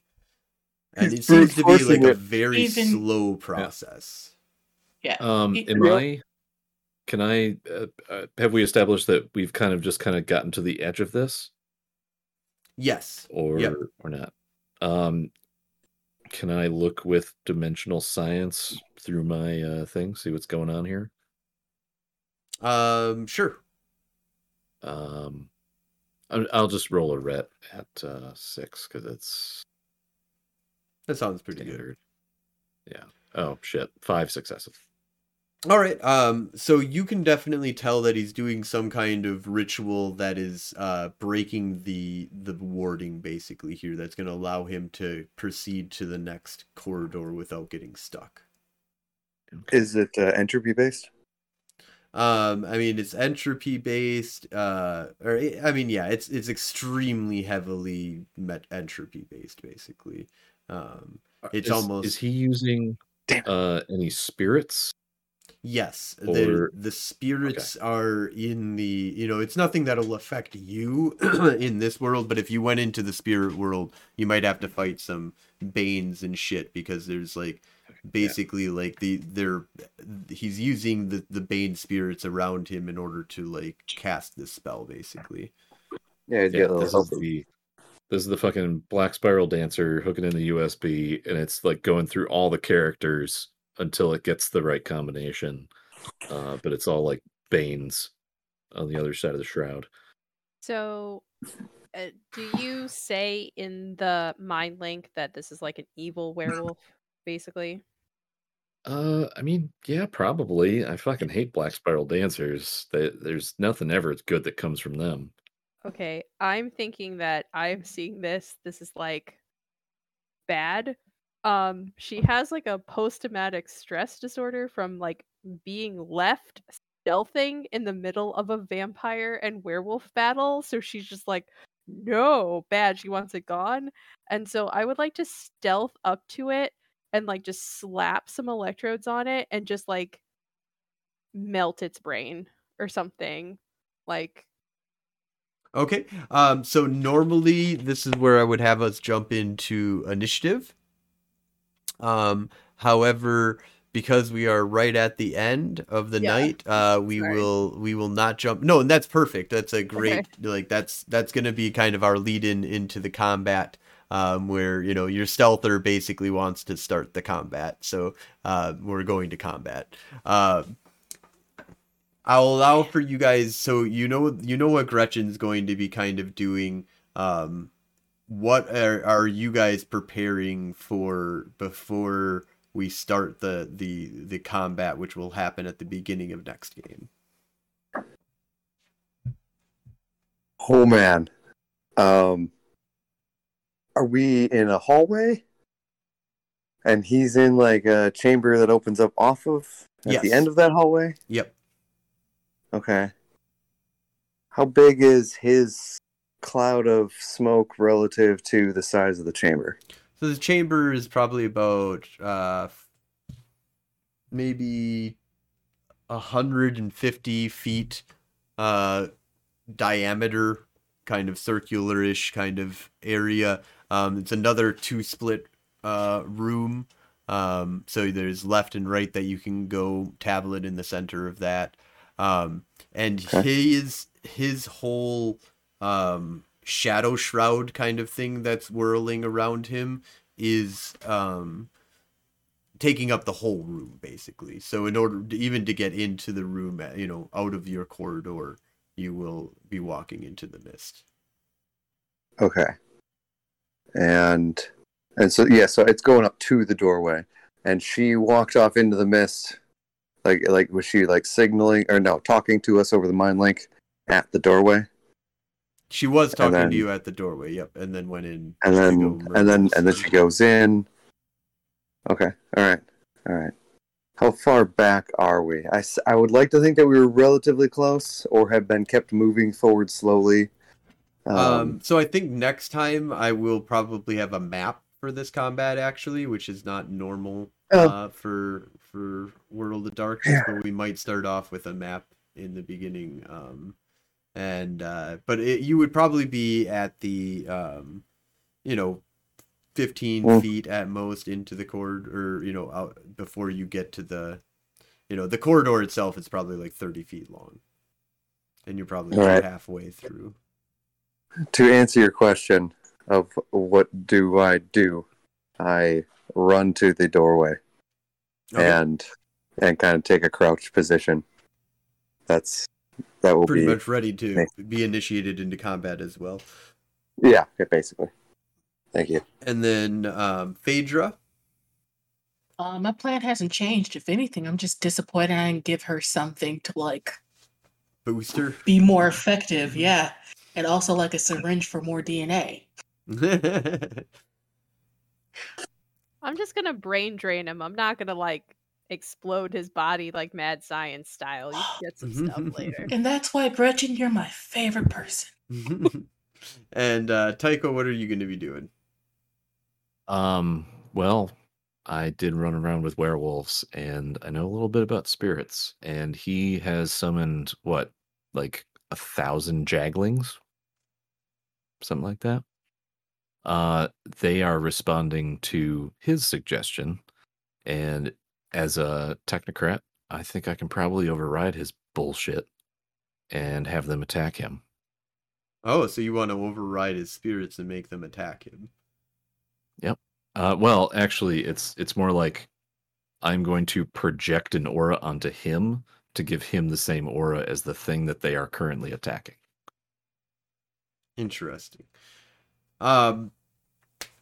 and it seems to be like a very Even- slow process Yeah. Um, It- am Yeah. I? Can I? Uh, uh, have we established that we've kind of just kind of gotten to the edge of this, yes or Yep. or not? Um, can I look with dimensional science through my uh, thing, see what's going on here? um sure Um, I- I'll just roll a ret at uh, six because it's that sounds pretty good. Yeah. Oh shit! Five successes. All right. Um. So you can definitely tell that he's doing some kind of ritual that is uh breaking the the warding basically here. That's going to allow him to proceed to the next corridor without getting stuck. Is it uh, entropy based? Um. I mean, it's entropy based. Uh. Or I mean, yeah. It's it's extremely heavily met entropy based basically. Um. It's is, almost- Is he using uh any spirits? Yes, the Or- the spirits are in the you know it's nothing that'll affect you in this world, but if you went into the spirit world, you might have to fight some banes and shit because there's like basically like the they're he's using the the bane spirits around him in order to like cast this spell basically. Yeah, he's Yeah, got a little this is the this is the fucking black spiral dancer hooking in the USB, and it's like going through all the characters until it gets the right combination. Uh, but it's all like Banes on the other side of the shroud. So, uh, do you say in the mind link that this is like an evil werewolf, basically? Uh, I mean, yeah, probably. I fucking hate black spiral dancers. They, there's nothing ever good that comes from them. Okay, I'm thinking that I'm seeing this. This is like bad. Um, she has like a post-traumatic stress disorder from like being left stealthing in the middle of a vampire and werewolf battle. So she's just like, no, bad. She wants it gone. And so I would like to stealth up to it and like just slap some electrodes on it and just like melt its brain or something. Like Okay. Um so normally this is where I would have us jump into initiative. Um however because we are right at the end of the Yeah. night, uh we Sorry. will we will not jump No, and that's perfect. That's a great like that's that's going to be kind of our lead in into the combat um where you know your stealther basically wants to start the combat. So uh we're going to combat. Uh I'll allow for you guys so you know you know what Gretchen's going to be kind of doing um what are, are you guys preparing for before we start the the the combat which will happen at the beginning of next game Oh man. Um are we in a hallway? And he's in like a chamber that opens up off of at the end of that hallway? yep Okay. How big is his cloud of smoke relative to the size of the chamber? so the chamber is probably about uh maybe 150 feet uh diameter kind of circular-ish kind of area um it's another two split uh room um so there's left and right that you can go tablet in the center of that um and Okay. his his whole um shadow shroud kind of thing that's whirling around him is um taking up the whole room basically so in order to, even to get into the room uh, you know out of your corridor you will be walking into the mist Okay. And and so yeah, so it's going up to the doorway. And she walked off into the mist. Like like was she like signaling or no, talking to us over the mind link at the doorway? she was talking then- to you at the doorway yep and then went in And then and then and then she goes in. Okay. All right. All right. How far back are we? I, I would like to think that we were relatively close or have been kept moving forward slowly. Um, Um, so I think next time I will probably have a map for this combat actually, which is not normal Oh. uh, for for World of Darkness, Yeah. but we might start off with a map in the beginning. Um, and uh, but it, you would probably be at the um, you know, fifteen Mm. feet at most into the corridor, or you know, out before you get to the, you know, the corridor itself is probably like thirty feet long, and you're probably right. halfway through. To answer your question of what do I do, I run to the doorway Okay. and and kind of take a crouched position. That's that will pretty be much ready to me. be initiated into combat as well. yeah, yeah, basically. Thank you. And then um, Phaedra. Uh, my plan hasn't changed. If anything, I'm just disappointed I didn't give her something to like Booster. be more effective. Yeah, and also like a syringe for more DNA. I'm just gonna brain drain him. I'm not gonna like explode his body like mad science style. You can get some stuff later. And that's why Gretchen, you're my favorite person. and uh, Tycho, what are you going to be doing? Um, well, I did run around with werewolves and I know a little bit about spirits. And he has summoned what, like a thousand jagglings? Something like that. Uh, they are responding to his suggestion. And as a technocrat, I think I can probably override his bullshit and have them attack him. Oh, so you want to override his spirits and make them attack him? Yep. Uh, well, actually, it's it's more like I'm going to project an aura onto him to give him the same aura as the thing that they are currently attacking. Interesting. Um,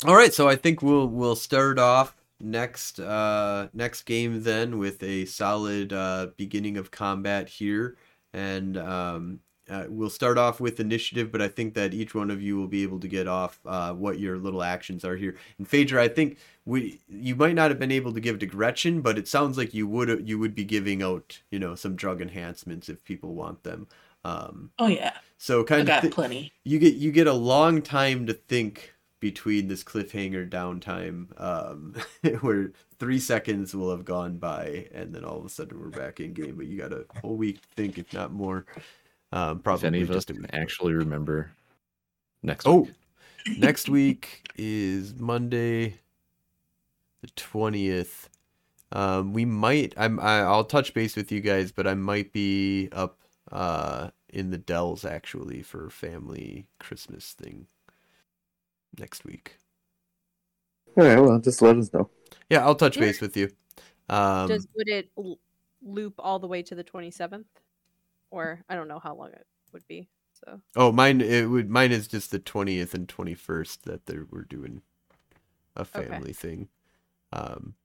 all right, so I think we'll we'll start off next uh next game then with a solid uh beginning of combat here, and um. Uh, we'll start off with initiative, but I think that each one of you will be able to get off uh, what your little actions are here. And Phaedra, I think we you might not have been able to give to Gretchen, but it sounds like you would you would be giving out you know some drug enhancements if people want them. Um, Oh yeah, so I kind of got thi- plenty. you get you get a long time to think between this cliffhanger downtime um where three seconds will have gone by and then all of a sudden we're back in game but you got a whole week to think if not more um If probably any of us can actually remember next week? oh week. next week is monday the 20th um we might i'm I, i'll touch base with you guys but i might be up uh in the dells actually for family christmas thing next week All right, well, just let us know. yeah i'll touch Yeah. base with you um Does would it l- loop all the way to the 27th? Or I don't know how long it would be. So oh mine it would mine is just the 20th and 21st that they're we're doing a Okay. family thing um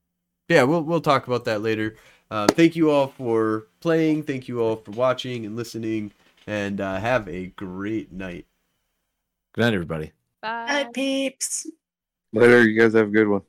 yeah we'll we'll talk about that later uh, thank you all for playing thank you all for watching and listening and uh, have a great night Good night, everybody. Bye. Hi, peeps. Later, you guys have a good one.